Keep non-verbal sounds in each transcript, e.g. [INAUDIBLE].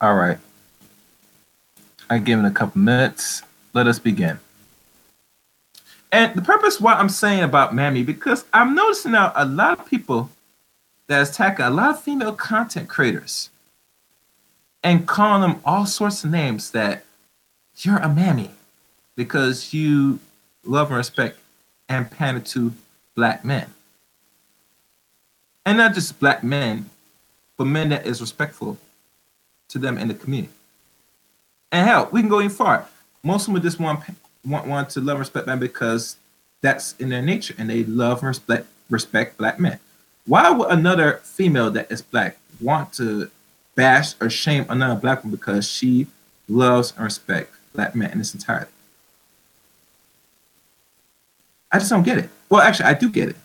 All right. I give it a couple minutes. Let us begin. And the purpose why I'm saying about Mammy, because I'm noticing now a lot of people that is attacking a lot of female content creators and calling them all sorts of names that you're a mammy because you love and respect and pander to black men. And not just black men, but men that is respectful to them in the community. And hell, we can go even far. Most of them just want want, want to love and respect men because that's in their nature and they love and respect respect black men. Why would another female that is black want to bash or shame another black woman because she loves and respects black men in its entirety? I just don't get it. Well, actually, I do get it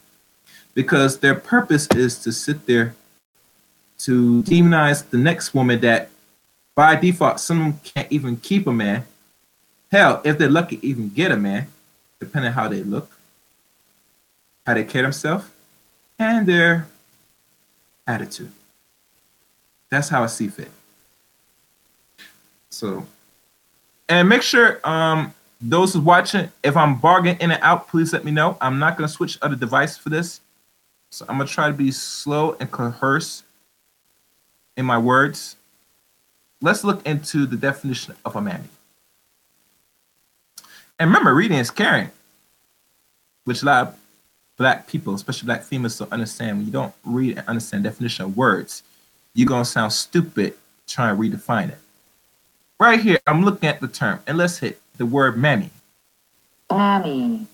because their purpose is to sit there to demonize the next woman that by default some can't even keep a man. Hell, if they're lucky, even get a man, depending on how they look, how they care themselves, and their attitude. That's how I see fit. So, and make sure um, those watching, if I'm bargaining in and out, please let me know. I'm not gonna switch other device for this. So I'm gonna try to be slow and coerce in my words. Let's look into the definition of a mammy. And remember, reading is caring, which a lot of black people, especially black females, don't understand. When you don't read and understand definition of words, you're gonna sound stupid trying to redefine it. Right here, I'm looking at the term, and let's hit the word mammy. Mammy.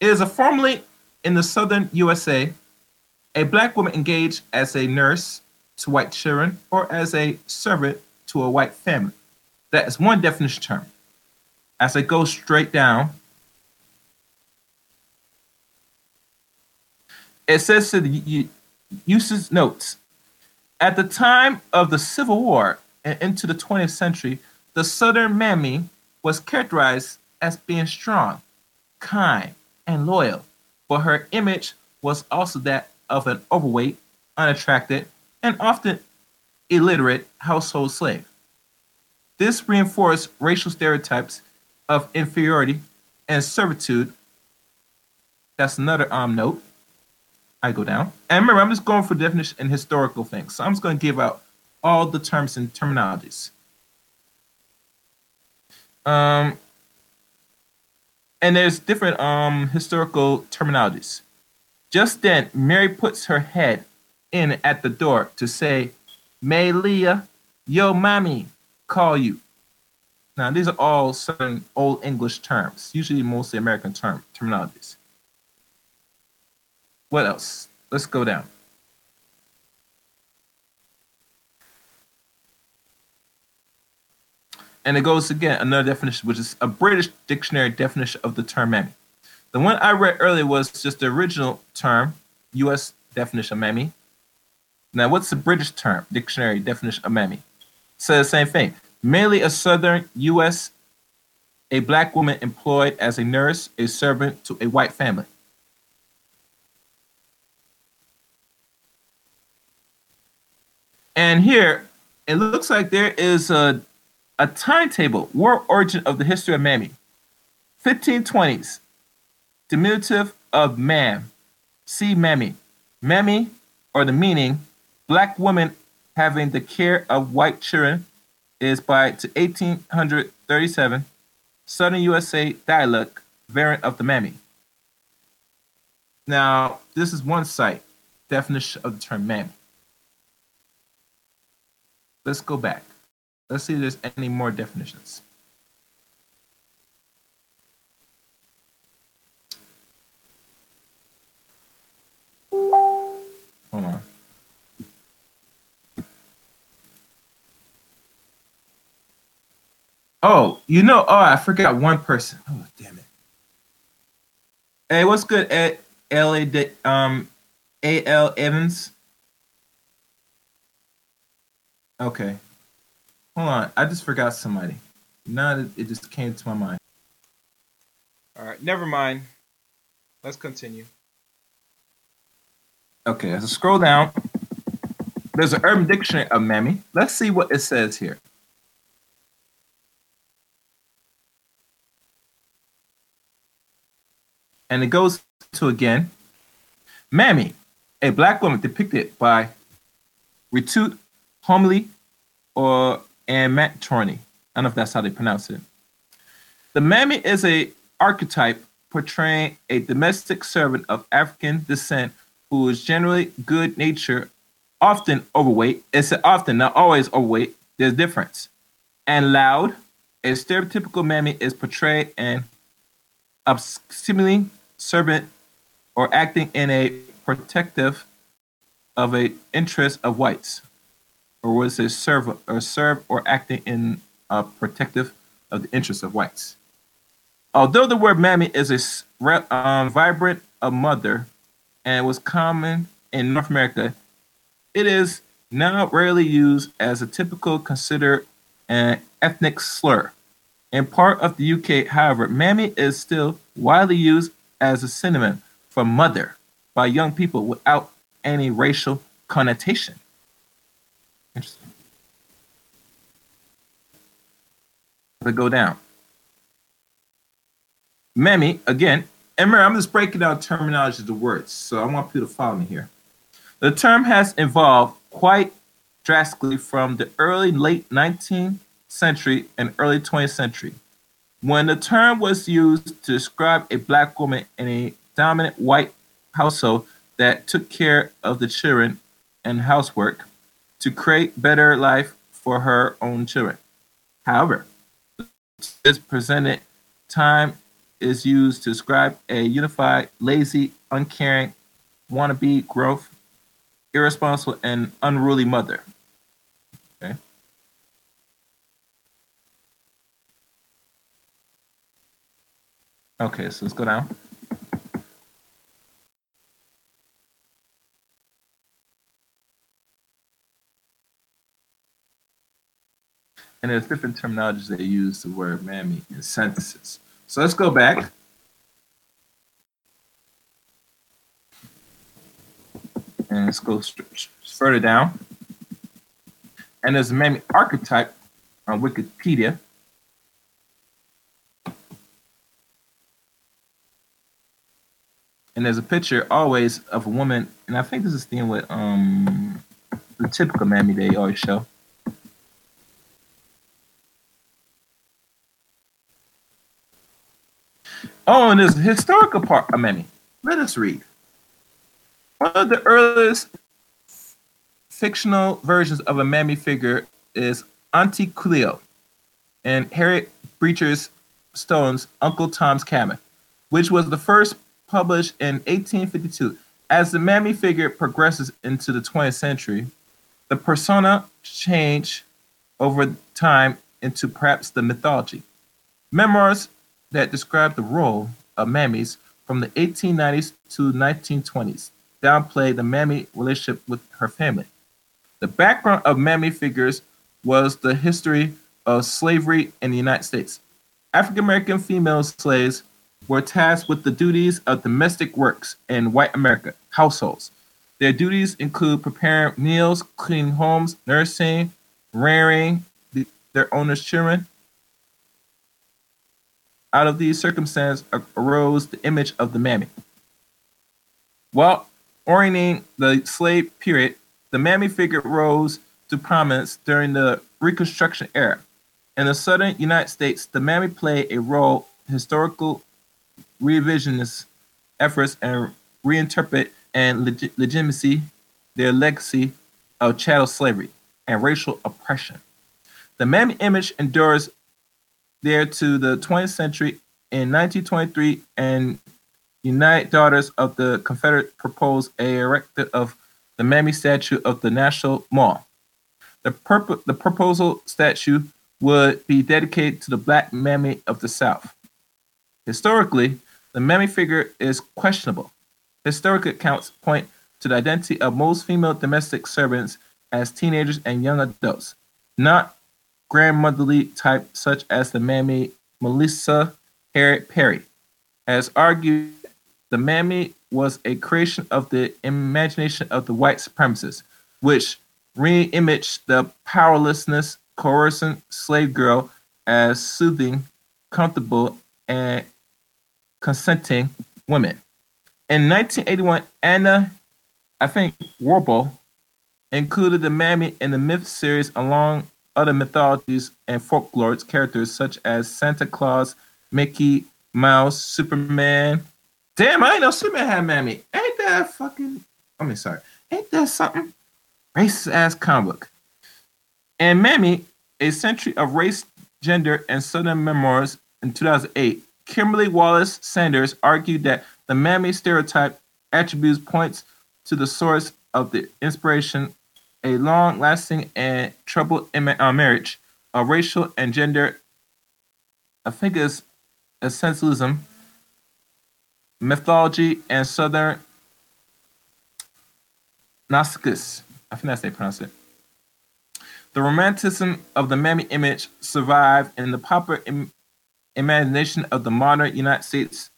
It is a formerly in the southern USA, a black woman engaged as a nurse to white children or as a servant to a white family. That is one definition term. As I go straight down, it says to the uses notes at the time of the Civil War and into the 20th century, the Southern mammy was characterized as being strong, kind, and loyal, but her image was also that of an overweight, unattractive, and often illiterate household slave. This reinforced racial stereotypes of inferiority and servitude. That's another um note. I go down. And remember, I'm just going for definition and historical things. So I'm just going to give out all the terms and terminologies. Um, and there's different um historical terminologies. Just then, Mary puts her head in at the door to say, May Leah, yo mommy, call you. Now, these are all certain old English terms, usually mostly American term terminologies. What else? Let's go down. And it goes again, another definition, which is a British dictionary definition of the term mammy. The one I read earlier was just the original term, US definition of mammy. Now, what's the British term, dictionary definition of mammy? Says the same thing. Mainly a southern US, a black woman employed as a nurse, a servant to a white family. And here, it looks like there is a a timetable, war origin of the history of mammy. 1520s, diminutive of mam, see mammy. Mammy, or the meaning, black women having the care of white children, is by to 1837, Southern USA dialect variant of the mammy. Now, this is one site definition of the term mammy. Let's go back. Let's see if there's any more definitions. Hold on. Oh, you know, oh, I forgot one person. Oh, damn it. Hey, what's good, Ed? L.A. Um, A.L. Evans. Okay. Hold on, I just forgot somebody. Now it just came to my mind. All right, never mind. Let's continue. Okay, as I scroll down, there's an Urban Dictionary of mammy. Let's see what it says here. And it goes to again, mammy, a black woman depicted by Retute Homely or and Matt Torney. I don't know if that's how they pronounce it. The mammy is a archetype portraying a domestic servant of African descent who is generally good natured, often overweight. It's often, not always overweight. There's difference. And loud. A stereotypical mammy is portrayed and seemingly servant or acting in a protective of a interest of whites, or was it serve or serve or acting in a protective of the interests of whites? Although the word mammy is a um, vibrant a mother and was common in North America, it is now rarely used as a typical considered an ethnic slur. In part of the UK, however, mammy is still widely used as a synonym for mother by young people without any racial connotation. Interesting. Let's go down. Mammy, again, and remember, I'm just breaking down terminology of the words, so I want people to follow me here. The term has evolved quite drastically from the early late 19th century and early 20th century. When the term was used to describe a black woman in a dominant white household that took care of the children and housework to create better life for her own children. However, this presented time is used to describe a unified, lazy, uncaring, wannabe, growth, irresponsible, and unruly mother. Okay, so let's go down. And there's different terminologies they use the word mammy in sentences. So let's go back. And let's go further down. And there's a mammy archetype on Wikipedia. And there's a picture always of a woman, and I think this is dealing with um the typical mammy they always show. Oh, and there's a historical part of Mammy. Let us read. One of the earliest fictional versions of a mammy figure is Auntie Cleo and Harriet Beecher Stowe's Uncle Tom's Cabin, which was the first published in 1852. As the mammy figure progresses into the 20th century, the persona change over time into perhaps the mythology. Memoirs that describe the role of mammies from the 1890s to 1920s downplay the mammy relationship with her family. The background of mammy figures was the history of slavery in the United States. African American female slaves were tasked with the duties of domestic works in white America households. Their duties include preparing meals, cleaning homes, nursing, rearing the, their owner's children, out of these circumstances arose the image of the mammy. While orienting the slave period, the mammy figure rose to prominence during the Reconstruction era. In the southern United States, the mammy played a role in historical revisionist efforts and reinterpret and leg- legitimacy their legacy of chattel slavery and racial oppression. The mammy image endures there to the 20th century in 1923 and United Daughters of the Confederate proposed a erection of the Mammy statue of the National Mall. The, purpo- the proposal statue would be dedicated to the black mammy of the South. Historically, the mammy figure is questionable. Historical accounts point to the identity of most female domestic servants as teenagers and young adults, not grandmotherly type such as the mammy Melissa Harris-Perry. As argued, the mammy was a creation of the imagination of the white supremacists, which re-imaged the powerlessness, coercing slave girl as soothing, comfortable, and consenting women. In 1981, Anna, I think Warble, included the mammy in the myth series along other mythologies and folklores characters such as Santa Claus, Mickey Mouse, Superman. Damn, I didn't know Superman had mammy. Ain't that fucking? I mean, sorry. Ain't that something? Racist ass comic book. And Mammy, a century of race, gender, and southern memoirs in 2008, Kimberly Wallace Sanders argued that the Mammy stereotype attributes points to the source of the inspiration, a long-lasting and troubled uh, marriage a racial and gender, I think it's essentialism, mythology, and southern Gnostics. I think that's how they pronounce it. The romanticism of the mammy image survived in the popular Im- imagination of the modern United States.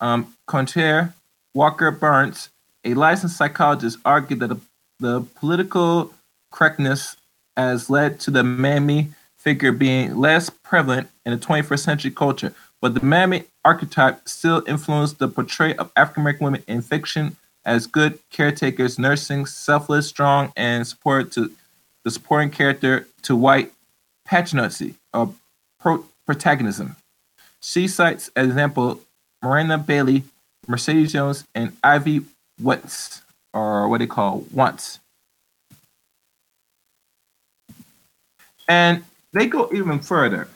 Um, Conter Walker Burns, a licensed psychologist, argued that the, the political correctness has led to the mammy figure being less prevalent in the 21st century culture, but the mammy archetype still influenced the portrayal of African American women in fiction as good caretakers, nursing, selfless, strong, and support to the supporting character to white patronacy or pro- protagonism. She cites as example Miranda Bailey, Mercedes Jones, and Ivy Wentz, or what they call Once. And they go even further.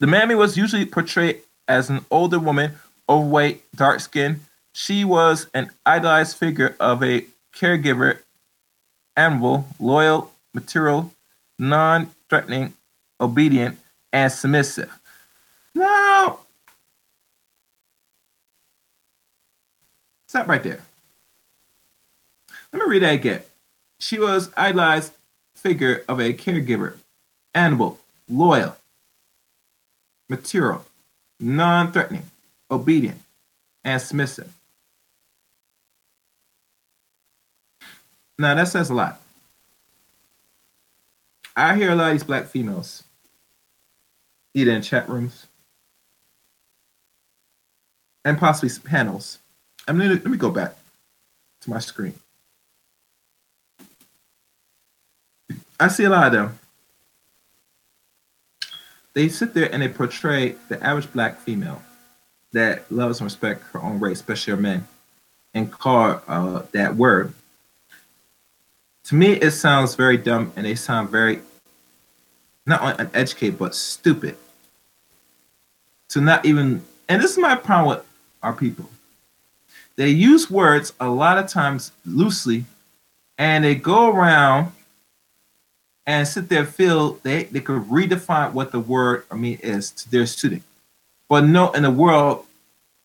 The mammy was usually portrayed as an older woman, overweight, dark skinned, she was an idolized figure of a caregiver, amiable, loyal, material, non threatening, obedient, and submissive. Now, stop right there. Let me read that again. She was idolized figure of a caregiver, amiable, loyal, material, non-threatening, obedient, and submissive. Now that says a lot. I hear a lot of these black females, either in chat rooms and possibly panels. I mean, let me go back to my screen. I see a lot of them. They sit there and they portray the average black female that loves and respects her own race, especially her men, and call uh, that word to me it sounds very dumb and they sound very not uneducated but stupid. To not even and this is my problem with our people. They use words a lot of times loosely and they go around and sit there feel they, they could redefine what the word I mean is to their student. But no in the world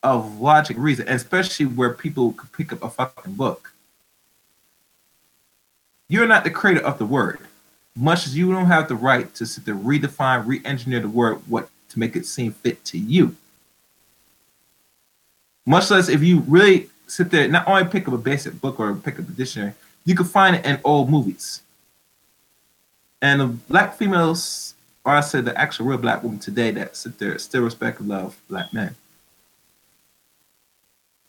of logic reason, especially where people could pick up a fucking book you're not the creator of the word, much as you don't have the right to sit there, redefine, re-engineer the word what to make it seem fit to you. Much less if you really sit there, not only pick up a basic book or pick up a dictionary, you can find it in old movies. And the black females, or I said the actual real black women today that sit there still respect and love black men.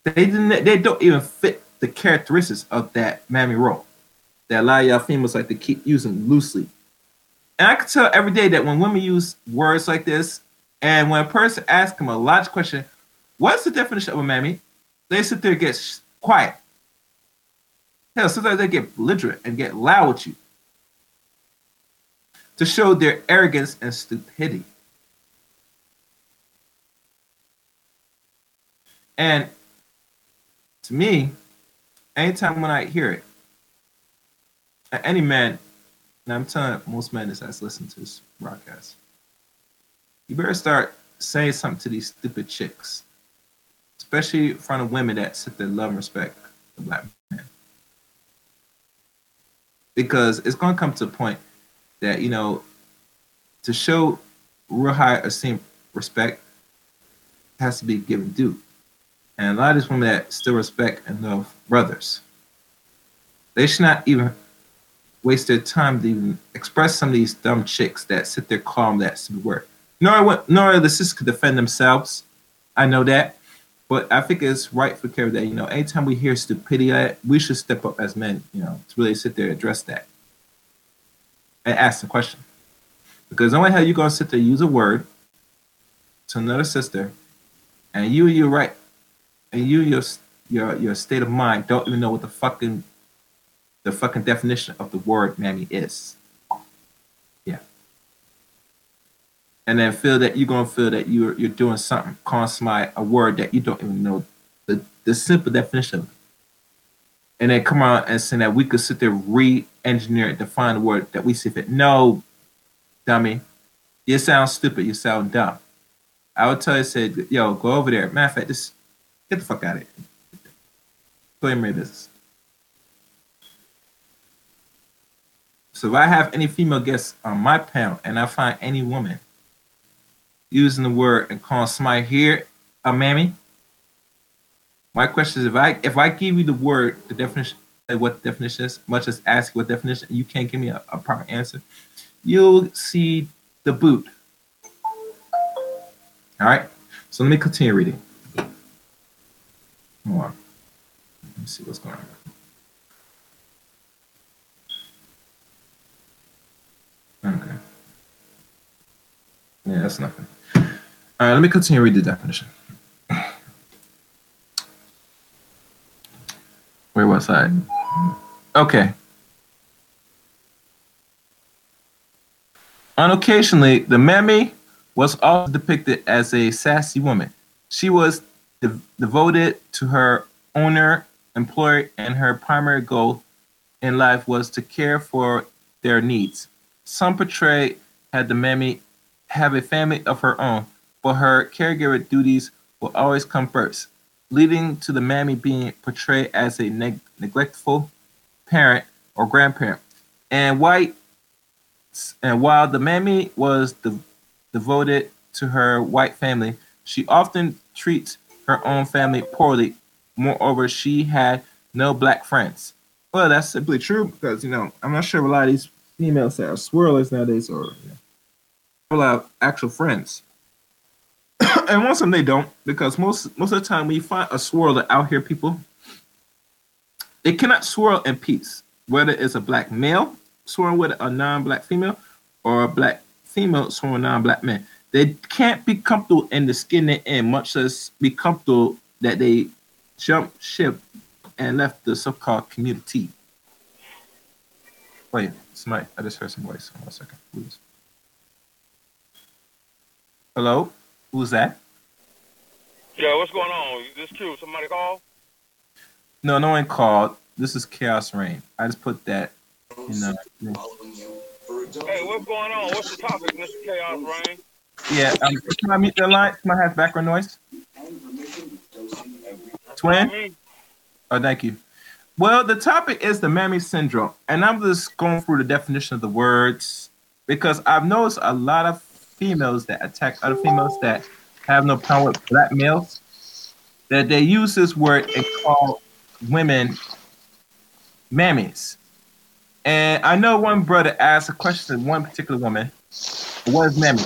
They didn't they don't even fit the characteristics of that mammy role that a lot of y'all females like to keep using loosely. And I can tell every day that when women use words like this, and when a person asks them a logical question, what's the definition of a mammy? They sit there and get quiet. Hell, sometimes they get belligerent and get loud with you to show their arrogance and stupidity. And to me, anytime when I hear it, any man, and I'm telling most men that's listening to this broadcast, you better start saying something to these stupid chicks, especially in front of women that sit there love and respect the black man. Because it's going to come to a point that, you know, to show real high esteem, respect, has to be given due. And a lot of these women that still respect and love brothers They should not even waste their time to even express some of these dumb chicks that sit there calm that stupid word. Nor nor the sisters could defend themselves. I know that. But I think it's right for Kerry that, you know, anytime we hear stupidity, we should step up as men, you know, to really sit there and address that and ask the question. Because the only how you gonna sit there use a word to another sister, and you you're right, and you your your your state of mind don't even know what the fucking the fucking definition of the word mammy is. Yeah. And then feel that you're gonna feel that you're you're doing something, calling somebody a word that you don't even know the, the simple definition of. And then come on and say that we could sit there re-engineer it, define the word that we see fit. No, dummy. You sound stupid, you sound dumb. I would tell you, said, yo, go over there. Matter of fact, just get the fuck out of here. And read this. So if I have any female guests on my panel and I find any woman using the word and calling somebody here a mammy, my question is if I if I give you the word, the definition what the definition is, much as ask what definition, you can't give me a, a proper answer, you'll see the boot. All right. So let me continue reading. Hold on. Let me see what's going on. Okay. Yeah, that's nothing. All right, let me continue read the definition. Where was I? Okay. Unoccasionally, the mammy was also depicted as a sassy woman. She was de- devoted to her owner, employer, and her primary goal in life was to care for their needs. Some portray had the mammy have a family of her own, but her caregiver duties will always come first, leading to the mammy being portrayed as a neg- neglectful parent or grandparent. And white and while the mammy was de- devoted to her white family, she often treats her own family poorly. Moreover, she had no black friends. Well, that's simply true because you know I'm not sure a lot of these females that are swirlers nowadays or you know, lot of actual friends. [COUGHS] and most of them they don't because most most of the time we find a swirl swirler out here, people, they cannot swirl in peace. Whether it's a black male swirling with a non-black female or a black female swirling non-black man, they can't be comfortable in the skin they're in, much less be comfortable that they jumped ship and left the so-called community. Wait, somebody, I just heard some voice. One second, please. Hello, who's that? Yeah, what's going on? This Q. Somebody call? No, no one called. This is Chaos Rain. I just put that in the. Hey, what's going on? What's the topic, Mr. Chaos Rain? Yeah, um, can I mute the line? Can I have background noise? Twin? Oh, thank you. Well, the topic is the mammy syndrome, and I'm just going through the definition of the words because I've noticed a lot of females that attack other females that have no problem with black males that they use this word and call women mammies. And I know one brother asked a question to one particular woman, what is mammy?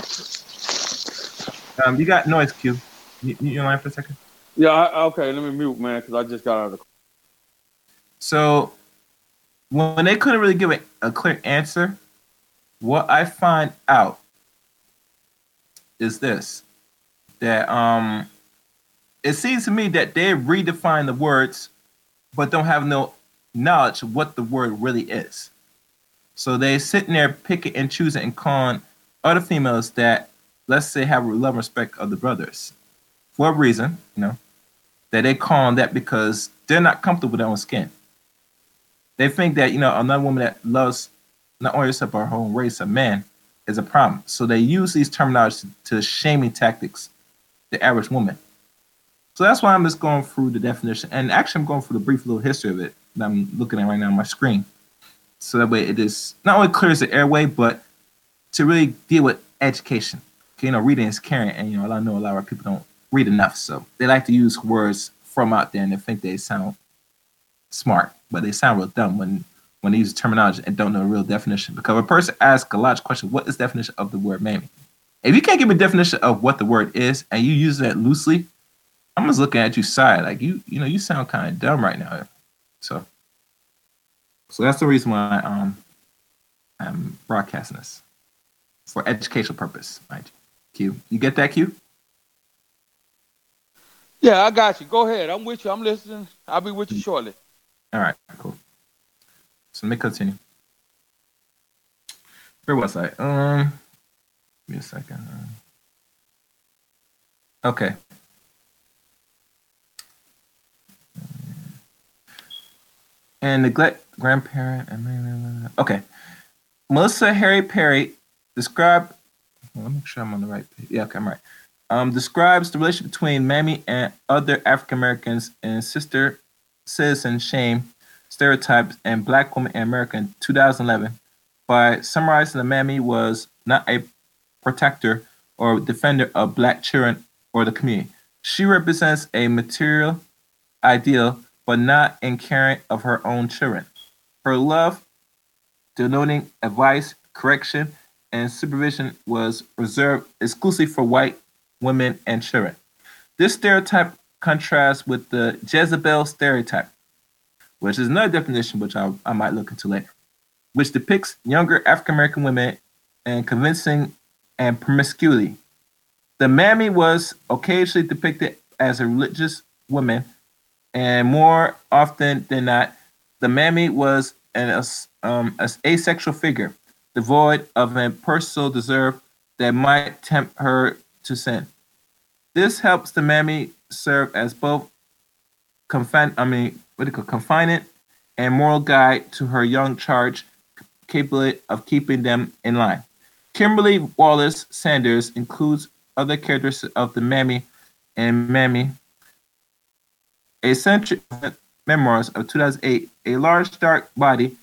Um, you got noise cue. You, you line for a second? Yeah, I, okay, let me mute, man, because I just got out of the So when they couldn't really give a, a clear answer, what I find out is this that um it seems to me that they redefine the words but don't have no knowledge what the word really is. So they sitting there picking and choosing and calling other females that let's say have love and respect of the brothers. For a reason, you know, that they call that because they're not comfortable with their own skin. They think that, you know, another woman that loves not only herself but her own race, a man, is a problem. So they use these terminologies to shaming tactics the average woman. So that's why I'm just going through the definition. And actually, I'm going through the brief little history of it that I'm looking at right now on my screen. So that way it is not only clears the airway, but to really deal with education. Okay, you know, reading is caring, and you know, I know a lot of people don't read enough, so they like to use words from out there and they think they sound smart, but they sound real dumb when when they use terminology and don't know the real definition. Because a person asks a logical question, what is the definition of the word mammy? If you can't give me a definition of what the word is and you use that loosely, I'm just looking at you side. Like you, you know, you sound kind of dumb right now. So so that's the reason why um I'm broadcasting this. For educational purpose, mind you. Q. You get that Q? Yeah, I got you. Go ahead. I'm with you. I'm listening. I'll be with you shortly. All right, cool. So let me continue. Where was I? Um, give me a second. Okay. And neglect grandparent. Okay. Melissa Harris-Perry described. Well, let me make sure I'm on the right page. Yeah, okay, I'm right. Um, describes the relationship between Mammy and other African Americans and Sister Citizen Shame Stereotypes and Black Women in America in 2011 by summarizing that Mammy was not a protector or defender of Black children or the community. She represents a material ideal, but not in caring of her own children. Her love, denoting advice, correction, and supervision was reserved exclusively for white women and children. This stereotype contrasts with the Jezebel stereotype, which is another definition which I, I might look into later, which depicts younger African American women and convincing and promiscuity. The mammy was occasionally depicted as a religious woman, and more often than not, the mammy was an um, asexual figure, devoid of a personal deserve that might tempt her to sin. This helps the mammy serve as both confine, I mean, what confinement and moral guide to her young charge, capable of keeping them in line. Kimberly Wallace Sanders includes other characters of the mammy and mammy. A century memoirs of 2008, a large dark body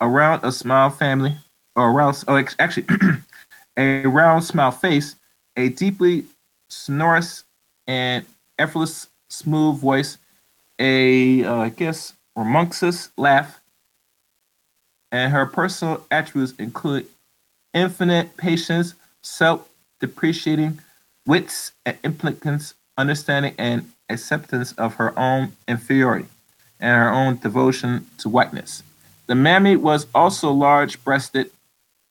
around a smile family, or around, oh, actually, [CLEARS THROAT] a round smile face, a deeply sonorous and effortless, smooth voice, a uh, I guess rambunctious laugh, and her personal attributes include infinite patience, self-depreciating wits and implicance, understanding and acceptance of her own inferiority, and her own devotion to whiteness. The mammy was also large-breasted,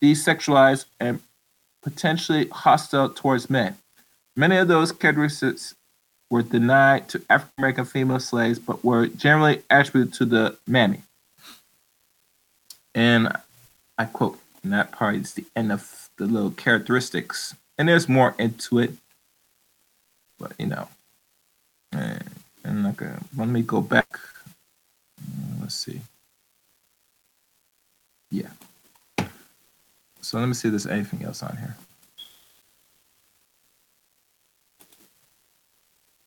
desexualized, and potentially hostile towards men. Many of those characteristics were denied to African American female slaves, but were generally attributed to the mammy. And I quote, and that part is the end of the little characteristics. And there's more into it, but you know, and, and a, let me go back. Uh, let's see. Yeah. So let me see if there's anything else on here.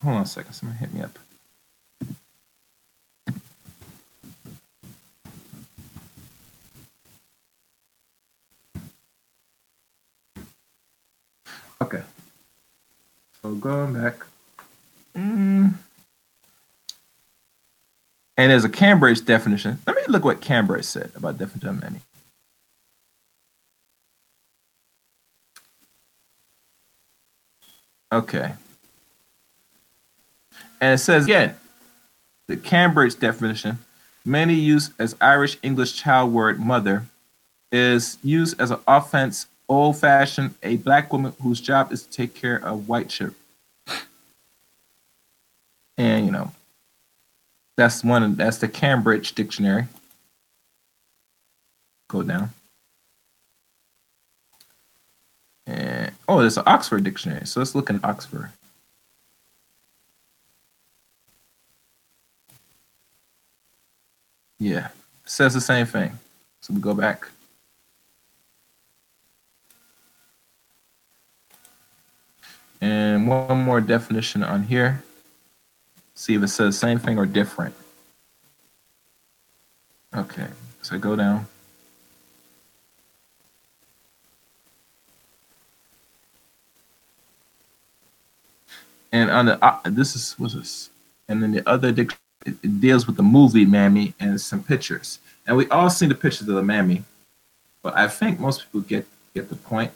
Hold on a second. Someone hit me up. Okay. So going back. Mm. And there's a Cambridge definition. Let me look what Cambridge said about definition of many. Okay. And it says again, the Cambridge definition, many used as Irish English child word mother, is used as an offense, old fashioned, a black woman whose job is to take care of white children. And you know, that's one that's the Cambridge dictionary. Go down. And oh, there's an Oxford dictionary. So let's look in Oxford. Yeah, says the same thing. So we go back. And one more definition on here. See if it says the same thing or different. Okay, so I go down. And on the uh, this is what's this? And then the other dictionary it, it deals with the movie Mammy and some pictures. And we all seen the pictures of the Mammy, but I think most people get get the point.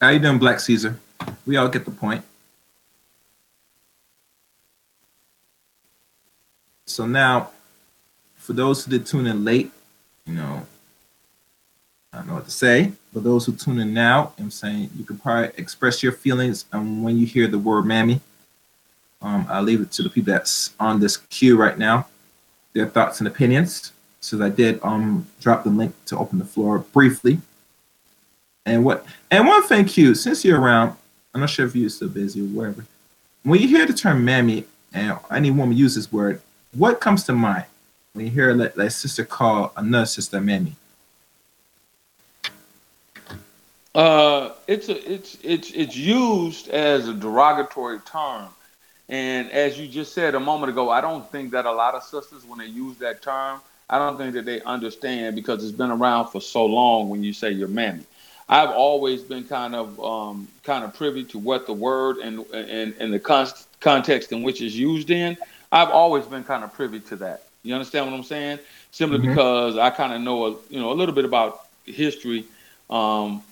How you doing, Black Caesar? We all get the point. So now, for those who did tune in late, you know, I don't know what to say. For those who tune in now, I'm saying you can probably express your feelings when you hear the word mammy. Um, I'll leave it to the people that's on this queue right now, their thoughts and opinions. So I did um, drop the link to open the floor briefly. And what and one thing, Q, since you're around, I'm not sure if you're still busy or whatever. When you hear the term mammy and any woman use this word, what comes to mind when you hear like, like sister call another sister mammy? Uh, it's a, it's it's it's used as a derogatory term, and as you just said a moment ago, I don't think that a lot of sisters, when they use that term, I don't think that they understand because it's been around for so long. When you say your mammy, I've always been kind of um, kind of privy to what the word and and, and the con- context in which it's used in. I've always been kind of privy to that. You understand what I'm saying? Simply mm-hmm. because I kind of know a, you know a little bit about history. Um,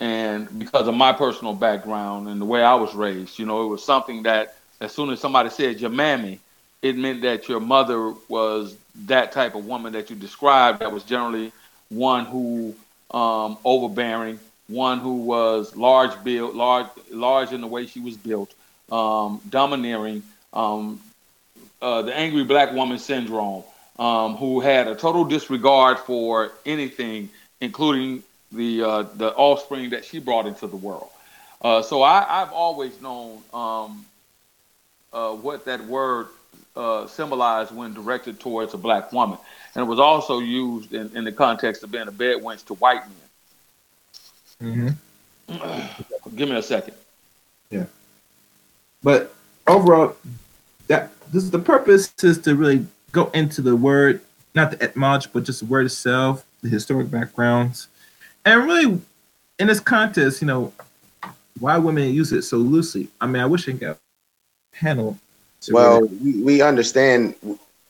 and because of my personal background and the way I was raised, you know, it was something that as soon as somebody said your mammy, it meant that your mother was that type of woman that you described. That was generally one who um, overbearing, one who was large built, large, large in the way she was built, um, domineering, um, uh, the angry black woman syndrome, um, who had a total disregard for anything, including the uh, the offspring that she brought into the world. Uh, so I, have always known um, uh, what that word uh, symbolized when directed towards a black woman, and it was also used in, in the context of being a bed wench to white men. Mm-hmm. [CLEARS THROAT] Give me a second. Yeah, but overall, that this the purpose is to really go into the word, not the etymology, but just the word itself, the historic backgrounds, and really, in this contest, you know, why women use it so loosely. I mean, I wish I got panel. Well, really... we, we understand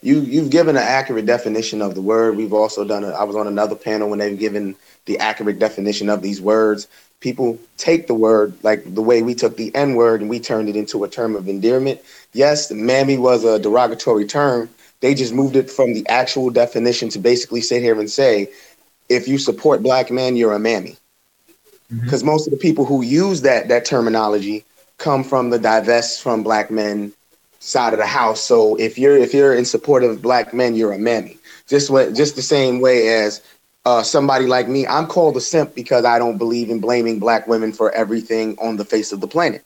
you you've given an accurate definition of the word. We've also done it. I was on another panel when they've given the accurate definition of these words. People take the word like the way we took the N word and we turned it into a term of endearment. Yes, the mammy was a derogatory term. They just moved it from the actual definition to basically sit here and say if you support black men, you're a mammy. Because mm-hmm. most of the people who use that that terminology come from the divest from black men side of the house. So if you're if you're in support of black men, you're a mammy. Just what just the same way as uh, somebody like me, I'm called a simp because I don't believe in blaming black women for everything on the face of the planet,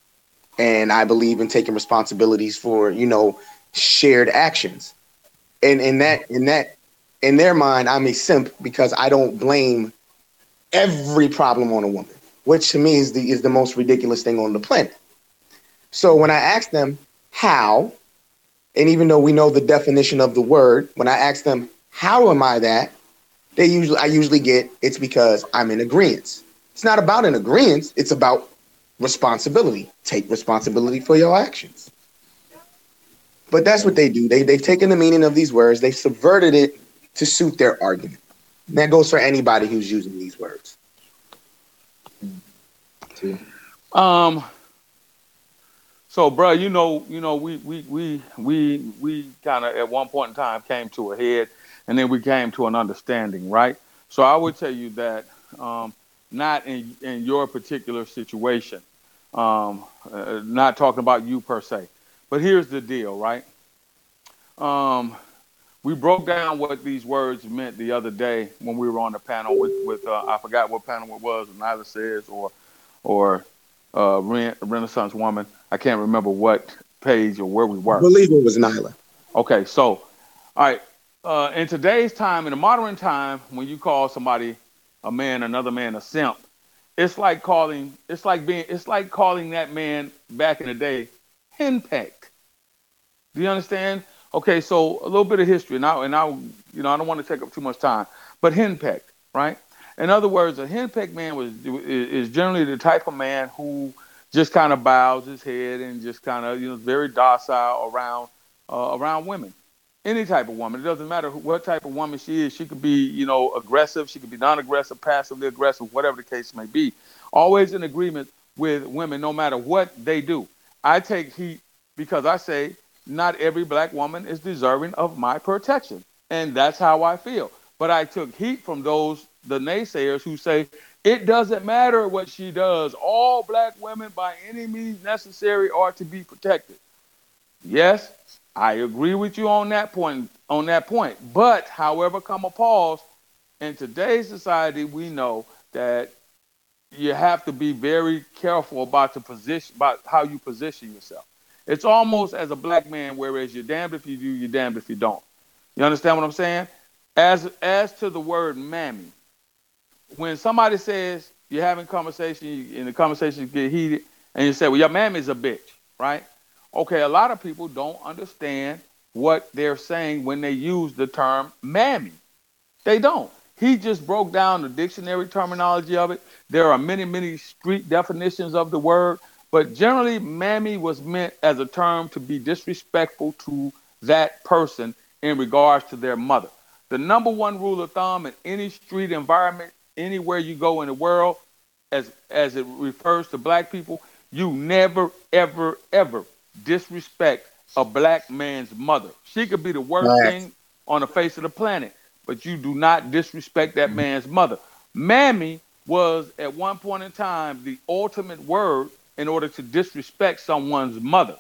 and I believe in taking responsibilities for you know shared actions. And in that in that in their mind, I'm a simp because I don't blame every problem on a woman, which to me is the is the most ridiculous thing on the planet. So when I ask them how, and even though we know the definition of the word, when I ask them how am I that, they usually I usually get it's because I'm in agreement. It's not about an agreement, it's about responsibility. Take responsibility for your actions. But that's what they do. They they've taken the meaning of these words, they've subverted it to suit their argument. And that goes for anybody who's using these words. Um. So, bro, you know, you know, we we we we we kind of at one point in time came to a head, and then we came to an understanding, right? So, I would tell you that um, not in in your particular situation, um, uh, not talking about you per se, but here's the deal, right? Um, we broke down what these words meant the other day when we were on the panel with with uh, I forgot what panel it was, Nyla says or or uh, Renaissance Woman. I can't remember what page or where we were. I believe it was Nyla. Okay, so all right. Uh, in today's time, in the modern time, when you call somebody a man, another man a simp, it's like calling it's like being it's like calling that man back in the day henpecked. Do you understand? Okay, so a little bit of history, and I, and I, you know, I don't want to take up too much time, but henpecked, right? In other words, a henpecked man was is generally the type of man who just kind of bows his head and just kind of, you know, very docile around uh, around women. Any type of woman. It doesn't matter who, what type of woman she is. She could be, you know, aggressive. She could be non-aggressive, passively aggressive, whatever the case may be. Always in agreement with women, no matter what they do. I take heat because I say not every black woman is deserving of my protection, and that's how I feel. But I took heat from those the naysayers who say it doesn't matter what she does. All black women, by any means necessary, are to be protected. Yes, I agree with you on that point. On that point, but however, come a pause. In today's society, we know that you have to be very careful about the position, about how you position yourself. It's almost as a black man, whereas you're damned if you do, you're damned if you don't. You understand what I'm saying? As as to the word mammy, when somebody says you're having conversation and the conversation get heated, and you say, "Well, your mammy's a bitch," right? Okay, a lot of people don't understand what they're saying when they use the term mammy. They don't. He just broke down the dictionary terminology of it. There are many, many street definitions of the word, but generally, mammy was meant as a term to be disrespectful to that person in regards to their mother. The number one rule of thumb in any street environment, anywhere you go in the world, as as it refers to black people, you never, ever, ever disrespect a black man's mother. She could be the worst Right. thing on the face of the planet, but you do not disrespect that mm-hmm. man's mother. Mammy was at one point in time the ultimate word in order to disrespect someone's mother.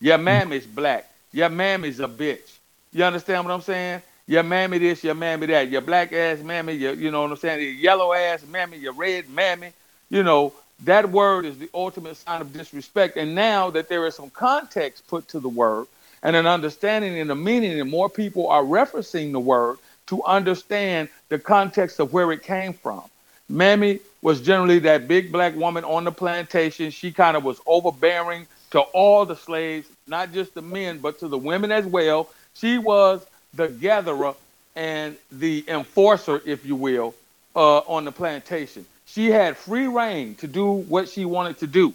Your mm-hmm. mammy's black. Your mammy's a bitch. You understand what I'm saying? Your mammy this, your mammy that. Your black ass mammy, your, you know what I'm saying? Your yellow ass mammy, your red mammy. You know, that word is the ultimate sign of disrespect. And now that there is some context put to the word and an understanding and a meaning, and more people are referencing the word to understand the context of where it came from. Mammy was generally that big black woman on the plantation. She kind of was overbearing to all the slaves, not just the men, but to the women as well. She was the gatherer and the enforcer, if you will, uh, on the plantation. She had free reign to do what she wanted to do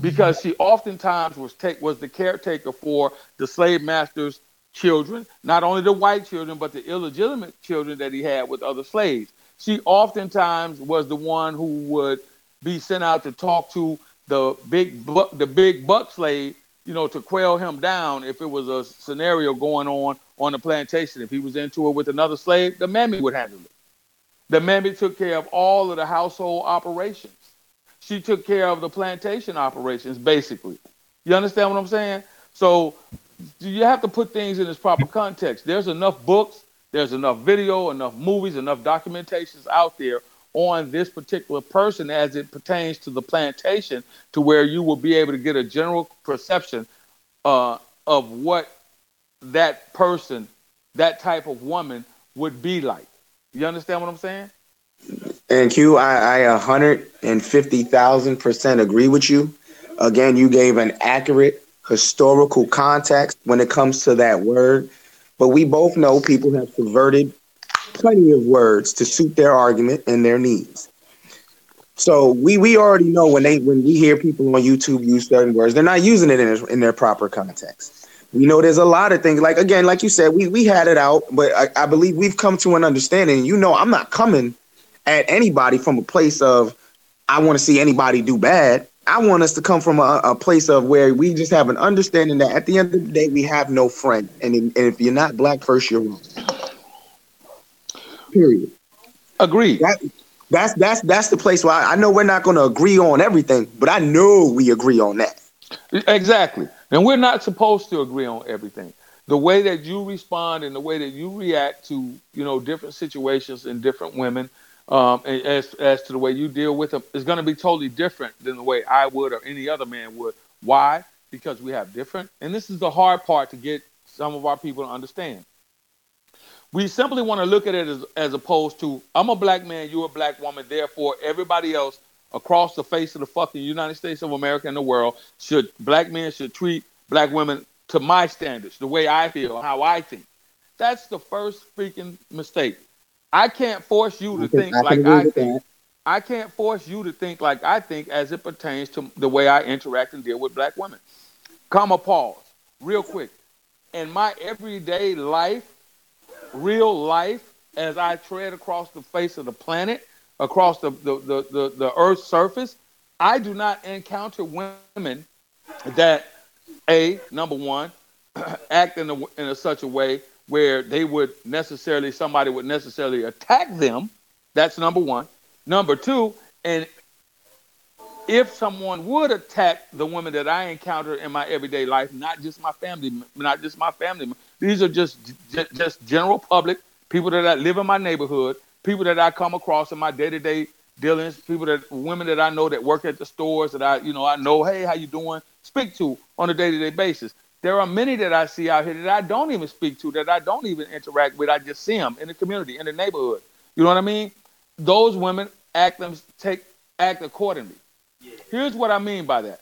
because she oftentimes was take was the caretaker for the slave master's children, not only the white children, but the illegitimate children that he had with other slaves. She oftentimes was the one who would be sent out to talk to the big buck, the big buck slave, you know, to quell him down if it was a scenario going on on the plantation. If he was into it with another slave, the mammy would handle it. The mammy took care of all of the household operations. She took care of the plantation operations, basically. You understand what I'm saying? So you have to put things in its proper context. There's enough books, there's enough video, enough movies, enough documentations out there on this particular person as it pertains to the plantation to where you will be able to get a general perception uh, of what that person, that type of woman would be like. You understand what I'm saying? And Q, I, I 150,000 percent agree with you. Again, you gave an accurate historical context when it comes to that word. But we both know people have subverted plenty of words to suit their argument and their needs. So we we already know when they when we hear people on YouTube use certain words, they're not using it in, in their proper context. We know there's a lot of things like again, like you said, we we had it out, but I, I believe we've come to an understanding. You know, I'm not coming at anybody from a place of I want to see anybody do bad. I want us to come from a, a place of where we just have an understanding that at the end of the day we have no friend, and, in- and if you're not black first, you're wrong. Period. Agreed. That, that's that's that's the place where I, I know we're not going to agree on everything, but I know we agree on that. Exactly. And we're not supposed to agree on everything. The way that you respond and the way that you react to, you know, different situations and different women, um, and as as to the way you deal with them, is going to be totally different than the way I would or any other man would. Why? Because we have different, and this is the hard part to get some of our people to understand. We simply want to look at it as, as opposed to I'm a black man, you're a black woman, therefore everybody else across the face of the fucking United States of America and the world should black men should treat black women to my standards, the way I feel, how I think. That's the first freaking mistake. I can't force you to think I like I think. that. I can't force you to think like I think as it pertains to the way I interact and deal with black women. Comma pause. Real quick. in my everyday life, real life, as I tread across the face of the planet, across the, the, the, the, the earth's surface, I do not encounter women that, A, number one, [CLEARS THROAT] act in, a, in a, such a way where they would necessarily, somebody would necessarily attack them. That's number one. Number two, and if someone would attack the women that I encounter in my everyday life, not just my family, not just my family, these are just just general public people that I live in my neighborhood, people that I come across in my day to day dealings, people that women that I know that work at the stores that I you know I know, hey, how you doing? Speak to on a day to day basis. There are many that I see out here that I don't even speak to, that I don't even interact with. I just see them in the community, in the neighborhood. You know what I mean? Those women act them take act accordingly. Here's what I mean by that.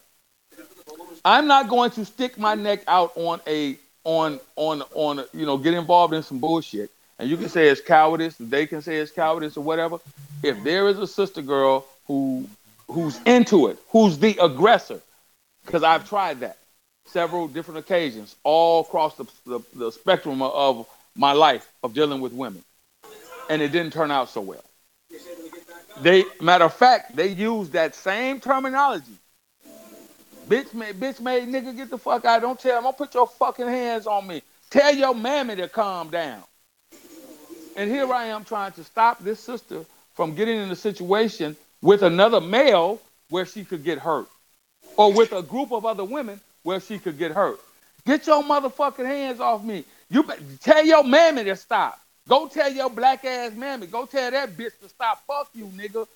I'm not going to stick my neck out on a on on on you know get involved in some bullshit. And you can say it's cowardice, they can say it's cowardice or whatever. If there is a sister girl who who's into it, who's the aggressor, because I've tried that several different occasions, all across the, the, the spectrum of my life of dealing with women, and it didn't turn out so well. They matter of fact, they use that same terminology. Bitch made bitch made nigga get the fuck out. Don't tell him, don't put your fucking hands on me. Tell your mammy to calm down. And here I am trying to stop this sister from getting in a situation with another male where she could get hurt. Or with a group of other women where she could get hurt. Get your motherfucking hands off me. You tell your mammy to stop. Go tell your black ass mammy. Go tell that bitch to stop. Fuck you, nigga.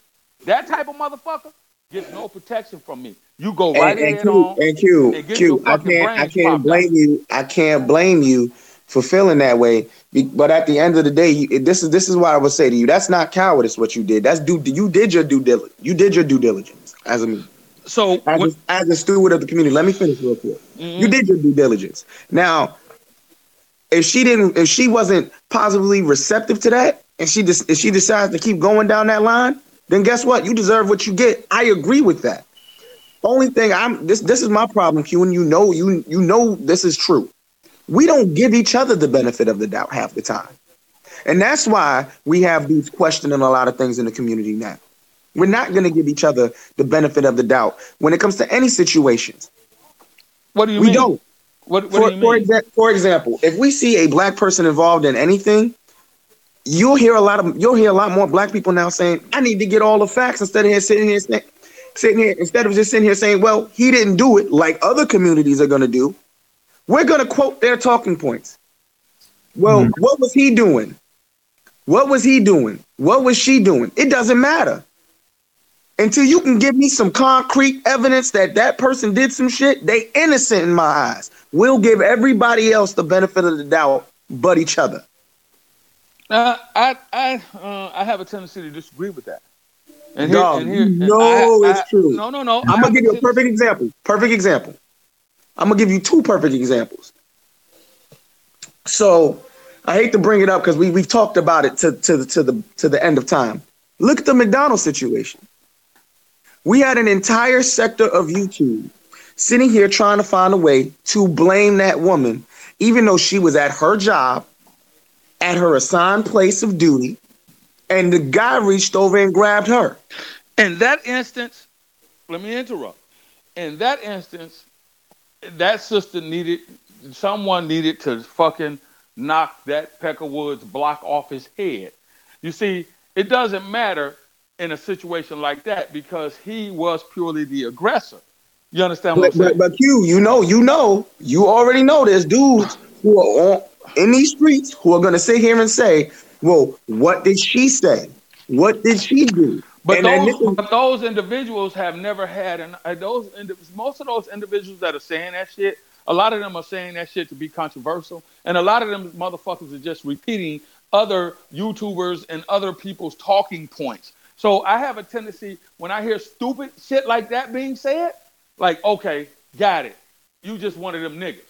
That type of motherfucker gets no protection from me. You go right and, and Q. And Q, and Q, I can't, I can't blame out. you. I can't blame you for feeling that way. But at the end of the day, you, this is this is what I would say to you. That's not cowardice. What you did. That's do. You did your due diligence. You did your due diligence as a so as, what, a, as a steward of the community. Let me finish real quick. Mm-hmm. You did your due diligence. Now if she didn't, if she wasn't positively receptive to that, and she just if she decides to keep going down that line, then guess what? You deserve what you get. I agree with that. Only thing I'm this this is my problem, Q, and you know you you know this is true. We don't give each other the benefit of the doubt half the time. And that's why we have these questioning a lot of things in the community now. We're not going to give each other the benefit of the doubt when it comes to any situations. What do you we mean? We don't. What, what for, do you for, exa- for example, if we see a black person involved in anything, you'll hear a lot of you'll hear a lot more black people now saying, "I need to get all the facts," instead of here sitting here sitting here instead of just sitting here saying, "Well, he didn't do it," like other communities are going to do. We're going to quote their talking points. Well, mm-hmm. what was he doing? What was he doing? What was she doing? It doesn't matter until you can give me some concrete evidence that that person did some shit, they innocent in my eyes. We'll give everybody else the benefit of the doubt but each other. Uh, I I uh, I have a tendency to disagree with that. And here, no, and here, no, I, it's I, true. No, no, no. I'm gonna give you a perfect example. Perfect example. I'm gonna give you two perfect examples. So I hate to bring it up because we we've talked about it to to the to the to the end of time. Look at the McDonald's situation. We had an entire sector of YouTube sitting here trying to find a way to blame that woman, even though she was at her job, at her assigned place of duty, and the guy reached over and grabbed her. In that instance, let me interrupt. In that instance, that sister needed someone needed to fucking knock that Peckerwood's block off his head. You see, it doesn't matter in a situation like that because he was purely the aggressor. You understand what but, I'm saying? But, but Q, you know, you know, you already know there's dudes who are on, in these streets who are going to sit here and say, well, what did she say? What did she do? But those, but those individuals have never had, and uh, those most of those individuals that are saying that shit, a lot of them are saying that shit to be controversial, and a lot of them motherfuckers are just repeating other YouTubers and other people's talking points. So I have a tendency when I hear stupid shit like that being said, like, okay, got it. You just one of them niggas.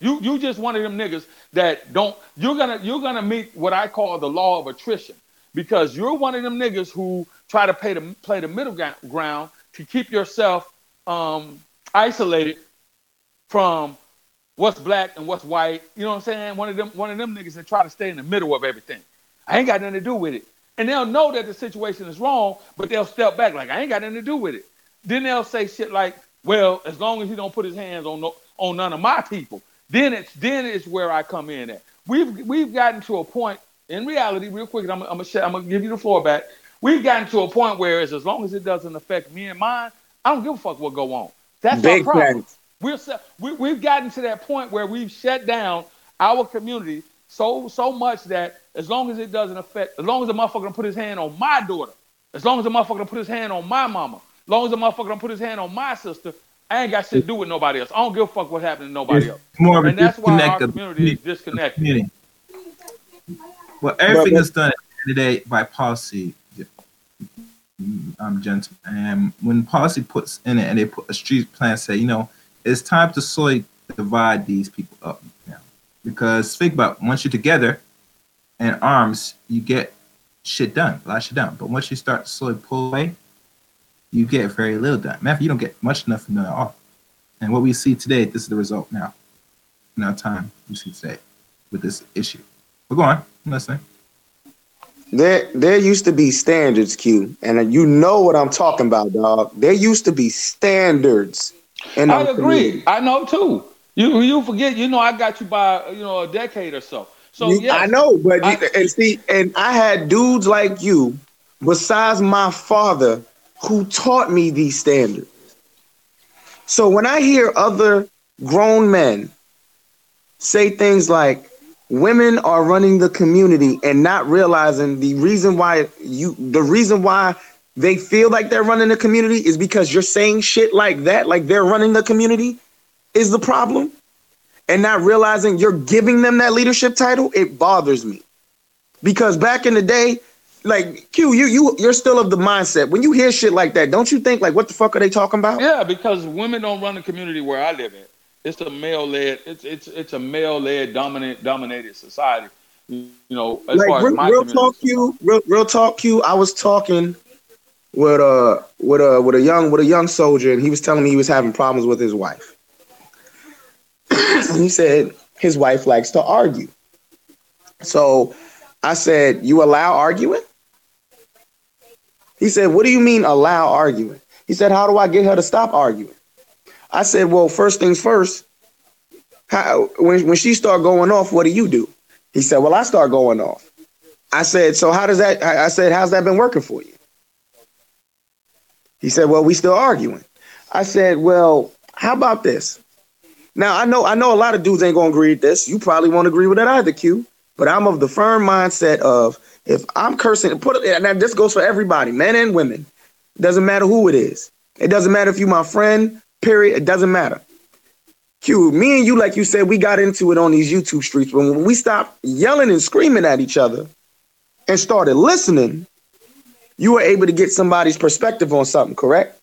You you just one of them niggas that don't you're gonna you're gonna meet what I call the law of attrition because you're one of them niggas who try to play the play the middle ground to keep yourself um, isolated from what's black and what's white. You know what I'm saying? One of them, one of them niggas that try to stay in the middle of everything. I ain't got nothing to do with it. And they'll know that the situation is wrong, but they'll step back like I ain't got nothing to do with it. Then they'll say shit like, "Well, as long as he don't put his hands on no, on none of my people, then it's then it's where I come in at." We've we've gotten to a point in reality, real quick. I'm, I'm gonna I'm gonna give you the floor back. We've gotten to a point where, as long as it doesn't affect me and mine, I don't give a fuck what go on. That's Big our problem. We're we, we've gotten to that point where we've shut down our community so so much that as long as it doesn't affect, as long as the motherfucker don't put his hand on my daughter, as long as the motherfucker don't put his hand on my mama, as long as the motherfucker don't put his hand on my sister, I ain't got shit to do with nobody else. I don't give a fuck what happened to nobody it's else. More and that's why our community is disconnected. Community. Well, everything but, is done today by policy, um, gentlemen. And when policy puts in it and they put a street plan, say, you know, it's time to slowly divide these people up now. Because think about once you're together in arms, you get shit done, a lot of shit done. But once you start to slowly pull away, you get very little done. Matter you don't get much enough done at all. And what we see today, this is the result now. In our time, you see today with this issue. But go on, I'm listening. There, there used to be standards, Q, and you know what I'm talking about, dog. There used to be standards. And I agree. Community. I know too. You, you forget. You know, I got you by you know a decade or so. So yeah, I know, but I, and see, and I had dudes like you, besides my father, who taught me these standards. So when I hear other grown men say things like, women are running the community and not realizing the reason why you the reason why they feel like they're running the community is because you're saying shit like that like they're running the community is the problem and not realizing you're giving them that leadership title it bothers me because back in the day like Q, you you you're still of the mindset when you hear shit like that, don't you think like what the fuck are they talking about? Yeah, because women don't run the community where I live in. It's a male led. It's it's it's a male led dominant dominated society. You know, as like, far real, as my real talk, Q, real, real talk, Q. I was talking with uh with a with a young with a young soldier, and he was telling me he was having problems with his wife. he said his wife likes to argue. So I said, "You allow arguing?" He said, "What do you mean allow arguing?" He said, "How do I get her to stop arguing?" I said, well, first things first. How, when when she start going off, what do you do? He said, well, I start going off. I said, so how does that? I said, how's that been working for you? He said, well, we still arguing. I said, well, how about this? Now I know I know a lot of dudes ain't gonna agree with this. You probably won't agree with that either, Q. But I'm of the firm mindset of if I'm cursing, put it. And this goes for everybody, men and women. Doesn't matter who it is. It doesn't matter if you my friend, Period. It doesn't matter. Q, me and you, like you said, we got into it on these YouTube streets. But when we stopped yelling and screaming at each other and started listening, you were able to get somebody's perspective on something, correct?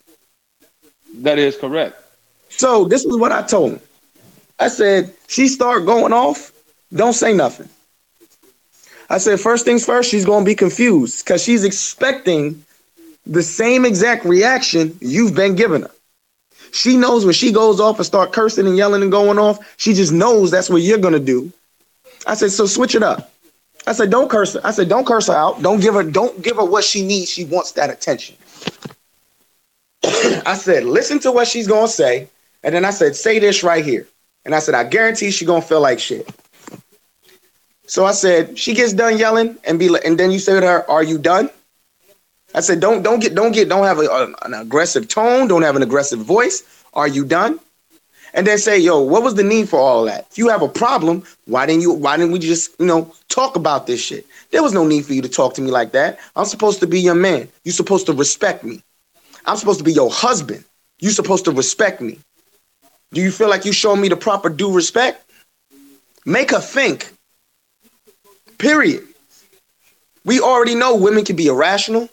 That is correct. So this is what I told him. I said, she start going off, don't say nothing. I said, first things first, she's gonna be confused because she's expecting the same exact reaction you've been giving her. She knows when she goes off and start cursing and yelling and going off, she just knows that's what you're gonna do. I said, so switch it up. I said, don't curse her. I said, don't curse her out. Don't give her, don't give her what she needs. She wants that attention. [CLEARS THROAT] I said, listen to what she's gonna say. And then I said, say this right here. And I said, I guarantee she's gonna feel like shit. So I said, she gets done yelling and be like, and then you say to her, Are you done? I said, don't don't get don't get don't have a, a, an aggressive tone, don't have an aggressive voice. Are you done? And then say, yo, what was the need for all that? If you have a problem, why didn't you why didn't we just, you know, talk about this shit? There was no need for you to talk to me like that. I'm supposed to be your man. You're supposed to respect me. I'm supposed to be your husband. You're supposed to respect me. Do you feel like you show me the proper due respect? Make her think. Period. We already know women can be irrational.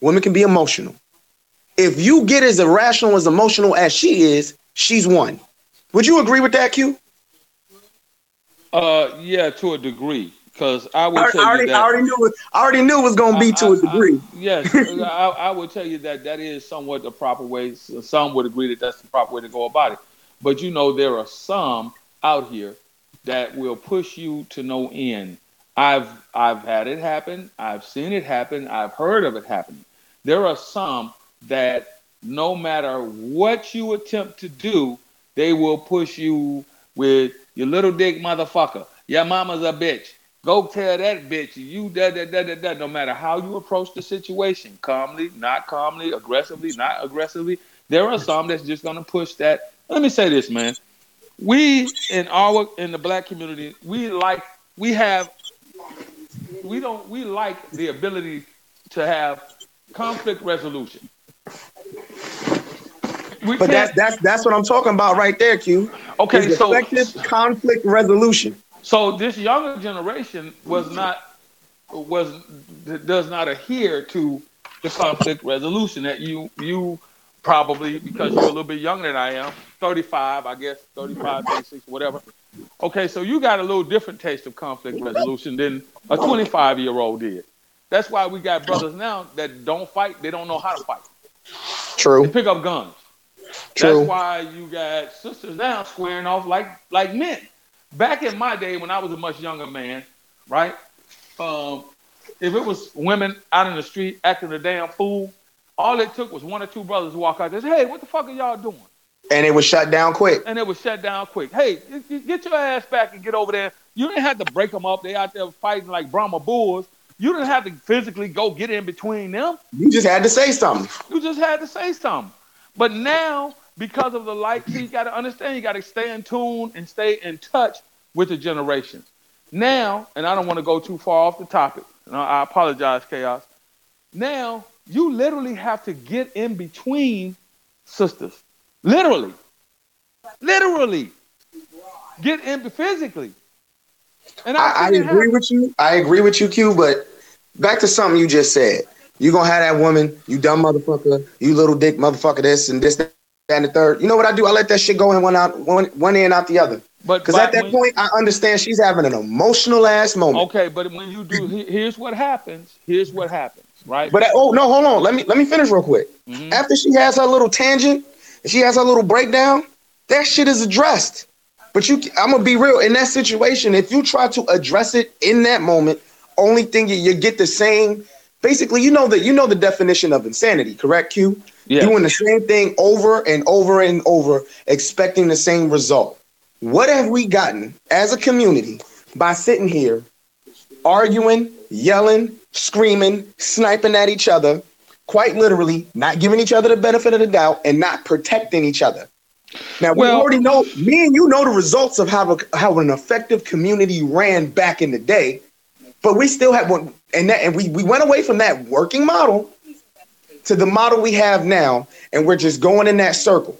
Women can be emotional. If you get as irrational as emotional as she is, she's one. Would you agree with that, Q? Uh, yeah, to a degree, because I would I, tell I already, you that I already knew it. I already knew it was going to be I, to a degree. yes, [LAUGHS] I, I would tell you that that is somewhat the proper way. Some would agree that that's the proper way to go about it. But you know, there are some out here that will push you to no end. I've I've had it happen. I've seen it happen. I've heard of it happening. There are some that no matter what you attempt to do, they will push you with your little dick motherfucker. Your mama's a bitch. Go tell that bitch you da da da da da. No matter how you approach the situation, calmly, not calmly, aggressively, not aggressively, there are some that's just gonna push that. Let me say this, man. We in our in the black community, we like we have we don't we like the ability to have conflict resolution. We But that's that's that's what I'm talking about right there, Q. okay. So effective conflict resolution. So this younger generation was not was does not adhere to the conflict resolution that you you probably because you're a little bit younger than I am, 35, I guess, 35, 36, whatever. Okay, so you got a little different taste of conflict resolution than a 25 year old did. That's why we got brothers now that don't fight, they don't know how to fight. They True. pick up guns. True. That's why you got sisters now squaring off like like men. Back in my day when I was a much younger man, right? Um, if it was women out in the street acting a damn fool, all it took was one or two brothers to walk out there and say, Hey, what the fuck are y'all doing? And it was shut down quick. And it was shut down quick. Hey, get- your ass back and get over there. You didn't have to break them up. They out there fighting like Brahma bulls. You didn't have to physically go get in between them. You just had to say something. You just had to say something. But now, because of the like, you got to understand, you got to stay in tune and stay in touch with the generation. Now, and I don't want to go too far off the topic. I apologize, Chaos. Now, you literally have to get in between sisters. Literally. Literally. Get in physically. And I, I it agree with you. I agree with you, Q. But back to something you just said. You gonna have that woman, you dumb motherfucker, you little dick motherfucker, this and this, that, and the third. You know what I do? I let that shit go in one out, one one end out the other. But Because at that when- point, I understand she's having an emotional ass moment. Okay, but when you do, here's what happens. Here's what happens, right? But oh no, hold on. Let me let me finish real quick. Mhm. After she has her little tangent, she has her little breakdown, that shit is addressed. But you, I'm gonna be real. In that situation, if you try to address it in that moment, only thing you, you get the same. Basically, you know that you know the definition of insanity, correct? Q. Yeah. Doing the same thing over and over and over, expecting the same result. What have we gotten as a community by sitting here arguing, yelling, screaming, sniping at each other, quite literally not giving each other the benefit of the doubt and not protecting each other. Now we Well- already know, me and you know the results of how, a, how an effective community ran back in the day, but we still have one, and that, and we, we went away from that working model to the model we have now, and we're just going in that circle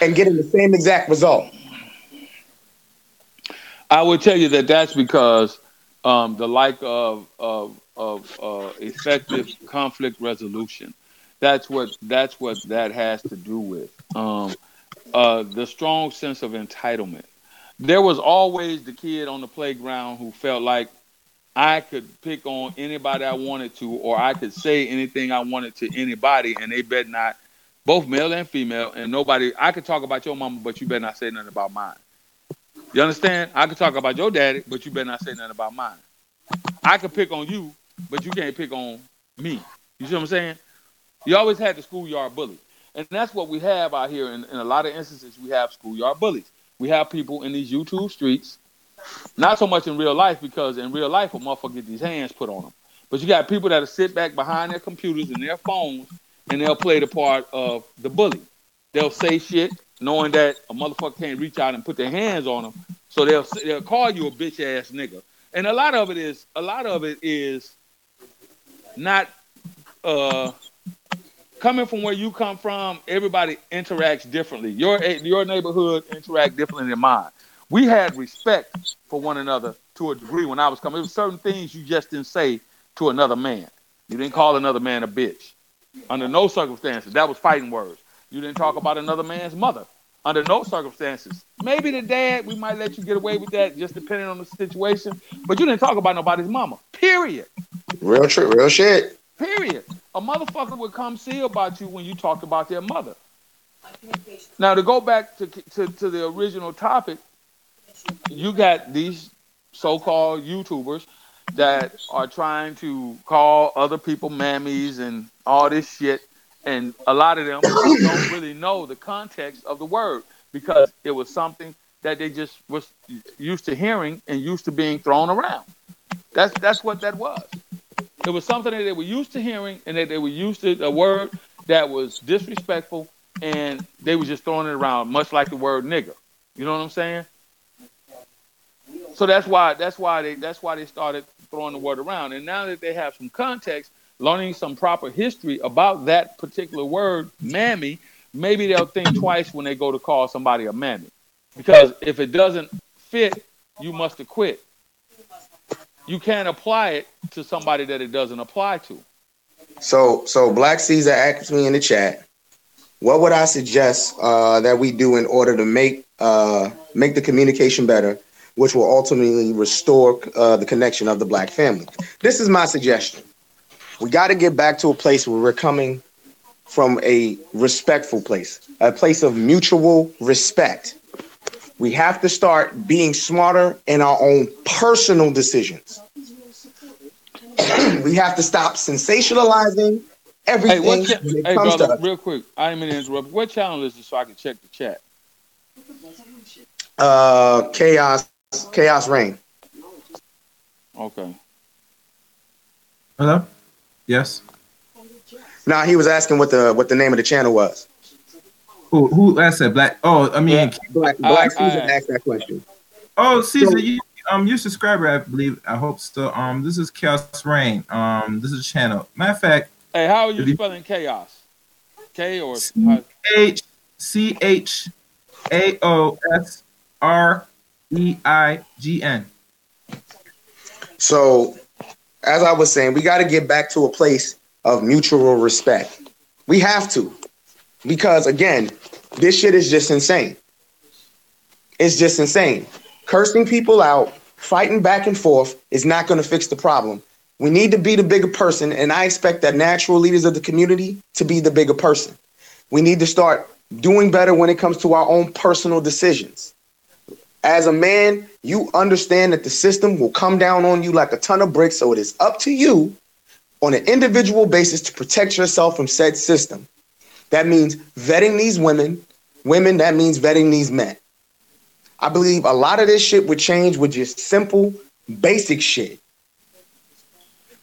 and getting the same exact result. I would tell you that that's because um, the like of of of uh, effective conflict resolution. That's what that's what that has to do with um, uh, the strong sense of entitlement. There was always the kid on the playground who felt like I could pick on anybody I wanted to, or I could say anything I wanted to anybody, and they bet not, both male and female, and nobody. I could talk about your mama, but you better not say nothing about mine. You understand? I could talk about your daddy, but you better not say nothing about mine. I could pick on you, but you can't pick on me. You see what I'm saying? You always had the schoolyard bully. And that's what we have out here. In, in a lot of instances, we have schoolyard bullies. We have people in these YouTube streets, not so much in real life, because in real life, a motherfucker get these hands put on them. But you got people that'll sit back behind their computers and their phones, and they'll play the part of the bully. They'll say shit, knowing that a motherfucker can't reach out and put their hands on them. So they'll they'll call you a bitch ass nigga. And a lot of it is a lot of it is not uh coming from where you come from, everybody interacts differently. Your your neighborhood interact differently than mine. We had respect for one another to a degree when I was coming. There was certain things you just didn't say to another man. You didn't call another man a bitch. Under no circumstances. That was fighting words. You didn't talk about another man's mother. Under no circumstances. Maybe the dad, we might let you get away with that, just depending on the situation. But you didn't talk about nobody's mama. Period. Real true, real shit. Period. A motherfucker would come see about you when you talked about their mother. Now to go back to to, to the original topic, you got these so-called YouTubers that are trying to call other people mammies and all this shit, and a lot of them don't really know the context of the word because it was something that they just was used to hearing and used to being thrown around. That's that's what that was. It was something that they were used to hearing and that they were used to a word that was disrespectful and they were just throwing it around, much like the word nigger. You know what I'm saying? So that's why that's why they that's why they started throwing the word around. And now that they have some context, learning some proper history about that particular word, mammy, maybe they'll think twice when they go to call somebody a mammy. Because if it doesn't fit, you must have quit. You can't apply it to somebody that it doesn't apply to. So, so Black Caesar asked me in the chat, what would I suggest uh, that we do in order to make uh, make the communication better, which will ultimately restore uh, the connection of the Black family? This is my suggestion. We got to get back to a place where we're coming from a respectful place, a place of mutual respect. We have to start being smarter in our own personal decisions. [CLEARS THROAT] we have to stop sensationalizing everything. Hey, what cha- hey brother, real quick, I didn't mean to interrupt. What channel is this so I can check the chat? Uh, chaos, chaos reign. Okay. Hello. Yes. Now he was asking what the what the name of the channel was. Who who asked that? Black. Oh, I mean, Yeah. Black, I- Black I- Caesar asked that question. oh, Caesar, So- you um, you subscriber, I believe. I hope so. Um, this is Chaos Reign. Um, this is a channel. Matter of fact, Hey, how are If you you- spelling chaos? K or C H C H A O S R E I G N. So, as I was saying, we got to get back to a place of mutual respect. We have to, because again, this shit is just insane. It's just insane. Cursing people out, fighting back and forth is not going to fix the problem. We need to be the bigger person, and I expect that natural leaders of the community to be the bigger person. We need to start doing better when it comes to our own personal decisions. As a man, you understand that the system will come down on you like a ton of bricks, so it is up to you on an individual basis to protect yourself from said system. That means vetting these women, women, that means vetting these men. I believe a lot of this shit would change with just simple, basic shit.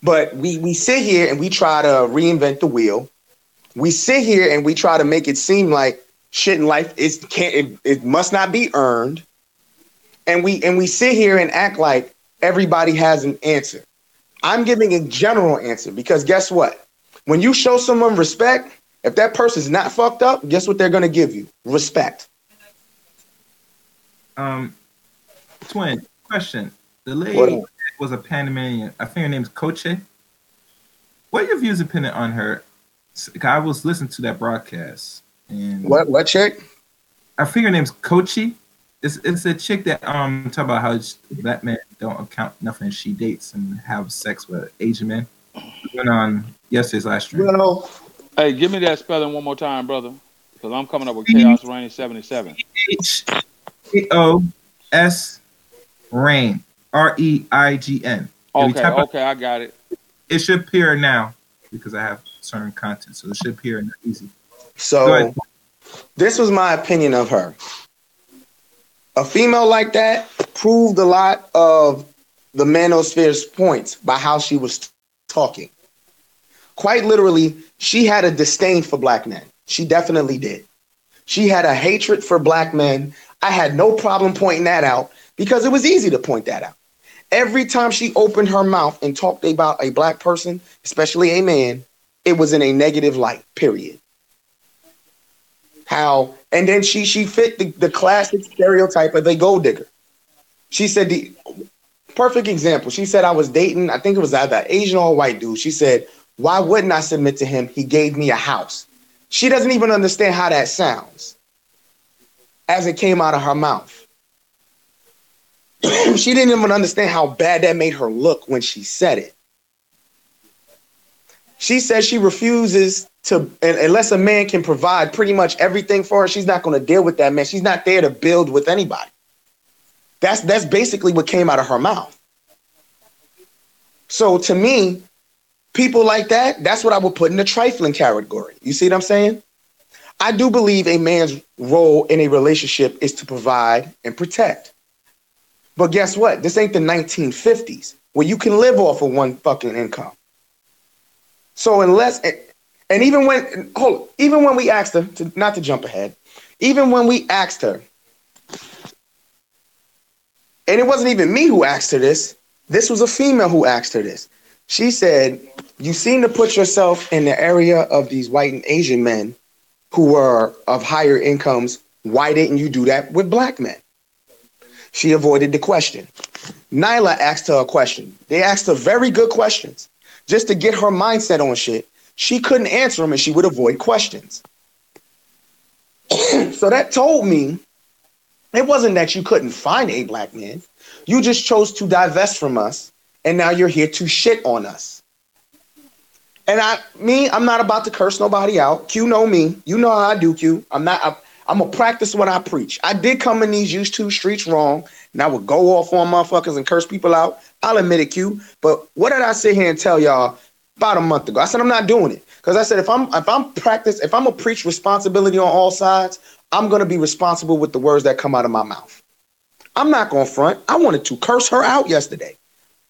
But we, we sit here and we try to reinvent the wheel. We sit here and we try to make it seem like shit in life is can't it, it must not be earned and we and we sit here and act like everybody has an answer. I'm giving a general answer because guess what? When you show someone respect, if that person's not fucked up, guess what they're gonna give you? Respect. Um, twin question. The lady up? was a Panamanian. I think her name's Coche. What are your views opinion on her? I was listening to that broadcast, and What what chick? I think her name's Kochi. It's it's a chick that um talk about how black men don't account nothing. She dates and have sex with Asian men. It Went on yesterday's live stream. Well, Hey, give me that spelling one more time, brother. Because I'm coming up with Chaos Reign 77. H A O S Reign R E I G N. Okay, okay, I got it. It should appear now because I have certain content, so it should appear easy. So this was my opinion of her. A female like that proved a lot of the manosphere's points by how she was talking. Quite literally, she had a disdain for black men. She definitely did. She had a hatred for black men. I had no problem pointing that out because it was easy to point that out. Every time she opened her mouth and talked about a black person, especially a man, it was in a negative light, period how and then she she fit the, the classic stereotype of the gold digger. She said the perfect example. She said i was dating i think it was either asian or white dude. She said why wouldn't i submit to him? He gave me a house. She doesn't even understand how that sounds as it came out of her mouth. [CLEARS THROAT] She didn't even understand how bad that made her look when she said it. She says she refuses to and unless a man can provide pretty much everything for her she's not going to deal with that man she's not there to build with anybody That's that's basically what came out of her mouth. So to me, people like that, that's what I would put in the trifling category. You see what I'm saying? I do believe a man's role in a relationship is to provide and protect. But guess what? This ain't the 1950s where you can live off of one fucking income. So unless and even when hold even when we asked her to not to jump ahead, even when we asked her, and it wasn't even me who asked her this, this was a female who asked her this. She said, You seem to put yourself in the area of these white and Asian men who are of higher incomes. Why didn't you do that with black men? She avoided the question. Nyla asked her a question. They asked her very good questions just to get her mindset on shit. She couldn't answer them and she would avoid questions. [CLEARS THROAT] so that told me it wasn't that you couldn't find a black man. You just chose to divest from us and now you're here to shit on us. And I, me, I'm not about to curse nobody out. Q know me. You know how I do, Q. I'm not. I, I'm gonna practice what I preach. I did come in these used to streets wrong, and I would go off on motherfuckers and curse people out. I'll admit it, Q. But what did I sit here and tell y'all about a month ago? I said I'm not doing it because I said if I'm if I'm practice if I'm gonna preach responsibility on all sides, I'm gonna be responsible with the words that come out of my mouth. I'm not gonna front. I wanted to curse her out yesterday.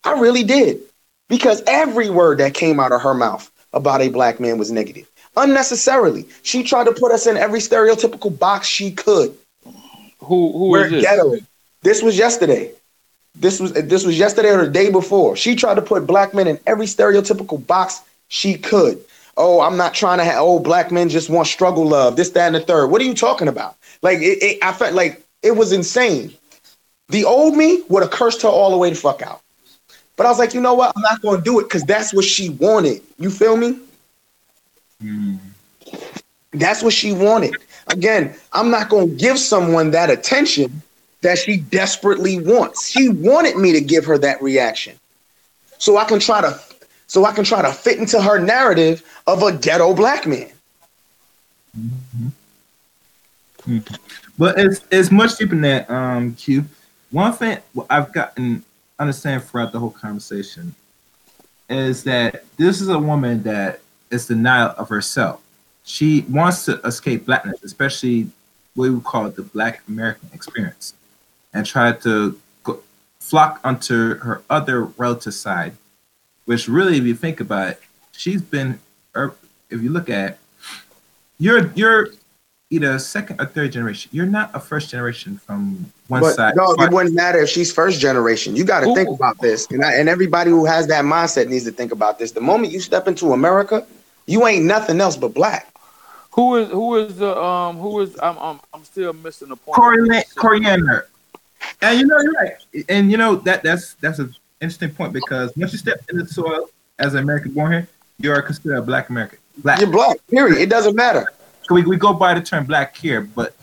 I really did because every word that came out of her mouth about a black man was negative unnecessarily. She tried to put us in every stereotypical box she could. Who who We're is this? ghetto. This was yesterday. This was this was yesterday or the day before. She tried to put black men in every stereotypical box she could. Oh, I'm not trying to have. Oh, black men just want struggle love. This, that, and the third. What are you talking about? Like, it, it, I felt like it was insane. The old me would have cursed her all the way the fuck out. But I was like, you know what? I'm not going to do it because that's what she wanted. You feel me? Mm. That's what she wanted. Again, I'm not going to give someone that attention that she desperately wants. She wanted me to give her that reaction. So I can try to so I can try to fit into her narrative of a ghetto black man. But it's it's much deeper than that, um, Q. One thing I've gotten understand throughout the whole conversation is that this is a woman that is denial of herself. She wants to escape blackness, especially what we would call the Black American experience, and try to go, flock onto her other relative side, which really, if you think about it, she's been, or if you look at, it, you're you're either second or third generation. You're not a first generation from one But side. no, But- it wouldn't matter if she's first generation. You got to think about this, and I, and everybody who has that mindset needs to think about this. The moment you step into America, you ain't nothing else but black. Who is who is the um who is I'm I'm, I'm still missing the point. Corian- Coriander. And you know, you're right. And you know that that's that's an interesting point because once you step into the soil as an American born here, you are considered a Black American. Black. You're black. Period. It doesn't matter. So we, we go by the term black here, but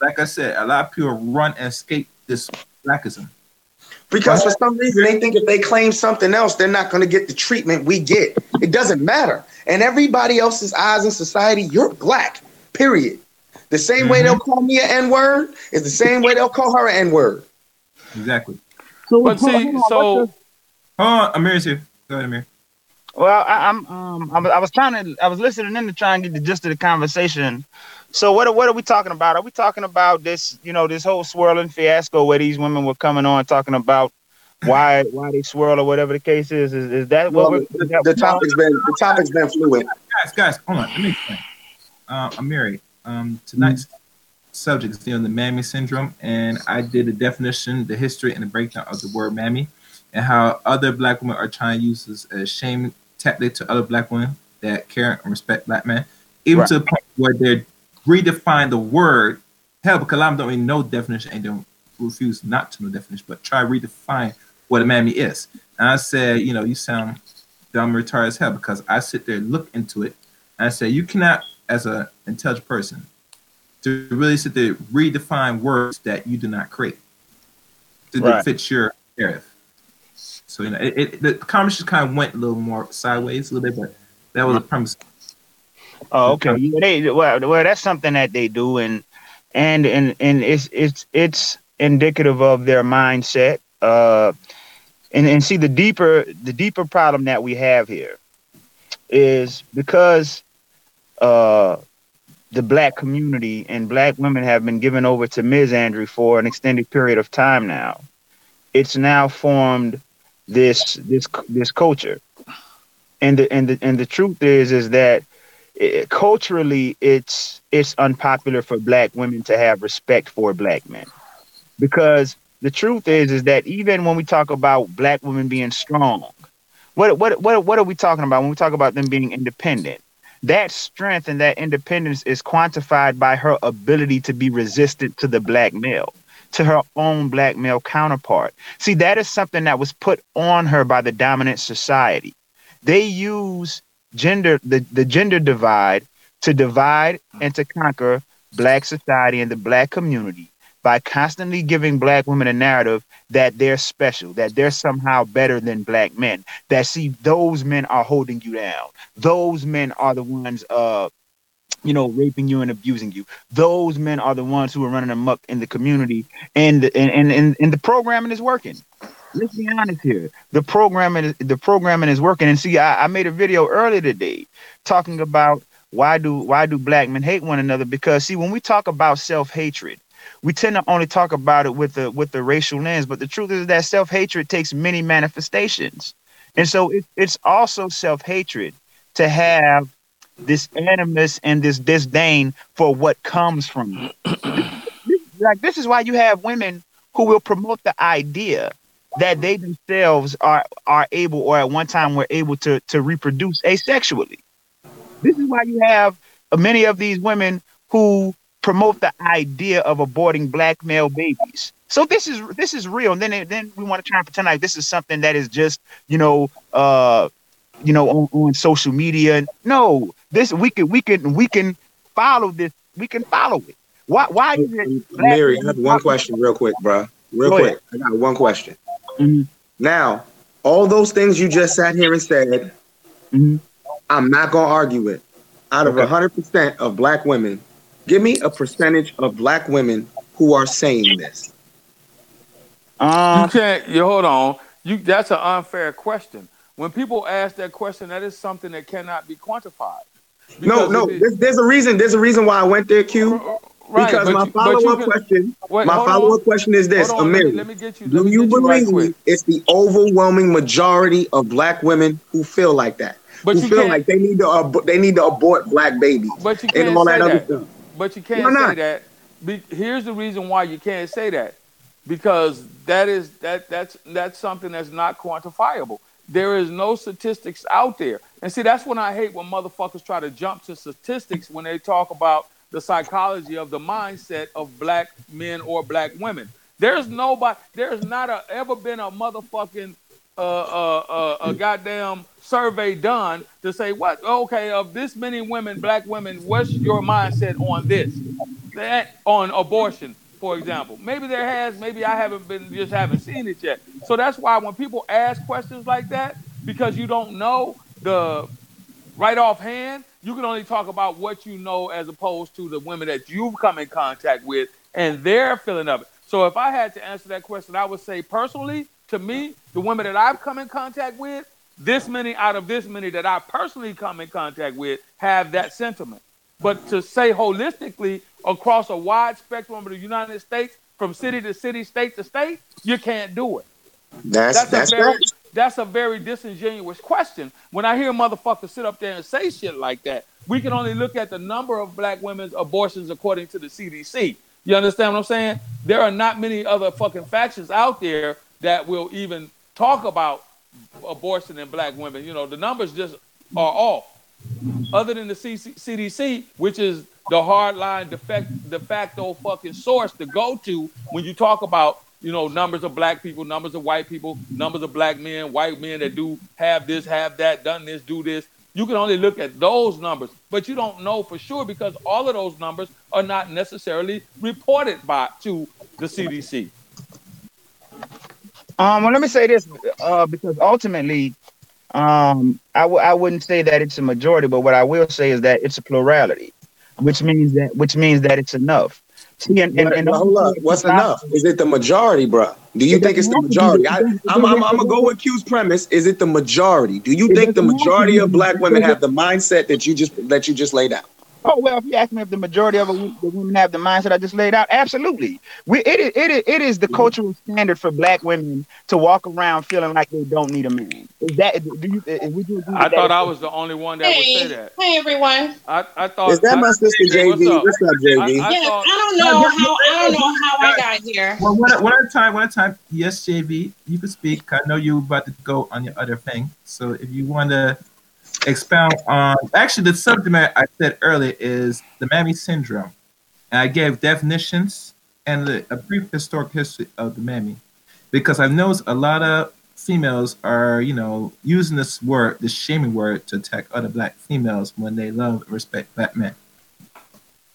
like I said, a lot of people run and escape this blackism. Because for some reason they think if they claim something else, they're not going to get the treatment we get. It doesn't matter. And everybody else's eyes in society, you're black. Period. The same way Mhm. they'll call me an N word is the same way they'll call her an N word. Exactly. But see, so Hold on, Amir's here. Go ahead, Amir. Well, I, I'm um I was, I was trying to I was listening in to try and get the gist of the conversation. So what are, what are we talking about? Are we talking about this you know this whole swirling fiasco where these women were coming on talking about why why they swirl or whatever the case is? Is, is that what Well, we're, the, is that the what- topic's been the topic's been fluid. Guys, guys, hold on. Let me explain. Uh, Amiri, um, tonight's subject is dealing with the mammy syndrome, and I did a definition, the history, and the breakdown of the word mammy, and how other black women are trying to use this as a shame tactic to other black women that care and respect black men, even Right. to the point where they're redefine the word. Hell, because a lot of them don't even know definition and don't refuse not to know definition, but try redefine what a mammy is. And I said, you know, you sound dumb retarded as hell because I sit there and look into it and I say you cannot, as an intelligent person, to really sit there redefine words that you do not create to Right. fit your narrative. So you know, it, it the conversation kind of went a little more sideways a little bit, but that was a premise. Oh, okay. Yeah, they well, well, that's something that they do, and and and and it's it's it's indicative of their mindset. Uh, and, and see the deeper the deeper problem that we have here is because uh, the black community and black women have been given over to misandry for an extended period of time now. It's now formed this this this culture, and the and the and the truth is is that it, culturally it's it's unpopular for black women to have respect for black men. Because the truth is is that even when we talk about black women being strong what what what what are we talking about when we talk about them being independent that strength and that independence is quantified by her ability to be resistant to the black male to her own black male counterpart. See that is something that was put on her by the dominant society. They use gender the, the gender divide to divide and to conquer black society and the black community by constantly giving black women a narrative that they're special, that they're somehow better than black men. That see those men are holding you down. Those men are the ones uh you know, raping you and abusing you. Those men are the ones who are running amok in the community, and and and and, and the programming is working. Let's be honest here. The programming the programming is working. And see, I, I made a video earlier today talking about why do why do black men hate one another? Because see, when we talk about self hatred, we tend to only talk about it with the with the racial lens, but the truth is that self hatred takes many manifestations, and so it, it's also self hatred to have this animus and this disdain for what comes from you. [CLEARS THROAT] like this is why you have women who will promote the idea that they themselves are are able or at one time were able to to reproduce asexually. This is why you have many of these women who promote the idea of aborting black male babies. So this is this is real, and then then we want to try and pretend like this is something that is just you know uh you know on, on social media. No, this we can we can we can follow this. We can follow it. Why why is it? Mary, I have one question, real quick, bro. Real Go quick, ahead. I got one question. Mm-hmm. Now, all those things you just sat here and said, mm-hmm. I'm not gonna argue it. Out of hundred percent of black women Give me a percentage of black women who are saying this. Um, you can't. You hold on. You that's an unfair question. When people ask that question, that is something that cannot be quantified. No, no. there's, there's, a reason. There's a reason why I went there, Q. Right, because my follow up question, wait, my follow up question is this: on, Amir, let me, let me get you, do you believe right it's the overwhelming majority of black women who feel like that? But who feel like they need to ab- they need to abort black babies but you and all that, that other stuff. But you can't say that. Be, here's the reason why you can't say that, because that is that that's that's something that's not quantifiable. There is no statistics out there, and see that's when I hate when motherfuckers try to jump to statistics when they talk about the psychology of the mindset of black men or black women. There's nobody. There's not a, ever been a motherfucking uh, uh, uh, a goddamn survey done to say what okay of this many women black women what's your mindset on this? That on abortion for example. Maybe there has maybe i haven't been just haven't seen it yet. So that's why when people ask questions like that because you don't know the right offhand you can only talk about what you know as opposed to the women that you've come in contact with and their feeling of it. So if i had to answer that question i would say personally to me the women that i've come in contact with this many out of this many that I personally come in contact with have that sentiment. But to say holistically across a wide spectrum of the United States, from city to city, state to state, you can't do it. That's that's, that's a very that's a very disingenuous question. When I hear motherfuckers sit up there and say shit like that, we can only look at the number of black women's abortions according to the CDC. You understand what I'm saying? There are not many other fucking factions out there that will even talk about abortion in black women. You know, the numbers just are off. Other than the CDC, which is the hardline defect, de facto fucking source to go to when you talk about you know numbers of black people, numbers of white people, numbers of black men, white men that do have this, have that, done this, do this. You can only look at those numbers, but you don't know for sure because all of those numbers are not necessarily reported by to the CDC. Um, well, let me say this, uh, because ultimately, um, I w- I wouldn't say that it's a majority, but what I will say is that it's a plurality, which means that which means that it's enough. See, and, and, and but hold up. What's enough? Is it the majority, bro? Do you It think it's the doesn't have to be. majority? I, am I'm, I'm, I'm gonna go with Q's premise. Is it the majority? Do you It think the doesn't have to majority of black women have the mindset that you just that you just laid out? Oh well, if you ask me if the majority of the women have the mindset I just laid out, absolutely. We it is it is it is the mm-hmm. cultural standard for black women to walk around feeling like they don't need a man. Is that do you? Would you? agree I thought? I was the only one that would say that. hey everyone. I, I thought. Is that I- my sister Hey, what's JV? up? What's up, JV? I yeah, thought. I don't know how I don't know how I got here. Well, one, one at a time, one at a time. Yes, JV, you can speak. I know you about to go on your other thing. So if you want to expound on, actually, the subject I said earlier is the Mammy syndrome. And I gave definitions and a brief historic history of the Mammy. Because I've noticed a lot of females are, you know, using this word, this shaming word, to attack other black females when they love and respect black men.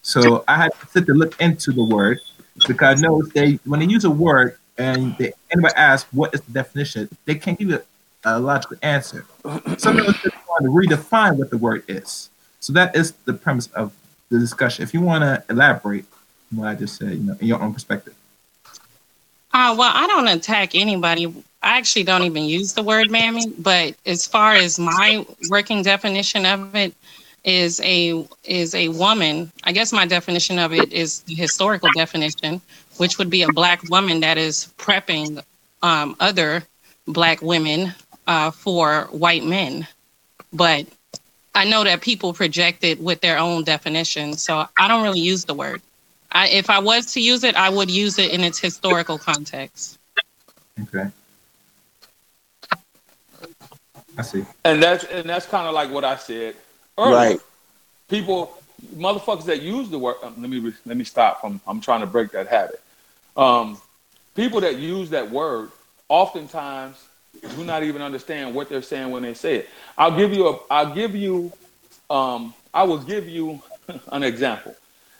So I had to sit to look into the word because I know they when they use a word and they, anybody asks what is the definition, they can't give you a, logical answer. Sometimes they want to redefine what the word is. So that is the premise of the discussion. If you want to elaborate what I just said, you know, in your own perspective. Uh, well, I don't attack anybody. I actually don't even use the word mammy, but as far as my working definition of it is a is a woman. I guess my definition of it is the historical definition, which would be a black woman that is prepping um, other black women uh, for white men. But I know that people project it with their own definition, so I don't really use the word. I, if I was to use it, I would use it in its historical context. Okay. I see. And that's and that's kind of like what I said earlier. Right. People, motherfuckers that use the word. um, let me let me stop. I'm I'm trying to break that habit. Um, people that use that word oftentimes do not even understand what they're saying when they say it. I'll give you a. I'll give you. Um, I will give you [LAUGHS] an example.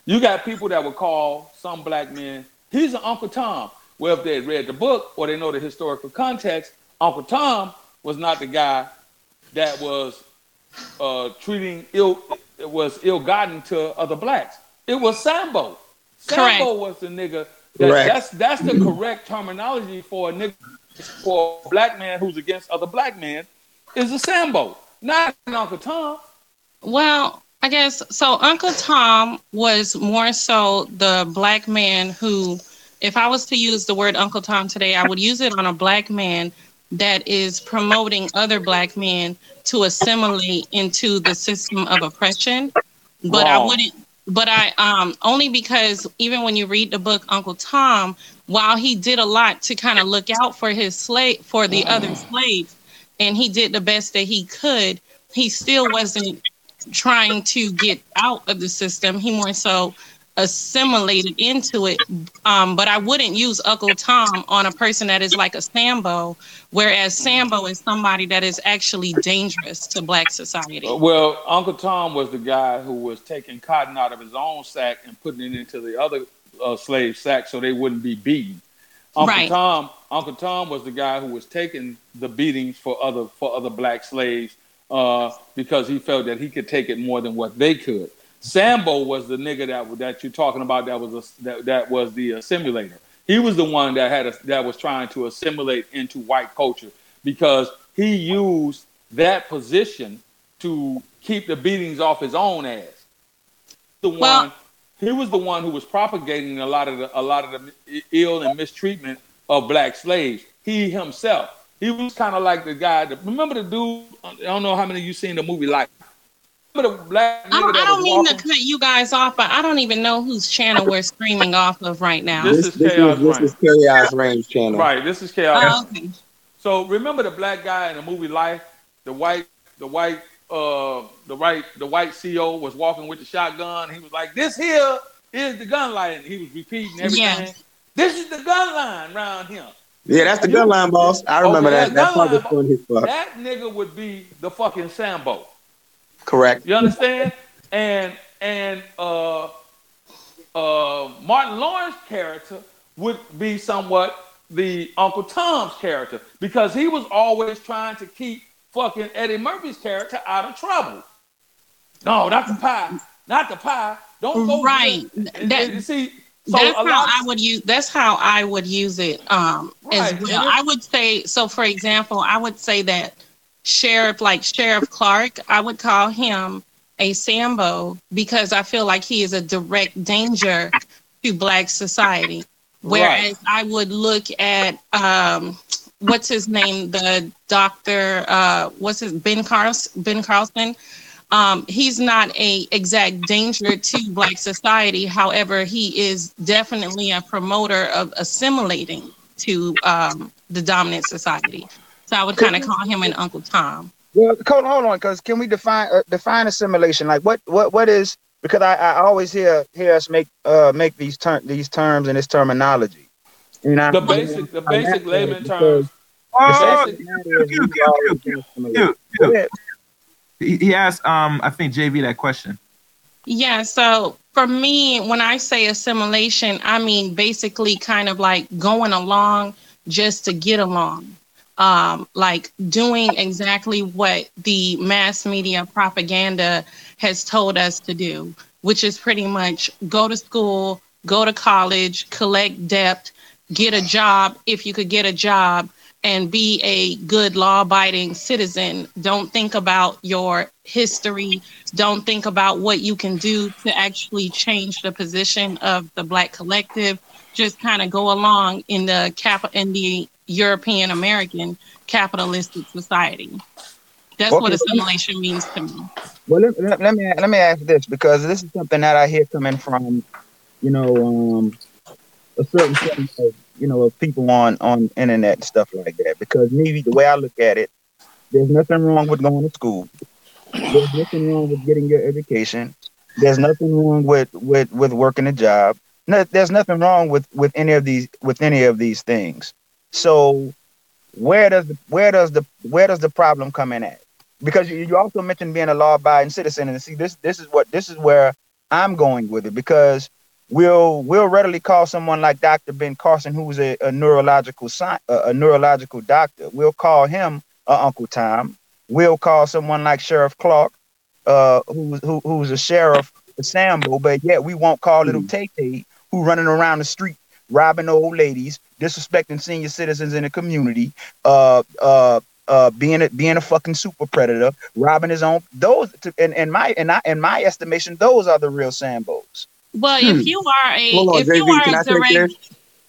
You got people that would call some black men. He's an Uncle Tom. Well, if they had read the book or they know the historical context, Uncle Tom was not the guy that was uh, treating ill it was ill-gotten to other blacks. It was Sambo. Sambo was the nigga. That, that's that's the correct terminology for a nigga for a black man who's against other black men is a Sambo, not an Uncle Tom. Well, I guess so. Uncle Tom was more so the black man who, if I was to use the word Uncle Tom today, I would use it on a black man that is promoting other black men to assimilate into the system of oppression. But I wouldn't. But I um only because even when you read the book Uncle Tom, while he did a lot to kind of look out for his slave for the other slaves, and he did the best that he could, he still wasn't trying to get out of the system. He more so assimilated into it. Um, but I wouldn't use Uncle Tom on a person that is like a Sambo, whereas Sambo is somebody that is actually dangerous to black society. Well, Uncle Tom was the guy who was taking cotton out of his own sack and putting it into the other uh, slave sack so they wouldn't be beaten. Uncle Right. Tom, Uncle Tom was the guy who was taking the beatings for other for other black slaves uh, because he felt that he could take it more than what they could. Sambo was the nigga that that you're talking about that was a, that, that was the assimilator. He was the one that had a, that was trying to assimilate into white culture because he used that position to keep the beatings off his own ass. The Well- one he was the one who was propagating a lot of the a lot of the ill and mistreatment of black slaves. He himself, he was kind of like the guy. That, remember the dude? I don't know how many of you seen the movie like. Remember the black I don't, I don't was mean to cut you guys off, but I don't even know whose channel we're streaming off of right now. This This, is this, Chaos is, this Reign. is Chaos Reign channel. Right, this is chaos. Oh, okay. So remember the black guy in the movie Life, the white, the white, uh, the right, the white CO was walking with the shotgun. He was like, "This here is the gun line." And he was repeating everything. Yes. This is the gun line around here. Yeah, that's the gun line, boss. I remember Okay, that. That gun part was line, fun fuck. That nigga would be the fucking Sambo. Correct. You understand? and and uh, uh, Martin Lawrence character would be somewhat the Uncle Tom's character because he was always trying to keep fucking Eddie Murphy's character out of trouble. No, not the pie, not the pie. Don't go. Right. That- see, So that's how lot- I would use. That's how I would use it. Um, as Right, well. it- I would say so. For example, I would say that sheriff, like Sheriff Clarke, I would call him a Sambo because I feel like he is a direct danger to Black society. Whereas I would look at um, what's his name, the doctor, uh, what's his Ben Carson, Ben Carson. Um, he's not a exact danger to Black society. However, he is definitely a promoter of assimilating to um, the dominant society. So I would kind of call him an Uncle Tom. Well, hold, hold on, because can we define uh, define assimilation? Like what what what is because I, I always hear hear us make uh make these ter- these terms and this terminology. You know, The basic, the basic layman terms. Oh, the basic matter is Q, we Q, always Q, hear assimilation. Q, Go Q. ahead. he, he asked, um, I think JV that question. Yeah, so for me, when I say assimilation, I mean basically kind of like going along just to get along. Um, like doing exactly what the mass media propaganda has told us to do, which is pretty much go to school, go to college, collect debt, get a job if you could get a job, and be a good law abiding citizen. Don't think about your history. Don't think about what you can do to actually change the position of the Black collective. Just kind of go along in the cap in the European American capitalistic society. That's what assimilation means to me. Well, let, let, let me let me ask this because this is something that I hear coming from, you know, um, a certain set of you know of people on on internet stuff like that. Because me, the way I look at it, there's nothing wrong with going to school. There's nothing wrong with getting your education. There's nothing wrong with with with working a job. No, there's nothing wrong with with any of these with any of these things. So where does where does the where does the problem come in at? Because you, you also mentioned being a law-abiding citizen, and see this this is what this is where I'm going with it because we'll we'll readily call someone like Dr. Ben Carson, who's a, a neurological sci- a, a neurological doctor, we'll call him uh, Uncle Tom. We'll call someone like Sheriff Clarke, uh, who's who, who's a sheriff, a Sambo, but yet we won't call little Tay Tay who running around the street robbing old ladies, disrespecting senior citizens in the community, uh, uh, uh, being a being a fucking super predator, robbing his own. Those, to, in, in my in, I, in my estimation, those are the real Sambos. Well, Hmm. if you are a Hold on, if you are can I a take direct this?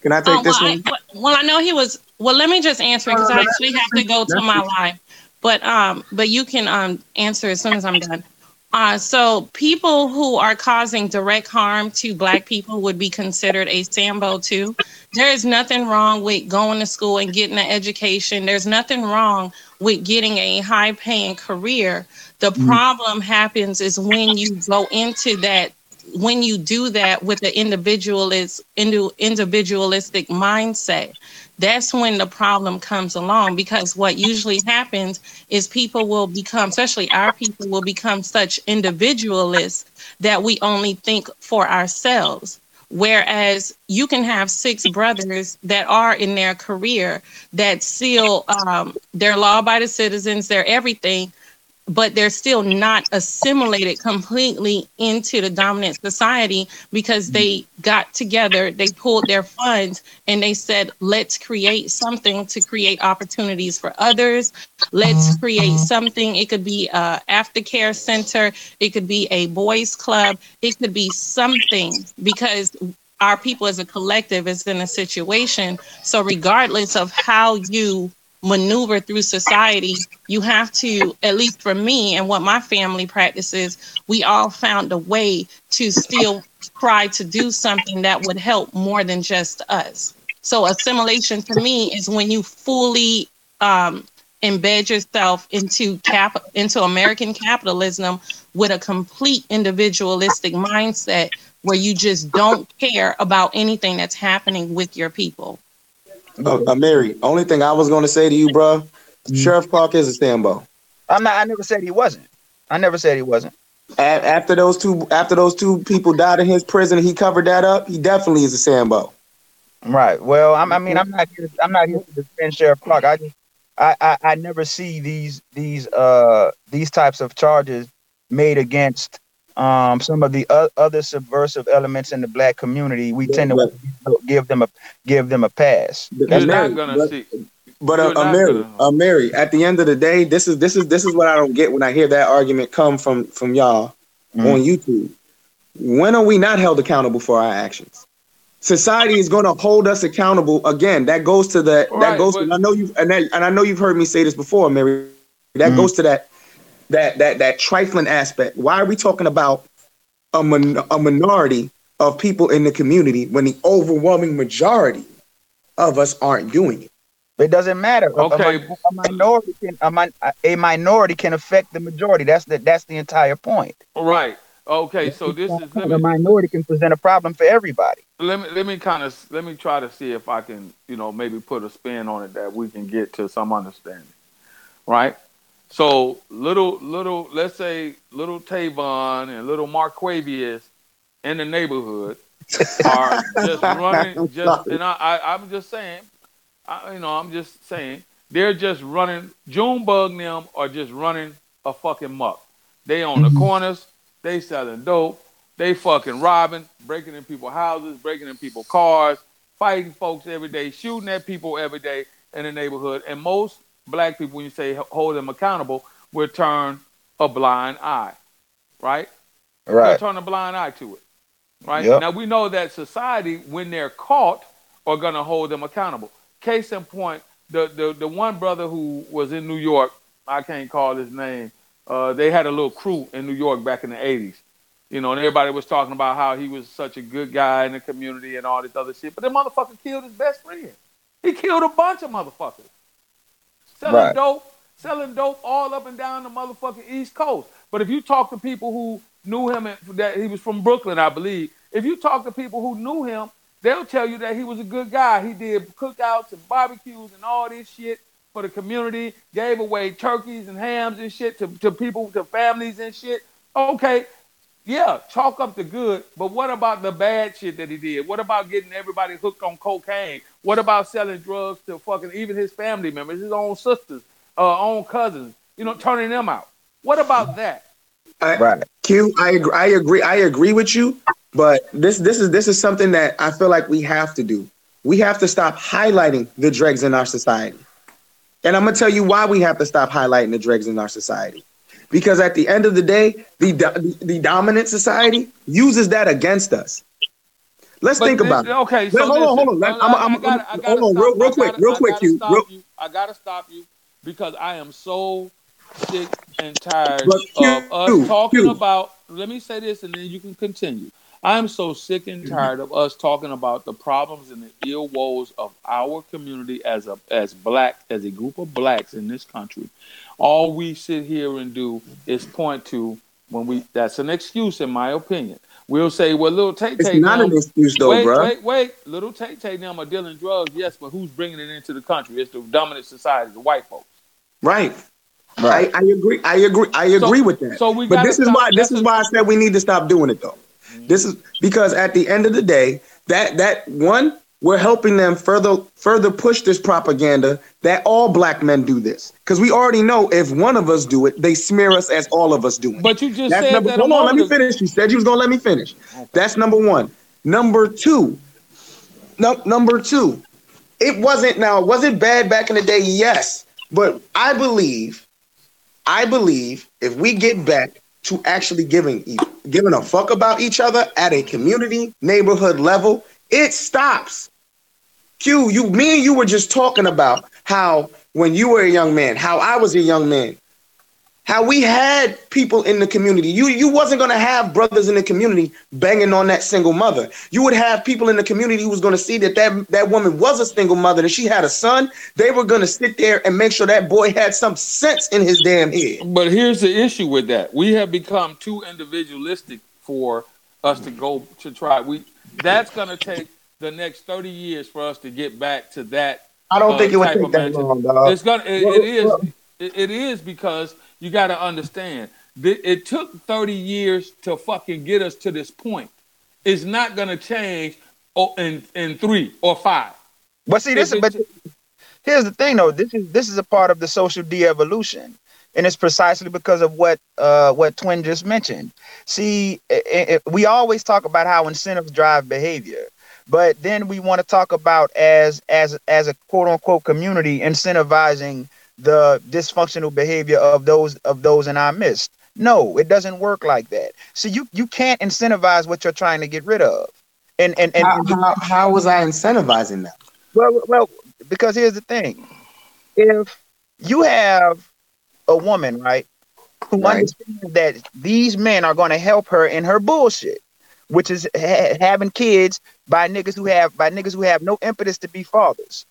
Can I take Oh, this well, one? I, well, I know he was. Well, let me just answer because I actually have to go to my live. But um, but you can um answer as soon as I'm done. Uh, so people who are causing direct harm to Black people would be considered a Sambo too. There is nothing wrong with going to school and getting an education. There's nothing wrong with getting a high-paying career. The problem happens is when you go into that when you do that with the individualist individualistic mindset that's when the problem comes along because what usually happens is people will become especially our people will become such individualists that we only think for ourselves. Whereas you can have six brothers that are in their career that seal um, they're law-abiding citizens they're everything but they're still not assimilated completely into the dominant society because mm. they got together, they pulled their funds, and they said, let's create something to create opportunities for others. Let's uh-huh. create uh-huh. something. It could be a aftercare center, it could be a boys club, it could be something because our people as a collective is in a situation. So regardless of how you maneuver through society, you have to, at least for me and what my family practices, we all found a way to still try to do something that would help more than just us. So assimilation for me is when you fully um, embed yourself into cap into American capitalism with a complete individualistic mindset where you just don't care about anything that's happening with your people. Uh, Mary, only thing I was going to say to you, bro, Sheriff Clarke is a Sambo. I'm not. I never said he wasn't. I never said he wasn't. A- after those two, after those two people died in his prison, he covered that up. He definitely is a Sambo. Right. Well, I'm, I mean, I'm not. Here, I'm not here to defend Sheriff Clarke. I just, I, I, I never see these these uh these types of charges made against um, some of the o- other subversive elements in the black community, we Yeah, tend to give them a give them a pass. You're That's not right. gonna But- see. But uh, uh, Mary, gonna- uh, Mary, at the end of the day, this is this is this is what I don't get when I hear that argument come from from y'all Mhm. on YouTube. When are we not held accountable for our actions? Society is going to hold us accountable again. That goes to the that Right, goes. but- to, I know you and, that, and I know you've heard me say this before, Mary. That Mhm. goes to that that that that trifling aspect. Why are we talking about a min, a minority of people in the community when the overwhelming majority of us aren't doing it? It doesn't matter. A- a Okay. A, minority can a, min- a minority can affect the majority. That's the that's the entire point. Right. Okay. So this is let the me, minority can present a problem for everybody. let me let me kind of let me try to see if I can you know maybe put a spin on it that we can get to some understanding. Right. So little little let's say little Tavon and little Marquavius in the neighborhood are just [LAUGHS] running just and I, I I'm just saying I, you know I'm just saying they're just running Junebug them are just running a fucking muck. They on the mm-hmm. corners, they selling dope, they fucking robbing, breaking in people's houses, breaking in people's cars, fighting folks every day, shooting at people every day in the neighborhood. And most black people, when you say hold them accountable, will turn a blind eye, right? They'll turn a blind eye to it, right? Yep. Now we know that society, when they're caught, are gonna hold them accountable. Case in point, the the the one brother who was in New York, I can't call his name. Uh, they had a little crew in New York back in the '80s, you know, and everybody was talking about how he was such a good guy in the community and all this other shit. But the motherfucker killed his best friend. He killed a bunch of motherfuckers. Selling Right. dope, selling dope all up and down the motherfucking East Coast. But if you talk to people who knew him, and that he was from Brooklyn, I believe. If you talk to people who knew him, they'll tell you that he was a good guy. He did cookouts and barbecues and all this shit for the community. Gave away turkeys and hams and shit to, to people, to families and shit. Okay, yeah, chalk up the good, but what about the bad shit that he did? What about getting everybody hooked on cocaine? What about selling drugs to fucking even his family members, his own sisters, uh, own cousins? You know, turning them out. What about that? I, Right. Q, I agree. I agree. I agree with you. But this this is this is something that I feel like we have to do. We have to stop highlighting the dregs in our society. And I'm gonna tell you why we have to stop highlighting the dregs in our society. Because at the end of the day, the do- the dominant society uses that against us. Let's But think this- about it. Okay, so hold on, hold on. Let- I'm- I'm- I gotta- I hold on, real- real quick, gotta- real quick, stop real- you. I gotta stop you because I am so sick and tired Q, of us Q, talking Q. about. Let me say this, and then you can continue. I am so sick and mm-hmm. tired of us talking about the problems and the ill woes of our community as a as black as a group of blacks in this country. All we sit here and do is point to when we. That's an excuse, in my opinion. We'll say, "Well, little Tay It's Tay not them- an excuse though, wait, bro. wait, wait. Little Tay Tay them are dealing drugs, yes, but who's bringing it into the country? It's the dominant society, the white folks. Right. Right. I, I agree. I agree. I agree with that. So we but this is why this is why I said we need to stop doing it though. This is because at the end of the day, that that one we're helping them further further push this propaganda that all black men do this because we already know if one of us do it, they smear us as all of us do it. But you just That's said number, that. hold on, let me finish. You said you was gonna let me finish. That's number one. Number two. No, number two. It wasn't now. Was it bad back in the day? Yes, but I believe, I believe if we get back to actually giving giving a fuck about each other at a community neighborhood level, it stops. Q, you, me and you were just talking about how when you were a young man, how I was a young man, how we had people in the community. You you wasn't gonna have brothers in the community banging on that single mother. You would have people in the community who was gonna see that that, that woman was a single mother and she had a son. They were gonna sit there and make sure that boy had some sense in his damn head. But here's the issue with that: we have become too individualistic for us to go to try. We that's to take the next thirty years for us to get back to that. I don't uh, think it would take that long, dog. It's gonna. It, it is, it, it is because you got to understand. That it took thirty years to fucking get us to this point. It's not going to change oh, in in three or five. But see, this but here's the thing though. This is this is a part of the social de-evolution. and it's precisely because of what uh, what Twin just mentioned. See, it, it, we always talk about how incentives drive behavior, but then we want to talk about as as as a quote unquote community incentivizing the dysfunctional behavior of those of those in our midst. No, it doesn't work like that. So you you can't incentivize what you're trying to get rid of. And and and, How, how, how was I incentivizing that? well, well, because here's the thing: if you have a woman, right, who Right. understands that these men are going to help her in her bullshit, which is ha- having kids by niggas who have by niggas who have no impetus to be fathers,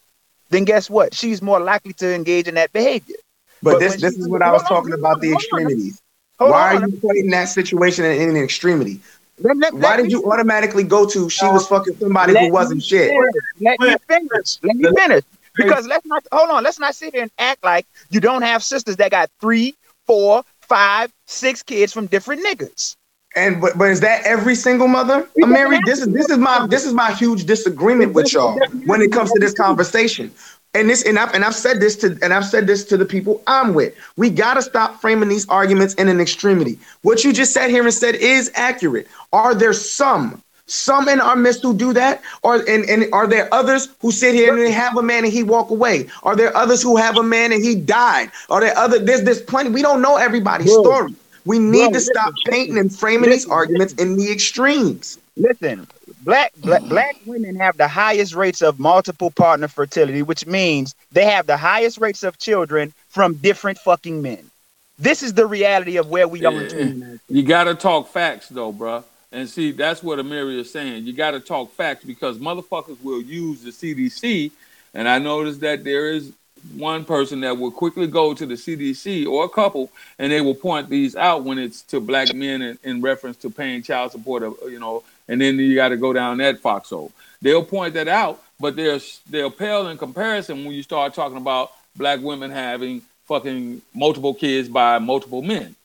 then guess what? She's more likely to engage in that behavior. But, But this this is what I was on, talking about on, the hold on. extremities. Why on. are you putting that situation in, in an extremity? Let, let, Why let did me- you automatically go to she was fucking somebody who wasn't shit? finish. Let me finish. Let me finish. Because let's not hold on. Let's not sit here and act like you don't have sisters that got three, four, five, six kids from different niggas. And but, but is that every single mother? Doesn't Mary, this is this is my this is my huge disagreement with y'all when it comes to this conversation. And this and I've and I've said this to and I've said this to the people I'm with. We gotta stop framing these arguments in an extremity. What you just sat here and said is accurate. Are there some some in our midst who do that? Or and, and are there others who sit here and they have a man and he walk away? Are there others who have a man and he died? Are there other there's there's plenty. We don't know everybody's Bro. story. We need Bro, to stop listen, painting and framing these listen, arguments in the extremes. Listen, black, black mm-hmm. black women have the highest rates of multiple partner fertility, which means they have the highest rates of children from different fucking men. This is the reality of where we are. in 2019. You got to talk facts, though, bruh. And see, that's what Amiri is saying. You got to talk facts because motherfuckers will use the CDC. And I noticed that there is one person that will quickly go to the CDC or a couple, and they will point these out when it's to black men in, in reference to paying child support, uh, you know. And then you got to go down that foxhole. They'll point that out, but they're they'll pale in comparison when you start talking about black women having fucking multiple kids by multiple men.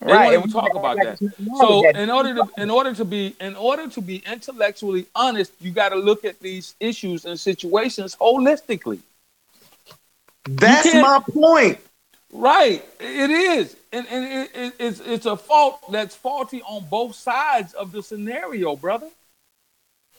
They Right, and even we talk about that. it's nothing wrong So in order to in order to be in order to be intellectually honest, you got to look at these issues and situations holistically. That's my point. Right, it is, and and it, it, it's it's a fault that's faulty on both sides of the scenario, brother.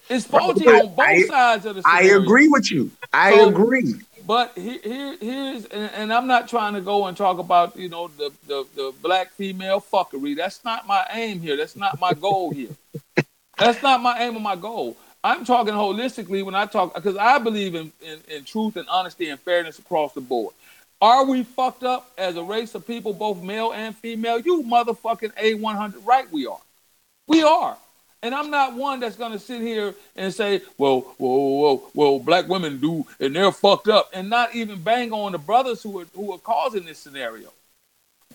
It's faulty on both I- sides of the scenario. I agree with you. I So- agree. But here, here here's, and, and I'm not trying to go and talk about, you know, the, the, the black female fuckery. That's not my aim here. That's not my goal here. That's not my aim or my goal. I'm talking holistically when I talk, because I believe in, in, in truth and honesty and fairness across the board. Are we fucked up as a race of people, both male and female? You motherfucking A100 right we are. We are. And I'm not one that's gonna sit here and say, well, whoa, whoa, whoa, well, black women do, and they're fucked up, and not even bang on the brothers who are who are causing this scenario.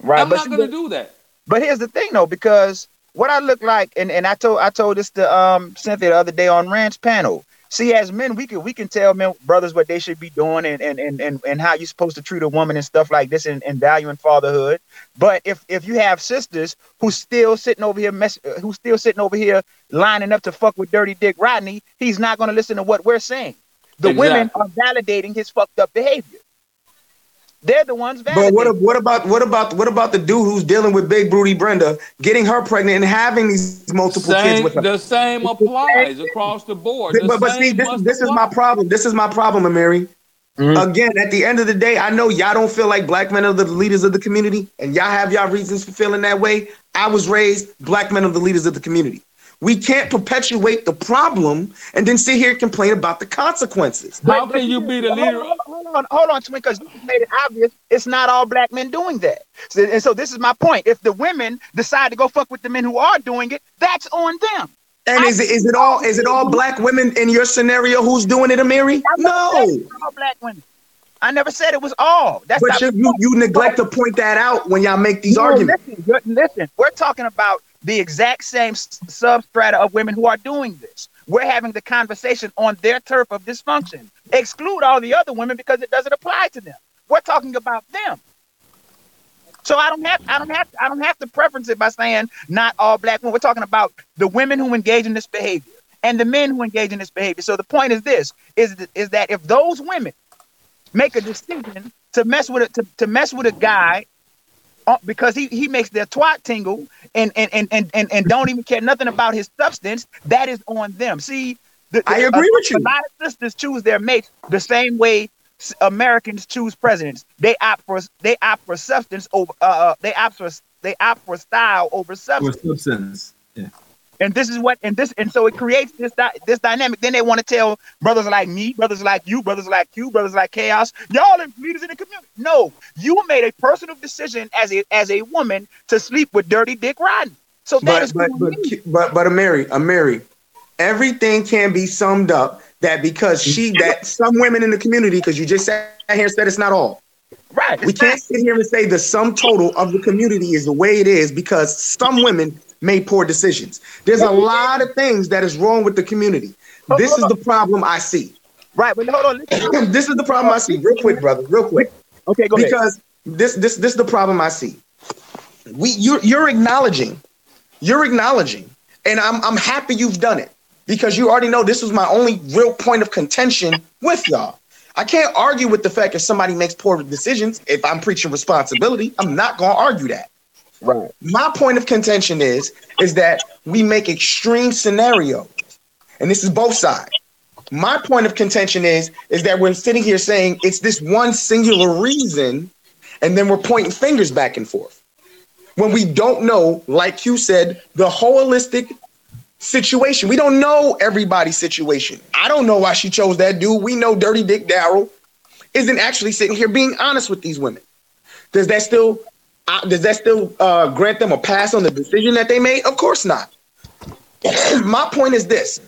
Right, I'm not gonna do that. But here's the thing though, because what I look like, and, and I told I told this to um Cynthia the other day on Rand's panel. See, as men, we can we can tell men brothers what they should be doing and and and and, and how you're supposed to treat a woman and stuff like this and, and valuing fatherhood. But if if you have sisters who's still sitting over here mess uh, who's still sitting over here lining up to fuck with dirty dick Rodney, he's not gonna listen to what we're saying. The women are validating his fucked up behavior. They're the ones validating. But what what about what about what about the dude who's dealing with Big Broody Brenda, getting her pregnant and having these multiple kids with her? the same applies across the board. The But, but see, this, must this is apply. my problem. This is my problem, Amiri. Mhm. Again, at the end of the day, I know y'all don't feel like black men are the leaders of the community, and y'all have y'all reasons for feeling that way. I was raised black men are the leaders of the community. We can't perpetuate the problem and then sit here and complain about the consequences. How can you be the Hold leader? on, hold on, hold on, Twin, because you made it obvious it's not all black men doing that. So, and so this is my point. If the women decide to go fuck with the men who are doing it, that's on them. And is it is it all is it all black women in your scenario who's doing it, Amiri? I never No. said it was all black women. I never said it was all. That's But not you, you you neglect to point that out when y'all make these No, arguments. Listen, listen, we're talking about the exact same substrata of women who are doing this. We're having the conversation on their turf of dysfunction. Exclude all the other women because it doesn't apply to them. We're talking about them. So I don't have I don't have I don't have to preference it by saying not all black women. We're talking about the women who engage in this behavior and the men who engage in this behavior. So the point is this is th- is that if those women make a decision to mess with it to, to mess with a guy uh, because he, he makes their twat tingle and and, and, and, and and don't even care nothing about his substance, that is on them. See, the, I agree a, with you. A lot of sisters choose their mates the same way Americans choose presidents. They opt for they opt for substance over uh, uh they opt for they opt for style over substance. With substance. Yeah. And this is what and this and so it creates this this dynamic. Then they want to tell brothers like me, brothers like you, brothers like you, brothers like chaos, y'all are leaders in the community. No, you made a personal decision as a as a woman to sleep with dirty Dick Rodney. So that But is but but but but Amiri, Amiri, everything can be summed up that because she that some women in the community, because you just sat here and said it's not all. right. We can't sit here and say the sum total of the community is the way it is because some women made poor decisions. There's a lot of things that is wrong with the community. This is the problem I see. right. But hold on, [CLEARS THROAT] this is the problem I see. Real quick, brother. Real quick. Okay, go ahead. because this this this is the problem I see. We you're you're acknowledging, you're acknowledging, and I'm I'm happy you've done it because you already know this was my only real point of contention with y'all. I can't argue with the fact if somebody makes poor decisions if I'm preaching responsibility. I'm not gonna argue that. Right. My point of contention is is that we make extreme scenarios, and this is both sides. My point of contention is is that we're sitting here saying it's this one singular reason, and then we're pointing fingers back and forth when we don't know, like you said, the holistic situation. We don't know everybody's situation. I don't know why she chose that dude. We know Dirty Dick Darrell isn't actually sitting here being honest with these women. Does that still uh, does that still uh, grant them a pass on the decision that they made? Of course not. [CLEARS THROAT] My point is this: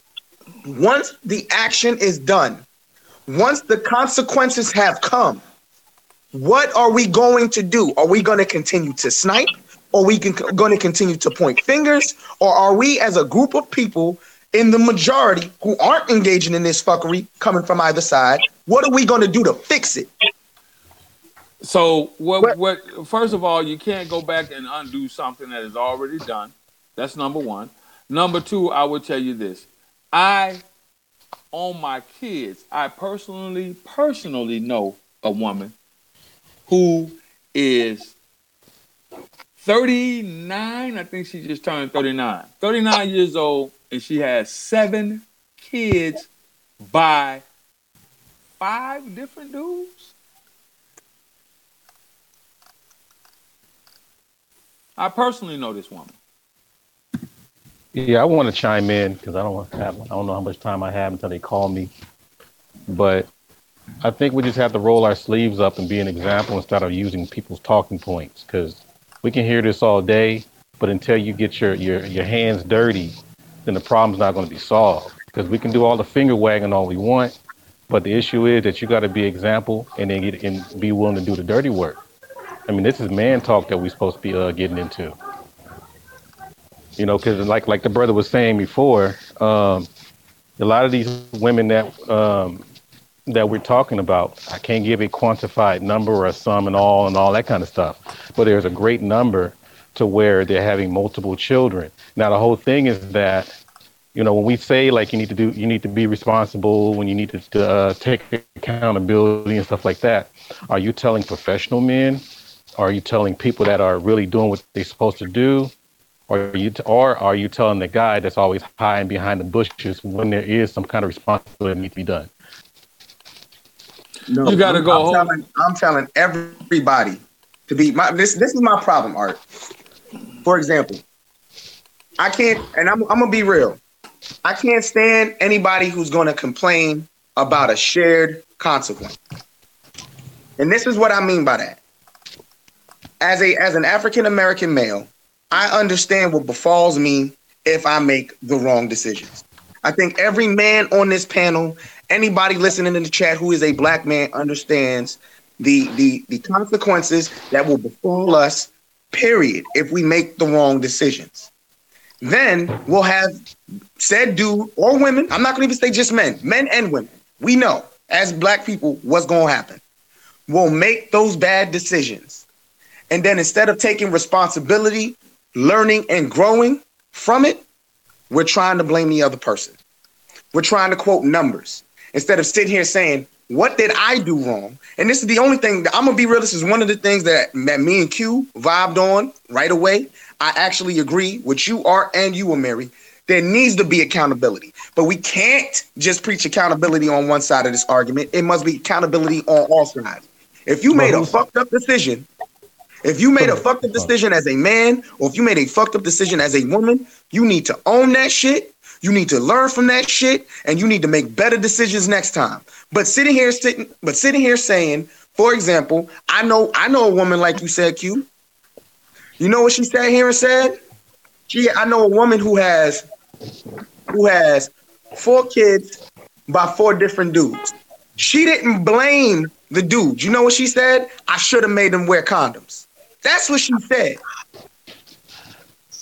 once the action is done, once the consequences have come, what are we going to do? Are we going to continue to snipe? Are we going to continue to point fingers? Or are we, as a group of people in the majority who aren't engaging in this fuckery coming from either side, what are we going to do to fix it? So what? What- What? First of all, you can't go back and undo something that is already done. That's number one. Number two, I will tell you this: I, on my kids, I personally, personally know a woman who is 39. I think she just turned 39. 39 years old, and she has seven kids by five different dudes. I personally know this woman. Yeah, I want to chime in because I don't have I don't know how much time I have until they call me. But I think we just have to roll our sleeves up and be an example instead of using people's talking points because we can hear this all day, but until you get your your, your hands dirty, then the problem's not going to be solved. Because we can do all the finger wagging all we want, but the issue is that you got to be example and then get and be willing to do the dirty work. I mean, this is man talk that we're supposed to be uh, getting into. You know, because like like the brother was saying before, um, a lot of these women that um, that we're talking about, I can't give a quantified number or a sum and all and all that kind of stuff, but there's a great number to where they're having multiple children. Now the whole thing is that you know when we say like you need to do you need to be responsible when you need to, uh, take accountability and stuff like that are you telling professional men are you telling people that are really doing what they're supposed to do or are you or are you telling the guy that's always hiding behind the bushes when there is some kind of responsibility that needs to be done No, You gotta go I'm home. telling, I'm telling everybody to be my this this is my problem, Art. For example, I can't and I'm I'm gonna be real. I can't stand anybody who's gonna complain about a shared consequence. And this is what I mean by that. As a as an African American male, I understand what befalls me if I make the wrong decisions. I think every man on this panel, anybody listening in the chat who is a black man understands the the the consequences that will befall us, period, if we make the wrong decisions. Then we'll have said dude or women, I'm not gonna even say just men, men and women. We know as black people what's gonna happen. We'll make those bad decisions. And then instead of taking responsibility, learning and growing from it, we're trying to blame the other person. We're trying to quote numbers instead of sitting here saying, what did I do wrong? And this is the only thing that I'm gonna be real. This is one of the things that, that me and Q vibed on right away. I actually agree with you, Art, and you, Mary. There needs to be accountability, but we can't just preach accountability on one side of this argument. It must be accountability on all sides. If you made a fucked up decision, if you made a fucked up decision as a man, or if you made a fucked up decision as a woman, you need to own that shit. You need to learn from that shit, and you need to make better decisions next time. But sitting here, sitting, but sitting here saying, for example, I know, I know a woman like you said, Q. You know what she sat here and said? She, I know a woman who has, who has four kids by four different dudes. She didn't blame the dude. You know what she said? I should have made them wear condoms. That's what she said.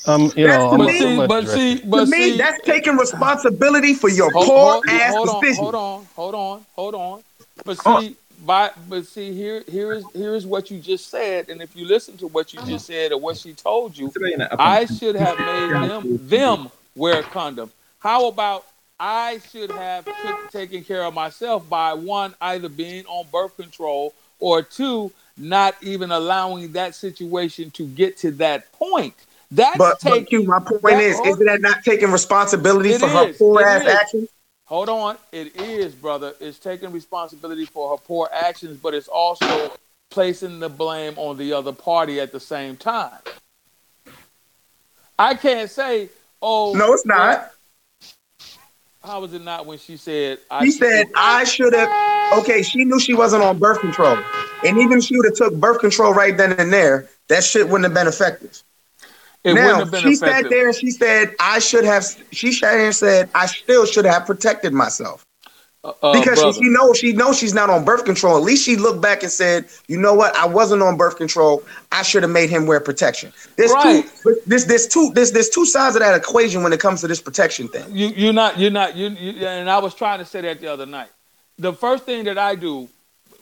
Um, you know, I'm But gonna- see, but see, but to me, that's taking responsibility for your hold, poor hold, ass hold on, decision. hold on, hold on, hold on. But Oh. see, by, but see, here, here is, here is what you just said, and if you listen to what you just said or what she told you, I should have made them them wear a condom. How about I should have took, taken care of myself by one either being on birth control or two not even allowing that situation to get to that point. That's But, but taking. Q, my point that- is, hold- isn't that not taking responsibility It for her poor ass is. actions? Hold on, it is, brother. It's taking responsibility for her poor actions, but it's also placing the blame on the other party at the same time. I can't say, oh No, it's not. How was it not when she said? I She said I should have. Okay, she knew she wasn't on birth control, and even if she would have took birth control right then and there, that shit wouldn't have been effective. It now have been she effective. sat there and she said I should have. She sat there and said I still should have protected myself. Uh, uh, because brother. she knows she knows she's not on birth control. At least she looked back and said, "You know what? I wasn't on birth control. I should have made him wear protection." There's Right. two. There's there's two. There's there's two sides of that equation when it comes to this protection thing. you you're not you're not you, you and I was trying to say that the other night. The first thing that I do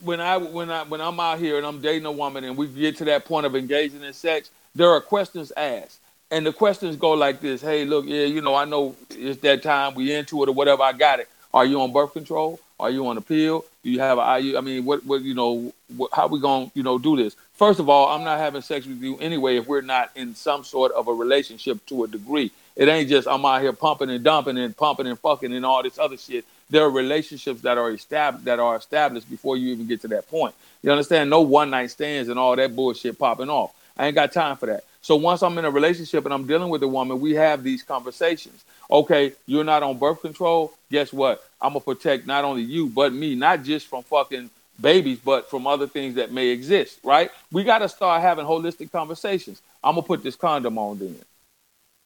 when I when I when I'm out here and I'm dating a woman and we get to that point of engaging in sex, there are questions asked. And the questions go like this: Hey, look, yeah, you know, I know it's that time we into it or whatever. I got it. Are you on birth control? Are you on a pill? Do you have a IU? I mean, what what you know? What, how we gonna you know do this? First of all, I'm not having sex with you anyway if we're not in some sort of a relationship to a degree. It ain't just I'm out here pumping and dumping and pumping and fucking and all this other shit. There are relationships that are established that are established before you even get to that point. You understand? No one night stands and all that bullshit popping off. I ain't got time for that. So once I'm in a relationship and I'm dealing with a woman, we have these conversations. Okay, you're not on birth control. Guess what? I'm gonna protect not only you but me, not just from fucking babies, but from other things that may exist. Right? We got to start having holistic conversations. I'm gonna put this condom on then.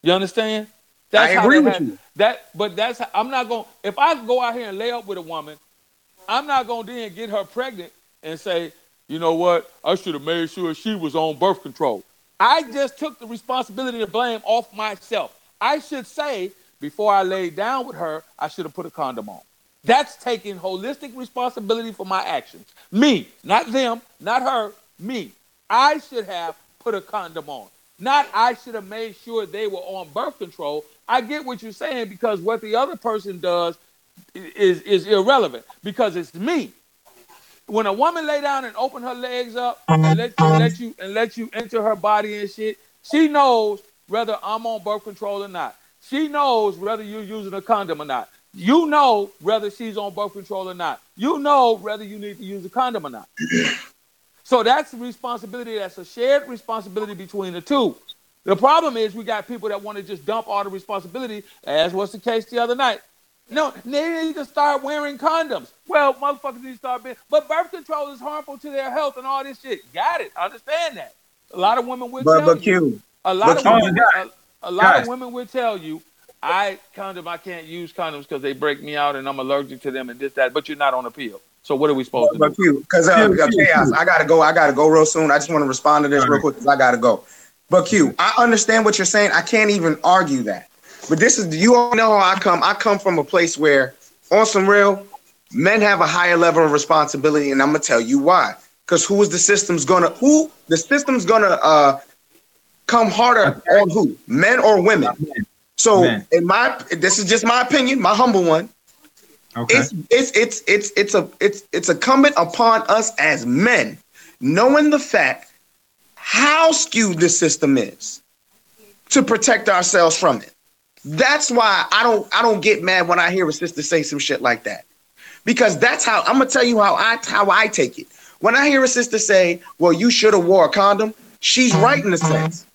You understand? I agree that with you. That, but that's how, I'm not going. to If I go out here and lay up with a woman, I'm not going to then get her pregnant and say, you know what? I should have made sure she was on birth control. I just took the responsibility to blame off myself. I should say before I laid down with her, I should have put a condom on. That's taking holistic responsibility for my actions. Me, not them, not her, me. I should have put a condom on. Not I should have made sure they were on birth control. I get what you're saying because what the other person does is, is irrelevant because it's me. When a woman lay down and open her legs up and let you let you and let you enter her body and shit, she knows whether I'm on birth control or not. She knows whether you're using a condom or not. You know whether she's on birth control or not. You know whether you need to use a condom or not. So that's a responsibility. That's a shared responsibility between the two. The problem is we got people that want to just dump all the responsibility, as was the case the other night. No, they need to start wearing condoms. Well, motherfuckers need to start being, but birth control is harmful to their health and all this shit. Got it. I understand that. A lot of women will But tell but you. Q, A lot but of Q- women, a, a lot Guys. of women will tell you, I condom, I can't use condoms because they break me out and I'm allergic to them and this that. But you're not on a pill. So what are we supposed to but do? Q, because uh, Q, uh, Q, chaos. Q. I gotta go. I gotta go real soon. I just want to respond to this real Alright. quick because I gotta go. But Q, I understand what you're saying. I can't even argue that. But this is you all know how I come. I come from a place where, on some real, men have a higher level of responsibility, and I'm gonna tell you why. Because who is the system's gonna who the system's gonna uh come harder on who men or women? So Men. in my this is just my opinion, my humble one. Okay. It's it's it's it's it's a it's it's incumbent upon us as men, knowing the fact how skewed this system is, to protect ourselves from it. That's why I don't I don't get mad when I hear a sister say some shit like that. Because that's how I'm gonna tell you how I how I take it. When I hear a sister say, Well, you should have wore a condom, she's right in a sense.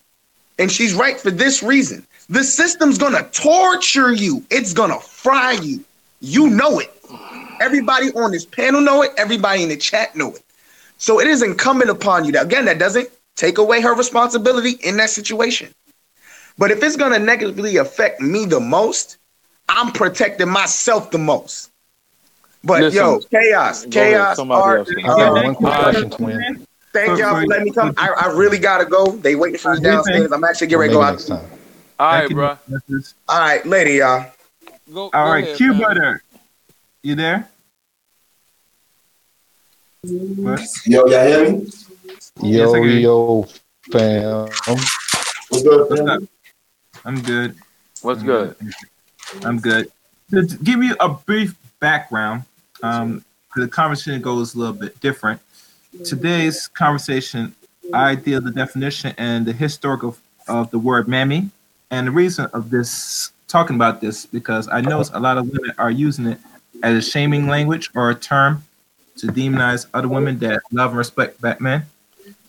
And she's right for this reason. The system's gonna torture you, it's gonna fry you. You know it. Everybody on this panel know it, everybody in the chat know it. So it is incumbent upon you. That again, that doesn't take away her responsibility in that situation. But if it's gonna negatively affect me the most, I'm protecting myself the most. But Listen, yo, chaos, chaos. somebody art, else. I got uh, one quick question, twin. thank y'all for- for letting me come. I, I really gotta go. They waiting for me downstairs. I'm actually getting ready to Maybe go next out. time. All right, Thank bro. All right, later, y'all. Go, All go right, ahead, Q man. Butter. You there? What? Yo, y'all hear me? Yo, Yes, yo, fam. What's good, What's fam? up? I'm good. What's good? I'm good. To give you a brief background, um, the conversation goes a little bit different. Today's conversation, I deal the definition and the historical of the word mammy, and the reason of this talking about this because I know a lot of women are using it as a shaming language or a term to demonize other women that love and respect black men.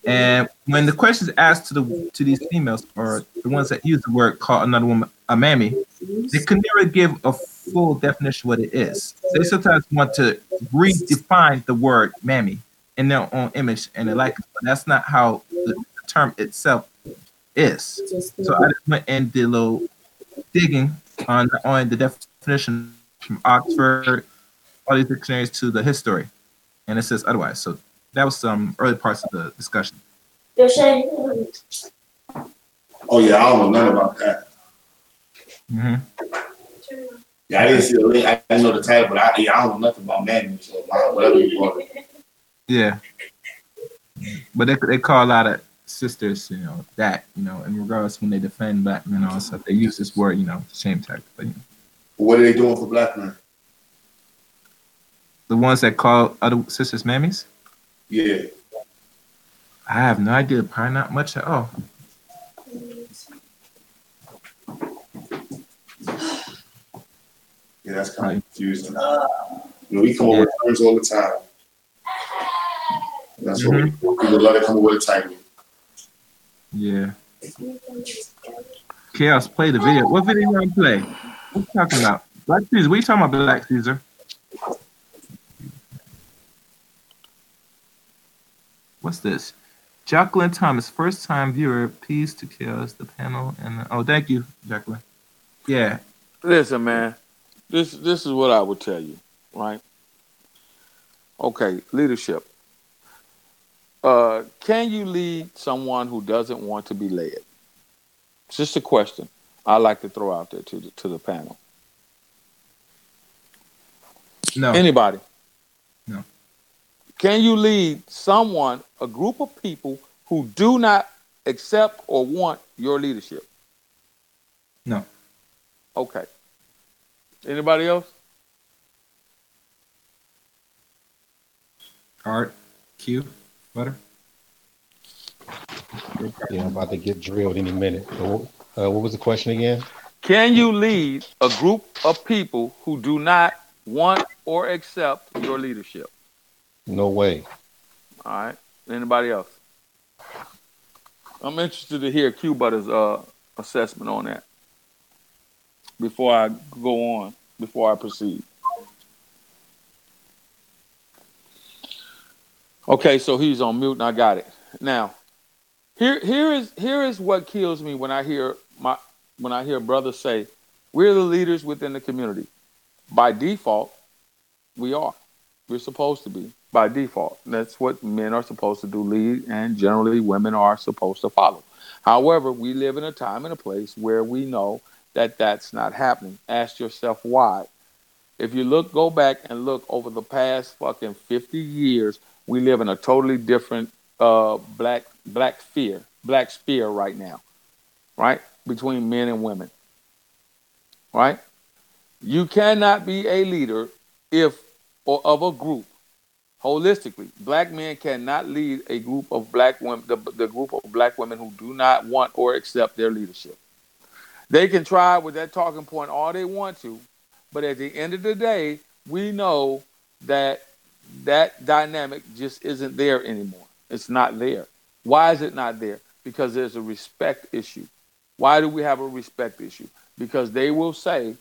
And when the question is asked to the to these females or the ones that use the word call another woman a mammy, they can never give a full definition what it is. They sometimes want to redefine the word mammy in their own image and they like it, but that's not how the term itself is. So I just went and did a little digging on on the definition from Oxford, all these dictionaries to the history, and it says otherwise. So that was some early parts of the discussion. Oh yeah, I don't know nothing about that. hmm Yeah, I didn't see the link. I didn't know the tag, but I, yeah, I don't know nothing about Madden. So uh, whatever you call it. Yeah, but they they call a lot of sisters, you know, that you know, in regards when they defend black men and all stuff, they use this word, you know, shame tactic. But you know, What are they doing for black men? the ones that call other sisters mammies, Yeah. I have no idea. Probably not much at all. Yeah, that's kind of confusing. You know, we come up with terms all the time. That's what we, mm-hmm. love to come with a title. Yeah. Chaos, play the video. What video you want to play? What you talking about? Black Caesar. What you talking about, Black Caesar? What's this? Jacqueline Thomas, first time viewer. Peace to Chaos, the panel, and oh, thank you, Jacqueline. Yeah, Listen, man. This this is what I would tell you, right? Okay, leadership. Uh, can you lead someone who doesn't want to be led? It's just a question I like to throw out there to the, to the panel. no, Anybody? No. Can you lead someone, a group of people who do not accept or want your leadership? no. Okay. Anybody else? Art, Q, Butter. Yeah, I'm about to get drilled any minute. So, uh, what was the question again? Can you lead a group of people who do not want or accept your leadership? No way. All right. Anybody else? I'm interested to hear Q Butter's uh, assessment on that before I go on, before I proceed. Okay, so he's on mute and I got it. Now, here here is here is what kills me when I hear my when I hear brothers say, we're the leaders within the community. By default, we are. We're supposed to be by default. That's what men are supposed to do, lead, and generally women are supposed to follow. However, we live in a time and a place where we know that that's not happening. Ask yourself why. If you look, go back and look over the past fucking 50 years, we live in a totally different uh, black black fear, black sphere right now, right? Between men and women, right? You cannot be a leader if or of a group holistically. Black men cannot lead a group of black women, the, the group of black women who do not want or accept their leadership. They can try with that talking point all they want to, but at the end of the day, we know that that dynamic just isn't there anymore. It's not there. Why is it not there? Because there's a respect issue. Why do we have a respect issue? Because they will say,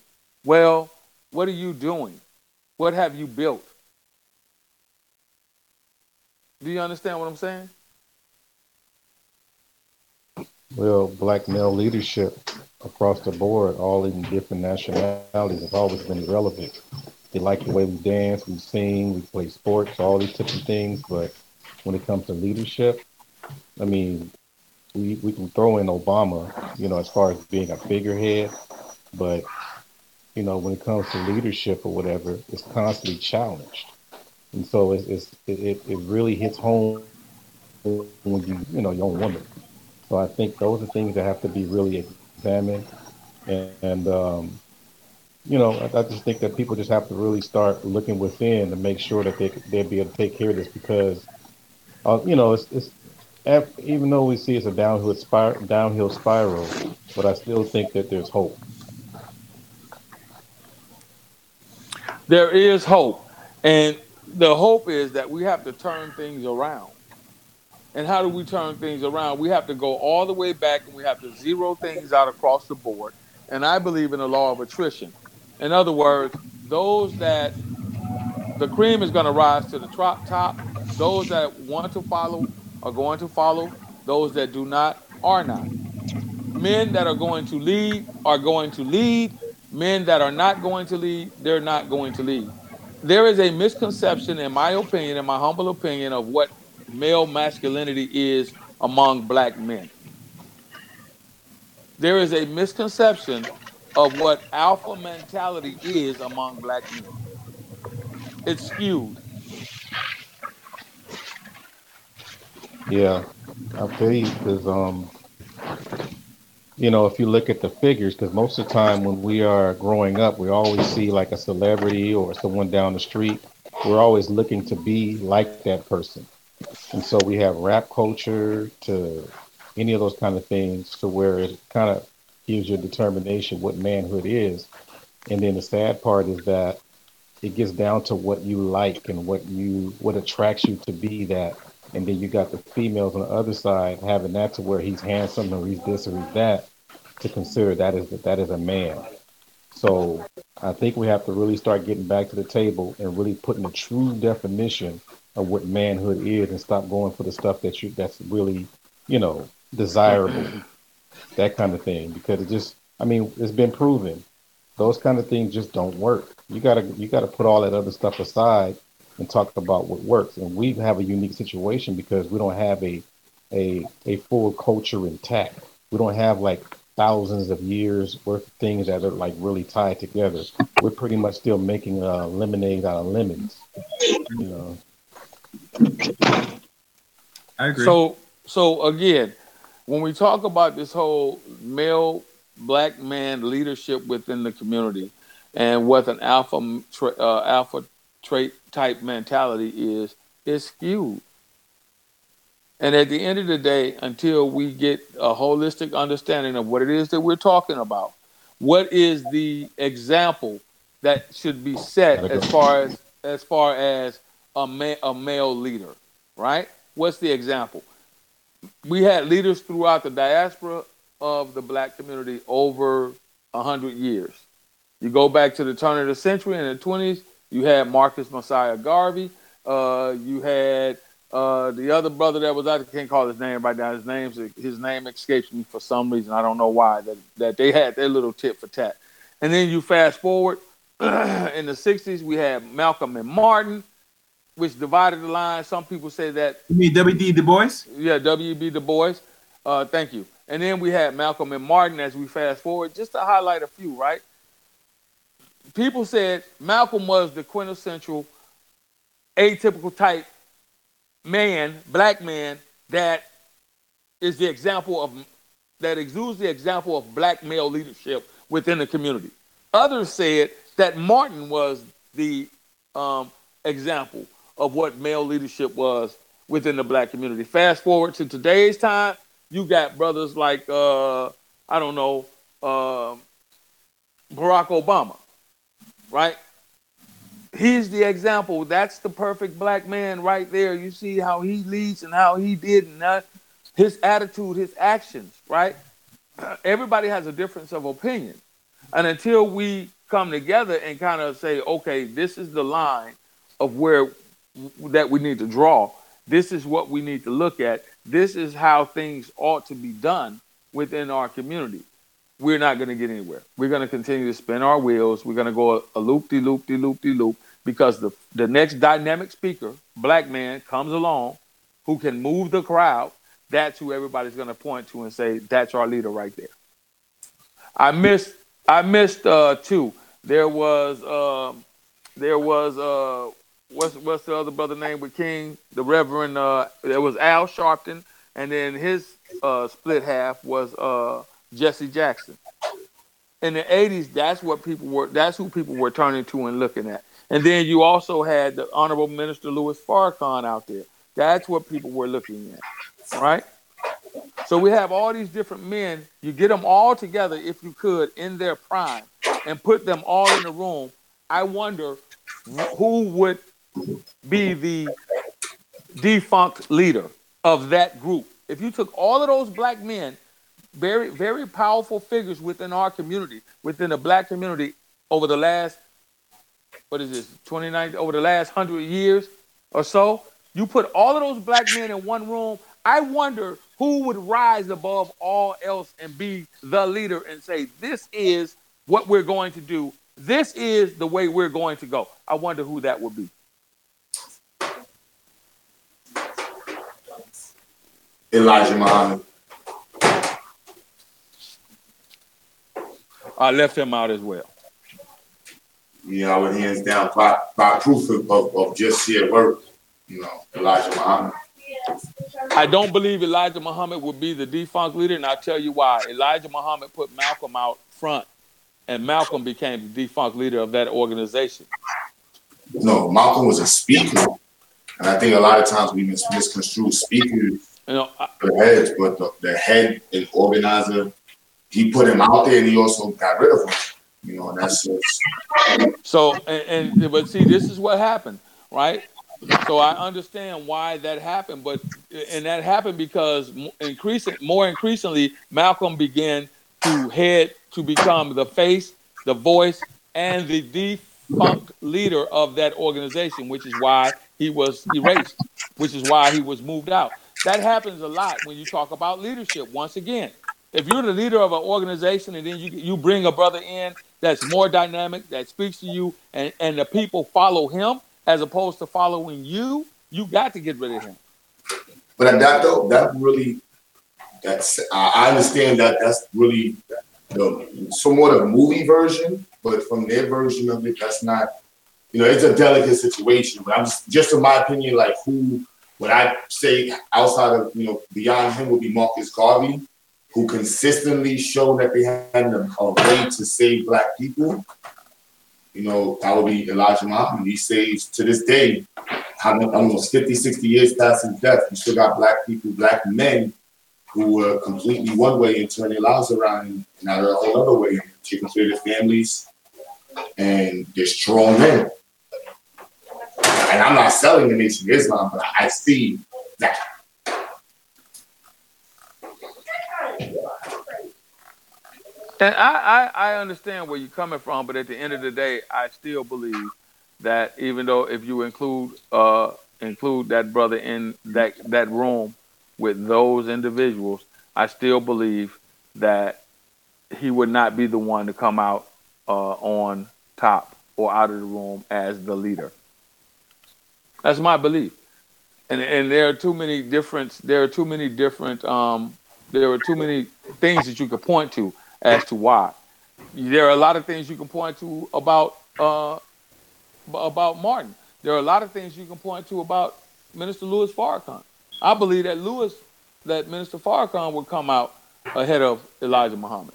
well, what are you doing? What have you built? Do you understand what I'm saying? Well, black male leadership across the board, all in different nationalities, has always been relevant. They like the way we dance, we sing, we play sports, all these types of things. But when it comes to leadership, I mean, we, we can throw in Obama, you know, as far as being a figurehead, but you know, when it comes to leadership or whatever, it's constantly challenged, and so it's, it's it it really hits home when you you know young woman. So I think those are things that have to be really examined, and, and um, you know, I, I just think that people just have to really start looking within to make sure that they they'll be able to take care of this because, uh, you know, it's, it's even though we see it's a downhill spiral, downhill spiral, but I still think that there's hope. There is hope, and the hope is that we have to turn things around. And how do we turn things around? We have to go all the way back and we have to zero things out across the board. And I believe in the law of attrition. In other words, those that the cream is going to rise to the top, top. Those that want to follow are going to follow. Those that do not are not. Men that are going to lead are going to lead. Men that are not going to lead, they're not going to lead. There is a misconception, in my opinion, in my humble opinion, of what male masculinity is among black men. There is a misconception of what alpha mentality is among black men. It's skewed. Yeah, I'll tell you because um, you know, if you look at the figures, because most of the time when we are growing up, we always see like a celebrity or someone down the street. We're always looking to be like that person. And so we have rap culture to any of those kind of things to where it kind of gives you determination what manhood is. And then the sad part is that it gets down to what you like and what you what attracts you to be that. And then you got the females on the other side having that to where he's handsome or he's this or he's that to consider that is that is a man. So I think we have to really start getting back to the table and really putting a true definition of what manhood is and stop going for the stuff that you that's really, you know, desirable. that kind of thing. Because it just I mean, it's been proven. Those kind of things just don't work. You gotta you gotta put all that other stuff aside and talk about what works. And we have a unique situation because we don't have a a a full culture intact. We don't have like thousands of years worth of things that are like really tied together. We're pretty much still making uh, lemonade out of lemons. You know. I agree. So, so again, when we talk about this whole male black man leadership within the community, and what an alpha uh, alpha trait type mentality is, is skewed. And at the end of the day, until we get a holistic understanding of what it is that we're talking about, what is the example that should be set as far as as far as a, ma- a male leader, right? What's the example? We had leaders throughout the diaspora of the black community over a hundred years. You go back to the turn of the century in the twenties, you had Marcus Mosiah Garvey. Uh, you had uh, the other brother that was out, I can't call his name right now. His name his name escapes me for some reason. I don't know why. That that they had their little tit for tat. And then you fast forward [CLEARS THROAT] in the '60s, we had Malcolm and Martin, which divided the line. Some people say that. You mean W.D. Du Bois? Yeah, W.B. Du Bois. Uh, thank you. And then we had Malcolm and Martin as we fast forward, just to highlight a few, right? People said Malcolm was the quintessential atypical type man, black man, that is the example of that exudes the example of black male leadership within the community. Others said that Martin was the um, example of what male leadership was within the black community. Fast forward to today's time, you got brothers like uh, I don't know uh, Barack Obama, right? He's the example. That's the perfect black man right there. You see how he leads and how he did, and that, his attitude, his actions, right? [CLEARS THROAT] Everybody has a difference of opinion, and until we come together and kind of say, okay, this is the line of where that we need to draw. This is what we need to look at. This is how things ought to be done within our community. We're not going to get anywhere. We're going to continue to spin our wheels. We're going to go a, loop de loop de loop de loop because the, the next dynamic speaker, black man, comes along who can move the crowd. That's who everybody's going to point to and say, that's our leader right there. I missed I missed uh, two. There was um, there was uh, what's what's the other brother name with King? The Reverend uh, there was Al Sharpton, and then his uh, split half was uh, Jesse Jackson. In the '80s, that's what people were. That's who people were turning to and looking at. And then you also had the Honorable Minister Louis Farrakhan out there. That's what people were looking at, right? So we have all these different men. You get them all together, if you could, in their prime, and put them all in the room. I wonder who would be the defunct leader of that group. If you took all of those black men, very very powerful figures within our community, within the black community, over the last what is this 29 over the last hundred years or so, you put all of those black men in one room. I wonder who would rise above all else and be the leader and say, This is what we're going to do. This is the way we're going to go. I wonder who that would be. Elijah Muhammad. I left him out as well. You know, hands down by, by proof of, of, of just sheer work, you know, Elijah Muhammad. I don't believe Elijah Muhammad would be the defunct leader, and I'll tell you why. Elijah Muhammad put Malcolm out front, and Malcolm became the defunct leader of that organization. No, Malcolm was a speaker, and I think a lot of times we mis- misconstrue speakers You know, I, the heads, but the, the head and organizer, he put him out there, and he also got rid of him. You know, and that's just so and, and but see, this is what happened, right? So I understand why that happened, but and that happened because increasing more increasingly, Malcolm began to head to become the face, the voice, and the defunct leader of that organization, which is why he was erased, which is why he was moved out. That happens a lot when you talk about leadership. Once again, if you're the leader of an organization and then you you bring a brother in that's more dynamic, that speaks to you, and, and the people follow him as opposed to following you, you got to get rid of him. But that though, that really, that's I understand that that's really the somewhat a movie version, but from their version of it, that's not. You know, it's a delicate situation. But I'm just, just in my opinion, like who would I say outside of you know beyond him would be Marcus Garvey, who consistently showed that they had a, a way to save black people. You know, that would be Elijah Muhammad. He saves to this day, almost 50, 60 years past his death, you still got black people, black men who were completely one way and turn their lives around and now they're a whole other way, taking care of their families and they're strong men. And I'm not selling the Nation Islam, but I see that. And I, I, I understand where you're coming from, but at the end of the day, I still believe that even though if you include uh, include that brother in that that room with those individuals, I still believe that he would not be the one to come out uh, on top or out of the room as the leader. That's my belief, and and there are too many different there are too many different um, there are too many things that you could point to as to why. There are a lot of things you can point to about uh, about Martin. There are a lot of things you can point to about Minister Louis Farrakhan. I believe that Louis, that Minister Farrakhan would come out ahead of Elijah Muhammad.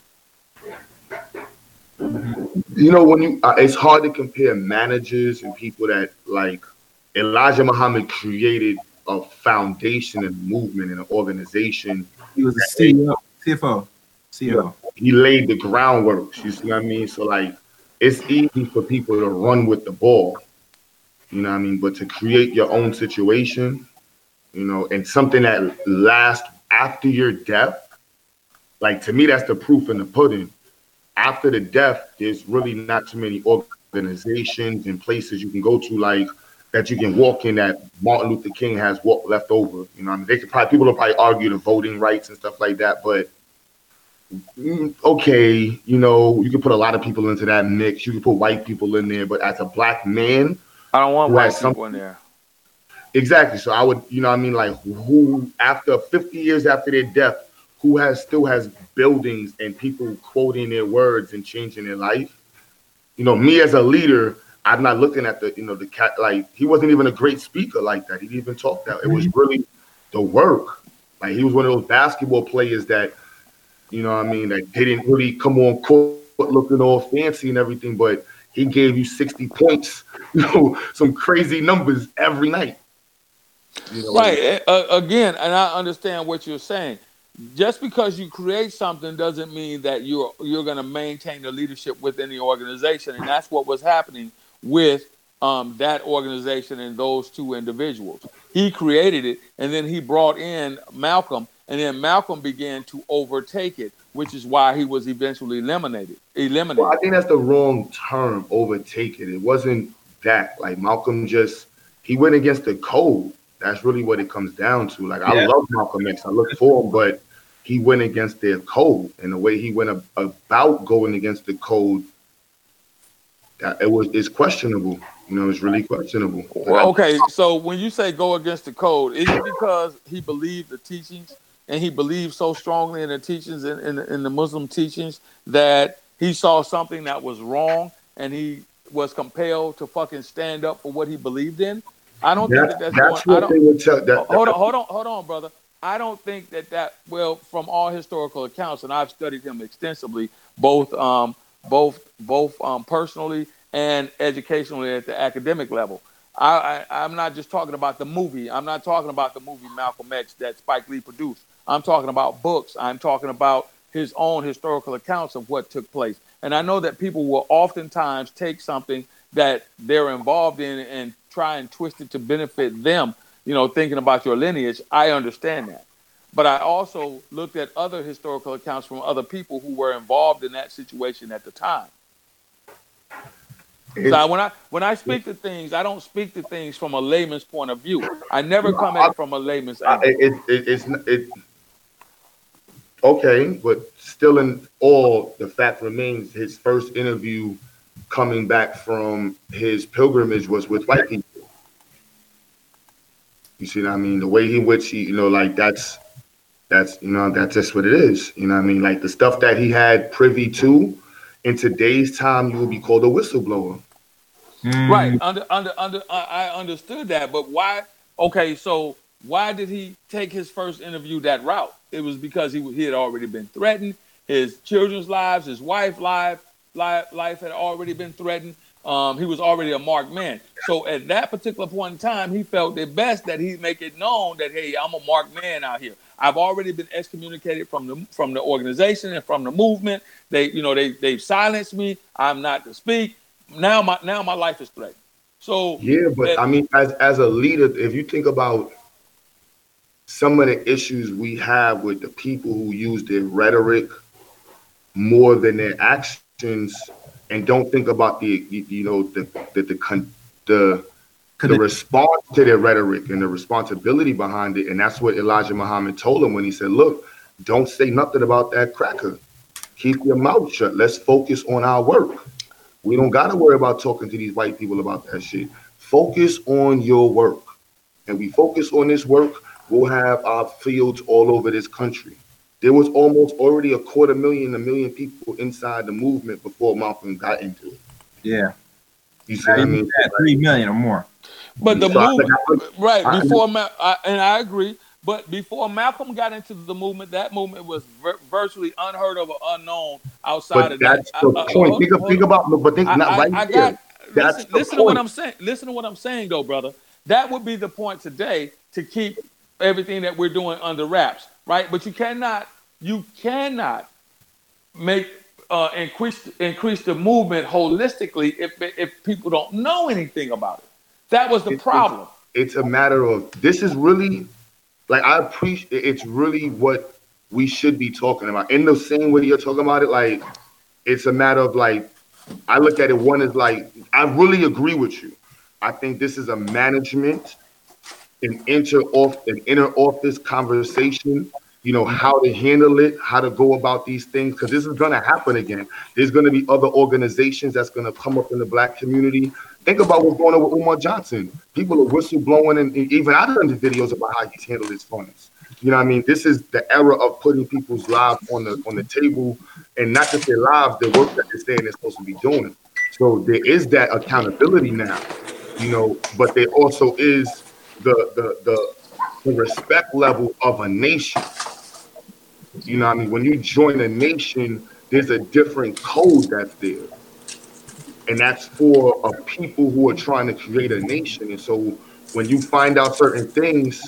you know when you uh, it's hard to compare managers and people that like Elijah Muhammad created a foundation and movement and an organization. He was a CEO, CFO, CEO. He laid the groundwork. You see what I mean? So like, it's easy for people to run with the ball. You know what I mean? But to create your own situation, you know, and something that lasts after your death, like to me, that's the proof in the pudding. After the death, there's really not too many organizations and places you can go to, like that you can walk in that Martin Luther King has walked left over. You know, I mean, they could probably people will probably argue the voting rights and stuff like that, but okay, you know, you can put a lot of people into that mix. You can put white people in there, but as a black man, I don't want who white has some- people in there. Exactly. So I would, you know, what I mean, like who after 50 years after their death, who has still has buildings and people quoting their words and changing their life. You know, me as a leader, I'm not looking at the, you know, the cat like he wasn't even a great speaker like that. He didn't even talk that. It was mm-hmm. really the work. Like he was one of those basketball players that, you know, what I mean, that didn't really come on court looking all fancy and everything, but he gave you 60 points, [LAUGHS] you know, some crazy numbers every night. You know, Right. Uh, again, and I understand what you're saying. Just because you create something doesn't mean that you're you're going to maintain the leadership within the organization, and that's what was happening with um, that organization and those two individuals. He created it, and then he brought in Malcolm, and then Malcolm began to overtake it, which is why he was eventually eliminated. Eliminated. Well, I think that's the wrong term, overtake it. It wasn't that. Like Malcolm just he went against the code. That's really what it comes down to. Like I love Malcolm X. I look for him, but he went against their code. And the way he went ab- about going against the code, that it was it's questionable. You know, it's really questionable. Well, okay, so when you say go against the code, is it because he believed the teachings and he believed so strongly in the teachings in, in, in the Muslim teachings that he saw something that was wrong and he was compelled to fucking stand up for what he believed in? I don't think That- that that's, that's going, I what they don't, would tell. That, hold on, hold on, hold on, brother. I don't think that that well, from all historical accounts, and I've studied him extensively, both um, both both um, personally and educationally at the academic level. I, I I'm not just talking about the movie. I'm not talking about the movie Malcolm X that Spike Lee produced. I'm talking about books. I'm talking about his own historical accounts of what took place. And I know that people will oftentimes take something that they're involved in and try and twist it to benefit them, you know, thinking about your lineage. I understand that. But I also looked at other historical accounts from other people who were involved in that situation at the time. So when I when I speak to things, I don't speak to things from a layman's point of view. I never come at it from a layman's I- angle. it, it, it's it okay, but still in all, the fact remains his first interview coming back from his pilgrimage was with white people. You see what I mean? The way he which he, you know, like that's that's you know, that's just what it is. You know what I mean? Like the stuff that he had privy to in today's time, you would be called a whistleblower. Mm. Right. Under under under I I understood that, but why okay, so why did he take his first interview that route? It was because he he had already been threatened. His children's lives, his wife life life, life had already been threatened. Um, he was already a marked man. So at that particular point in time, he felt it best that he make it known that hey, I'm a marked man out here. I've already been excommunicated from the from the organization and from the movement. They, you know, they they've silenced me. I'm not to speak. Now my now my life is threatened. So Yeah, but that- I mean, as as a leader, if you think about some of the issues we have with the people who use their rhetoric more than their actions, and don't think about the you, know the the the con- the, the response to their rhetoric and the responsibility behind it, and that's what Elijah Muhammad told him when he said, "Look, don't say nothing about that cracker. Keep your mouth shut. Let's focus on our work." We don't got to worry about talking to these white people about that shit. Focus on your work. And we focus on this work, we'll have our fields all over this country. There was almost already a quarter million, a million people inside the movement before Malcolm got into it. Yeah. You see what I mean? Yeah, three million or more. But the So movement, think I- right I- before, Ma- I, and I agree. But before Malcolm got into the movement, that movement was vir- virtually unheard of or unknown outside But of that's that. the I- I- point. hold- think, of, think about no, but think I, not I- right I got That's listen, the listen to what. I'm saying. Listen to what I'm saying, though, brother. That would be the point today to keep everything that we're doing under wraps, right? But you cannot, you cannot make uh, increase increase the movement holistically if if people don't know anything about it. That was the it's- problem. It's a matter of this is really like I appreciate it's really what we should be talking about. In the same way you're talking about it, like it's a matter of like I look at it one is like I really agree with you. I think this is a management an inter off an inner office conversation you know how to handle it how to go about these things because this is going to happen again. There's going to be other organizations that's going to come up in the black community. Think about what's going on with umar johnson. People are whistleblowing and, and even I've done the videos about how he's handled his funds. You know i mean? This is the era of putting people's lives on the on the table and not just their lives the work that they're saying they're supposed to be doing. So there is that accountability now you know but there also is the the the, the respect level of a nation you know what I mean? When you join a nation, there's a different code that's there. And that's for a people who are trying to create a nation. And so when you find out certain things,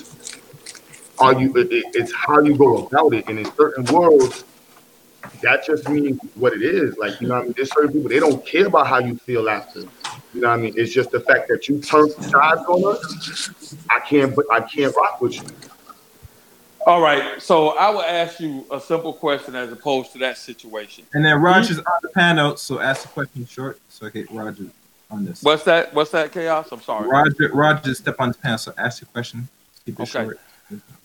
are you it, it- it's how you go about it. And in certain worlds, that just means what it is. Like, you know I mean? There's certain people, they don't care about how you feel after. You know what I mean? It's just the fact that you turn sides on us. I can't but I can't rock with you. All right. So I will ask you a simple question as opposed to that situation. And then Roger's on the panel, so ask the question short. So I get Roger on this. What's that? What's that chaos? I'm sorry. Roger, Roger, step on the panel, so ask your question. Keep it Okay. short.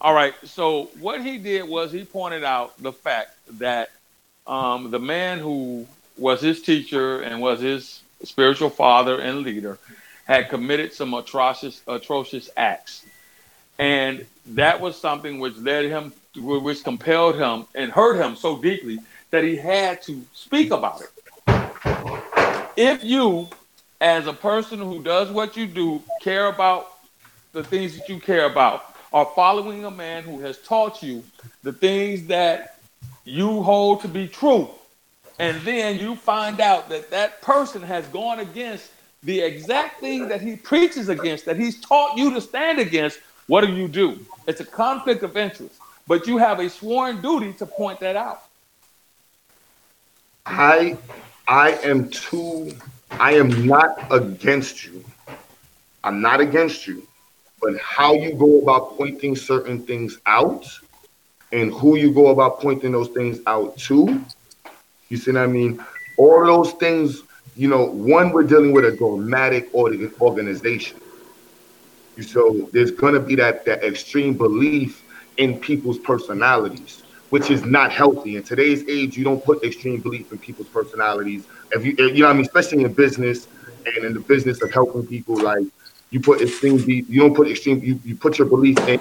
All right. So what he did was he pointed out the fact that um, the man who was his teacher and was his spiritual father and leader had committed some atrocious atrocious acts, and that was something which led him, which compelled him and hurt him so deeply that he had to speak about it. If you, as a person who does what you do, care about the things that you care about, are following a man who has taught you the things that you hold to be true, and then you find out that that person has gone against the exact thing that he preaches against, that he's taught you to stand against, what do you do? It's a conflict of interest, but you have a sworn duty to point that out. I I am too I am not against you. I'm not against you. But how you go about pointing certain things out and who you go about pointing those things out to, you see what I mean? All those things, you know, one, we're dealing with a dramatic org- organization. So there's gonna be that that extreme belief in people's personalities, which is not healthy. In today's age, you don't put extreme belief in people's personalities. If you you know what I mean, especially in business and in the business of helping people, like you put extreme you don't put extreme you, you put your belief in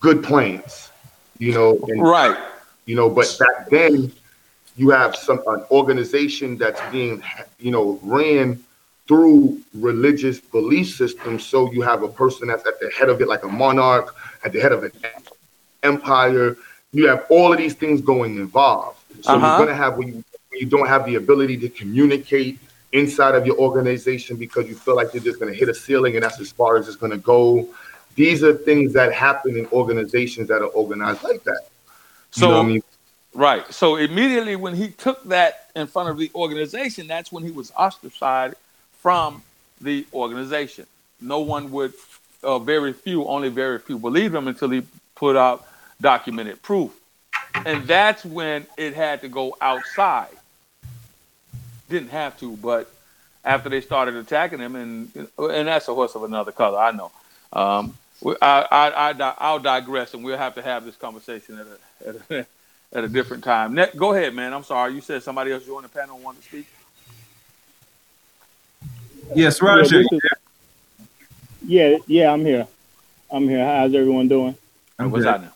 good plans, you know, and Right. you know, but back then you have some an organization that's being you know ran through religious belief systems. So you have a person that's at the head of it like a monarch at the head of an empire. You have all of these things going involved. So Uh-huh. you're going to have when you, when you don't have the ability to communicate inside of your organization because you feel like you're just going to hit a ceiling and that's as far as it's going to go. These are things that happen in organizations that are organized like that. You So know I mean? Right. So immediately when he took that in front of the organization, that's when he was ostracized from the organization. No one would, uh, very few, only very few believed him until he put out documented proof. And that's when it had to go outside. Didn't have to, but after they started attacking him, and and that's a horse of another color, I know. Um, I I I I'll digress, and we'll have to have this conversation at a, at a, at a different time. Ne- go ahead, man. I'm sorry. You said somebody else joined the panel wanted to speak. Yes, Yeah, Roger. this is- yeah, yeah, I'm here. I'm here. How's everyone doing? I'm What's good. now?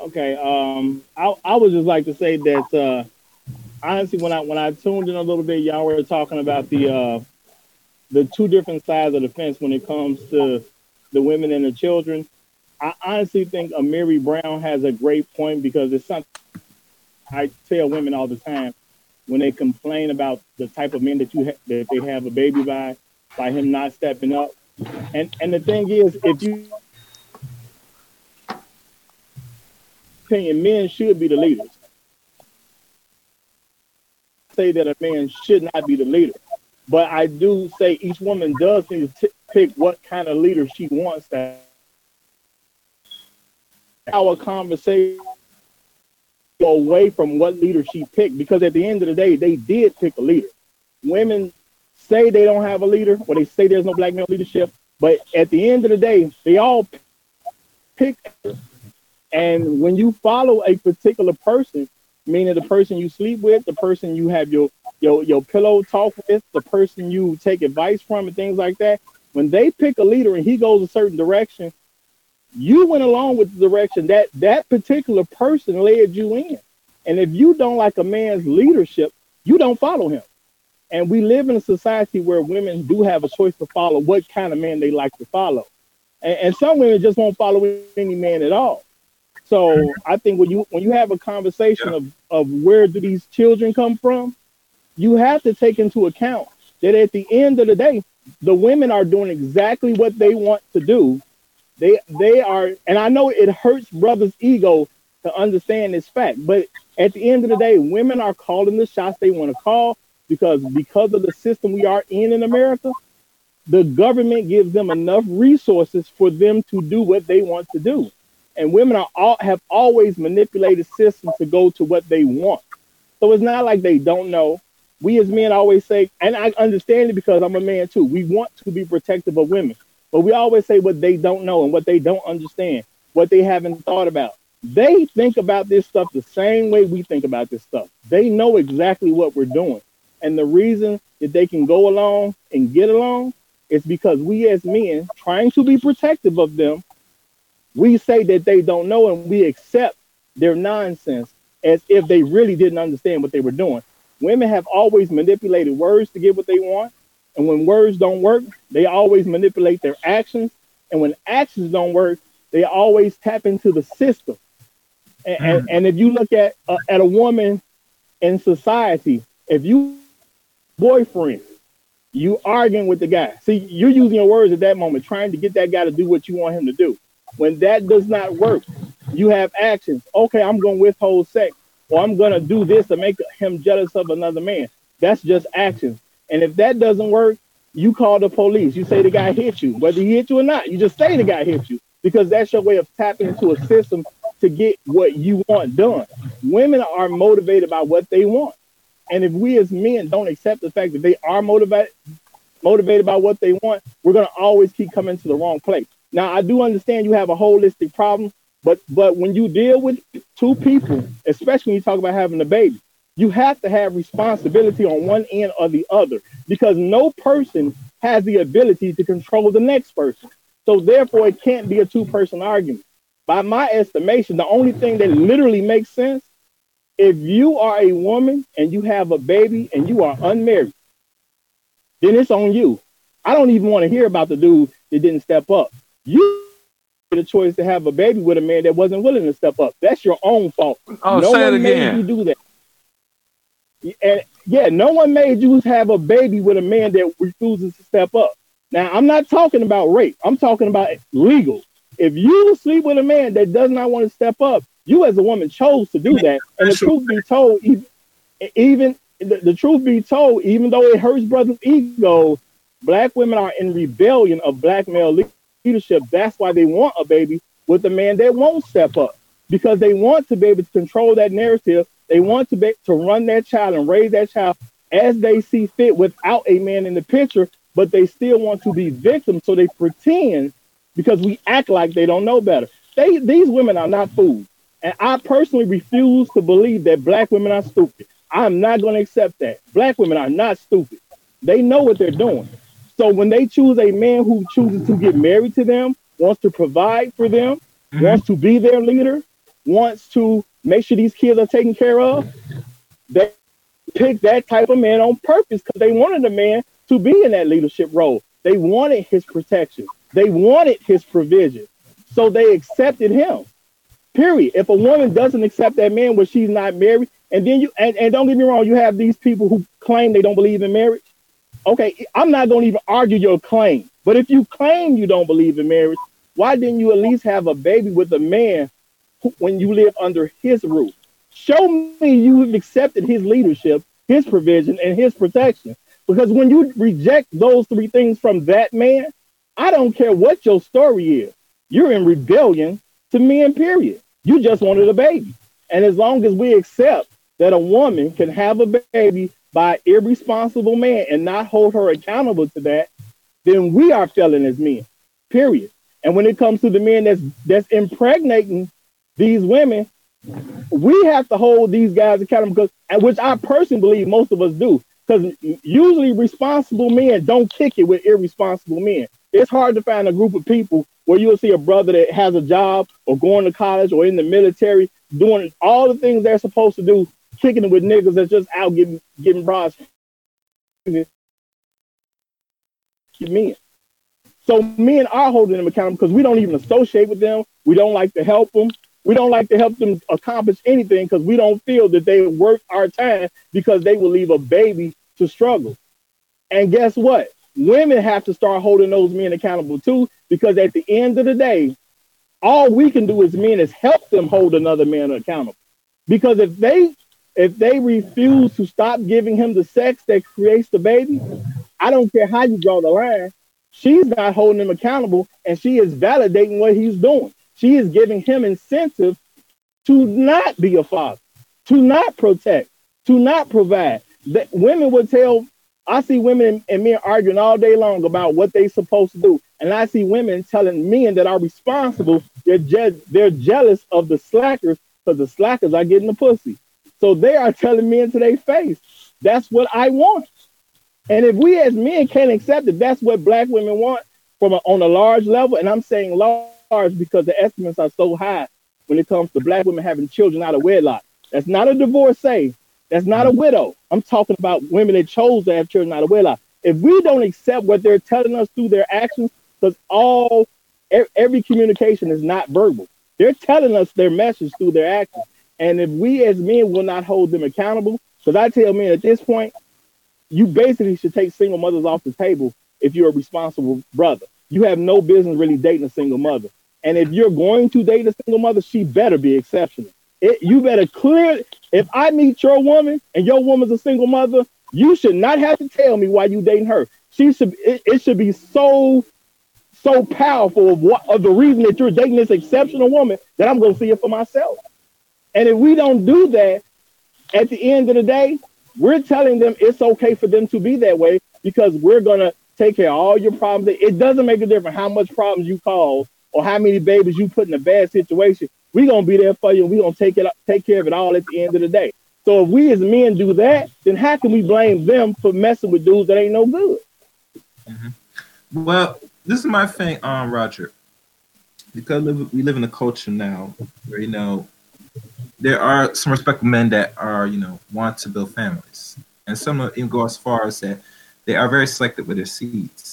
Okay. Um, I I would just like to say that uh, honestly, when I when I tuned in a little bit, y'all were talking about the uh, the two different sides of the fence when it comes to the women and the children. I honestly think a Mary Brown has a great point because it's something I tell women all the time when they complain about the type of men that you ha- that they have a baby by, by him not stepping up. And and the thing is, if you opinion, men should be the leaders. Say that a man should not be the leader, but I do say each woman does need to t- pick what kind of leader she wants to. Our conversation away from what leader she picked because at the end of the day, they did pick a leader. Women say they don't have a leader or they say there's no black male leadership, but at the end of the day, they all pick. And when you follow a particular person, meaning the person you sleep with, the person you have your your your pillow talk with, the person you take advice from, and things like that, when they pick a leader and he goes a certain direction, you went along with the direction that that particular person led you in. And if you don't like a man's leadership, you don't follow him. And we live in a society where women do have a choice to follow what kind of man they like to follow. And, and some women just won't follow any man at all. So I think when you when you have a conversation of, of where do these children come from, you have to take into account that at the end of the day, the women are doing exactly what they want to do they they are, and I know it hurts brothers' ego to understand this fact, but at the end of the day, women are calling the shots they want to call because because of the system we are in in America, the government gives them enough resources for them to do what they want to do, and women are all have always manipulated systems to go to what they want. So it's not like they don't know. We as men always say, and I understand it because I'm a man too. We want to be protective of women. But we always say what they don't know and what they don't understand, what they haven't thought about. They think about this stuff the same way we think about this stuff. They know exactly what we're doing. And the reason that they can go along and get along is because we as men, trying to be protective of them, we say that they don't know and we accept their nonsense as if they really didn't understand what they were doing. Women have always manipulated words to get what they want. And when words don't work, they always manipulate their actions. And when actions don't work, they always tap into the system. And, mm. and, and, if you look at uh, at a woman in society, if you boyfriend, you arguing with the guy. See, you're using your words at that moment, trying to get that guy to do what you want him to do. When that does not work, you have actions. Okay, I'm going to withhold sex, or I'm going to do this to make him jealous of another man. That's just actions. And if that doesn't work, you call the police. You say the guy hit you, whether he hit you or not. You just say the guy hit you because that's your way of tapping into a system to get what you want done. Women are motivated by what they want. And if we as men don't accept the fact that they are motivated motivated by what they want, we're gonna always keep coming to the wrong place. Now I do understand you have a holistic problem, but but when you deal with two people, especially when you talk about having a baby, you have to have responsibility on one end or the other because no person has the ability to control the next person. So therefore, it can't be a two-person argument. By my estimation, the only thing that literally makes sense, if you are a woman and you have a baby and you are unmarried, then it's on you. I don't even want to hear about the dude that didn't step up. You made the choice to have a baby with a man that wasn't willing to step up. That's your own fault. Oh, no say one it again. made you do that. And yeah, no one made you have a baby with a man that refuses to step up. Now, I'm not talking about rape. I'm talking about legal. If you sleep with a man that does not want to step up, you as a woman chose to do that. And the truth be told, even, even the, the truth be told, even though it hurts brothers' ego, black women are in rebellion of black male leadership. That's why they want a baby with a man that won't step up because they want to be able to control that narrative they want to be to run that child and raise that child as they see fit without a man in the picture, but they still want to be victims. So they pretend because we act like they don't know better. They these women are not fools. And I personally refuse to believe that black women are stupid. I'm not going to accept that. Black women are not stupid. They know what they're doing. So when they choose a man who chooses to get married to them, wants to provide for them, mm-hmm. wants to be their leader, wants to make sure these kids are taken care of. They picked that type of man on purpose because they wanted a man to be in that leadership role. They wanted his protection. They wanted his provision. So they accepted him. Period. If a woman doesn't accept that man when she's not married, and then you and, and don't get me wrong, you have these people who claim they don't believe in marriage. Okay, I'm not gonna even argue your claim. But if you claim you don't believe in marriage, why didn't you at least have a baby with a man when you live under his roof? Show me you've accepted his leadership, his provision, and his protection. Because when you reject those three things from that man, I don't care what your story is. You're in rebellion to men, period. You just wanted a baby. And as long as we accept that a woman can have a baby by irresponsible man and not hold her accountable to that, then we are failing as men, period. And when it comes to the men that's that's impregnating these women, we have to hold these guys accountable because, which I personally believe most of us do, because usually responsible men don't kick it with irresponsible men. It's hard to find a group of people where you'll see a brother that has a job or going to college or in the military doing all the things they're supposed to do, kicking it with niggas that's just out getting getting bras. Men. So men are holding them accountable because we don't even associate with them. We don't like to help them. We don't like to help them accomplish anything because we don't feel that they worth our time because they will leave a baby to struggle. And guess what? Women have to start holding those men accountable too because at the end of the day, all we can do as men is help them hold another man accountable. Because if they if they refuse to stop giving him the sex that creates the baby, I don't care how you draw the line, she's not holding him accountable and she is validating what he's doing. She is giving him incentive to not be a father, to not protect, to not provide. That women would tell, I see women and men arguing all day long about what they're supposed to do. And I see women telling men that are responsible, they're, je- they're jealous of the slackers because the slackers are getting the pussy. So they are telling men to their face, that's what I want. And if we as men can't accept it, that's what black women want from a, on a large level. And I'm saying large because the estimates are so high when it comes to black women having children out of wedlock. That's not a divorcee. That's not a widow. I'm talking about women that chose to have children out of wedlock. If we don't accept what they're telling us through their actions, because all every communication is not verbal, they're telling us their message through their actions. And if we as men will not hold them accountable, because I tell men at this point, you basically should take single mothers off the table if you're a responsible brother. You have no business really dating a single mother. And if you're going to date a single mother, she better be exceptional. It, you better clear. If I meet your woman and your woman's a single mother, you should not have to tell me why you dating her. She should. It, it should be so, so powerful of what of the reason that you're dating this exceptional woman that I'm going to see it for myself. And if we don't do that, at the end of the day, we're telling them it's okay for them to be that way because we're gonna take care of all your problems. It doesn't make a difference how much problems you cause or how many babies you put in a bad situation. We're gonna be there for you and we're gonna take it take care of it all at the end of the day. So if we as men do that, then how can we blame them for messing with dudes that ain't no good? Mm-hmm. Well, this is my thing, um, Roger. Because we live in a culture now where you know there are some respectable men that are, you know, want to build families, and some even go as far as that they are very selective with their seeds.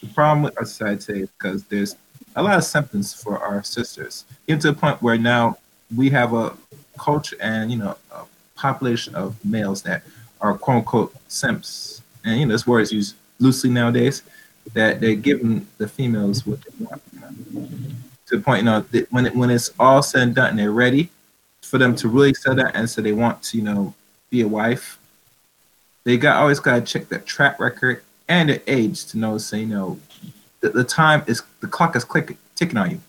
The problem with our society is because there's a lot of symptoms for our sisters, even to the point where now we have a culture and you know a population of males that are quote unquote simps, and you know this word is used loosely nowadays. That they're giving the females what they want. To the point, you know, that when it, when it's all said and done and they're ready for them to really settle that and so they want to, you know, be a wife, they got always got to check their track record and their age to know, say, you know, the, the time is the clock is clicking, ticking on you.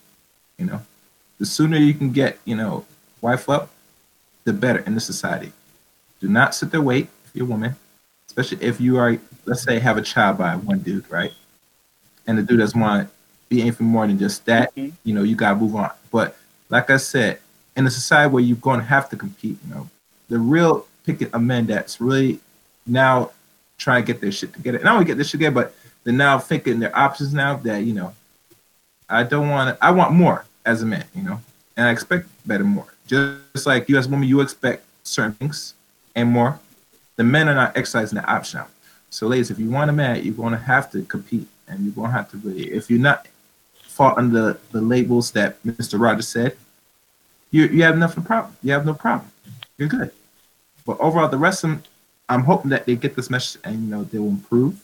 You know, the sooner you can get, you know, wife up, the better in the society. Do not sit there wait if you're a woman, especially if you are, let's say, have a child by one dude, right? And the dude doesn't want to be anything more than just that, mm-hmm. you know, you gotta move on. But like I said, in a society where you're going to have to compete, you know, the real picking of men that's really now trying to get their shit together. And not only get this shit together, but they're now thinking their options now that, you know, I don't want to, I want more as a man, you know, and I expect better more. Just like you as a woman, you expect certain things and more. The men are not exercising that option now. So, ladies, if you want a man, you're going to have to compete and you're going to have to really, if you're not fall under the labels that Mr. Rogers said, you you have nothing problem. You have no problem. You're good. But overall, the rest of them, I'm hoping that they get this message and you know they will improve.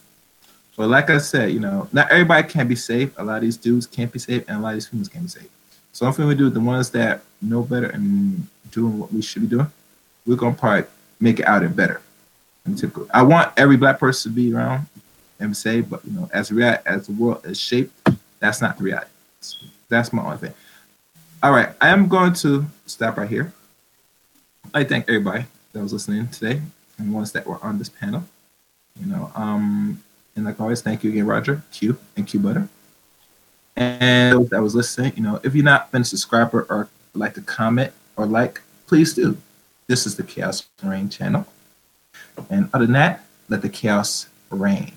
But like I said, you know, not everybody can be safe. A lot of these dudes can't be safe, and a lot of these females can't be safe. So something we do, the ones that know better and doing what we should be doing, we're gonna probably make it out and better. I want every black person to be around and say, but you know, as rea- as the world is shaped, that's not the reality. That's my only thing. All right, I am going to stop right here. I thank everybody that was listening today and ones that were on this panel. You know, um, and like always, thank you again, Roger, Q, and Q Butter. And that was listening, you know, if you're not been a subscriber or like to comment or like, please do. This is the Chaos Reign channel. And other than that, let the chaos reign.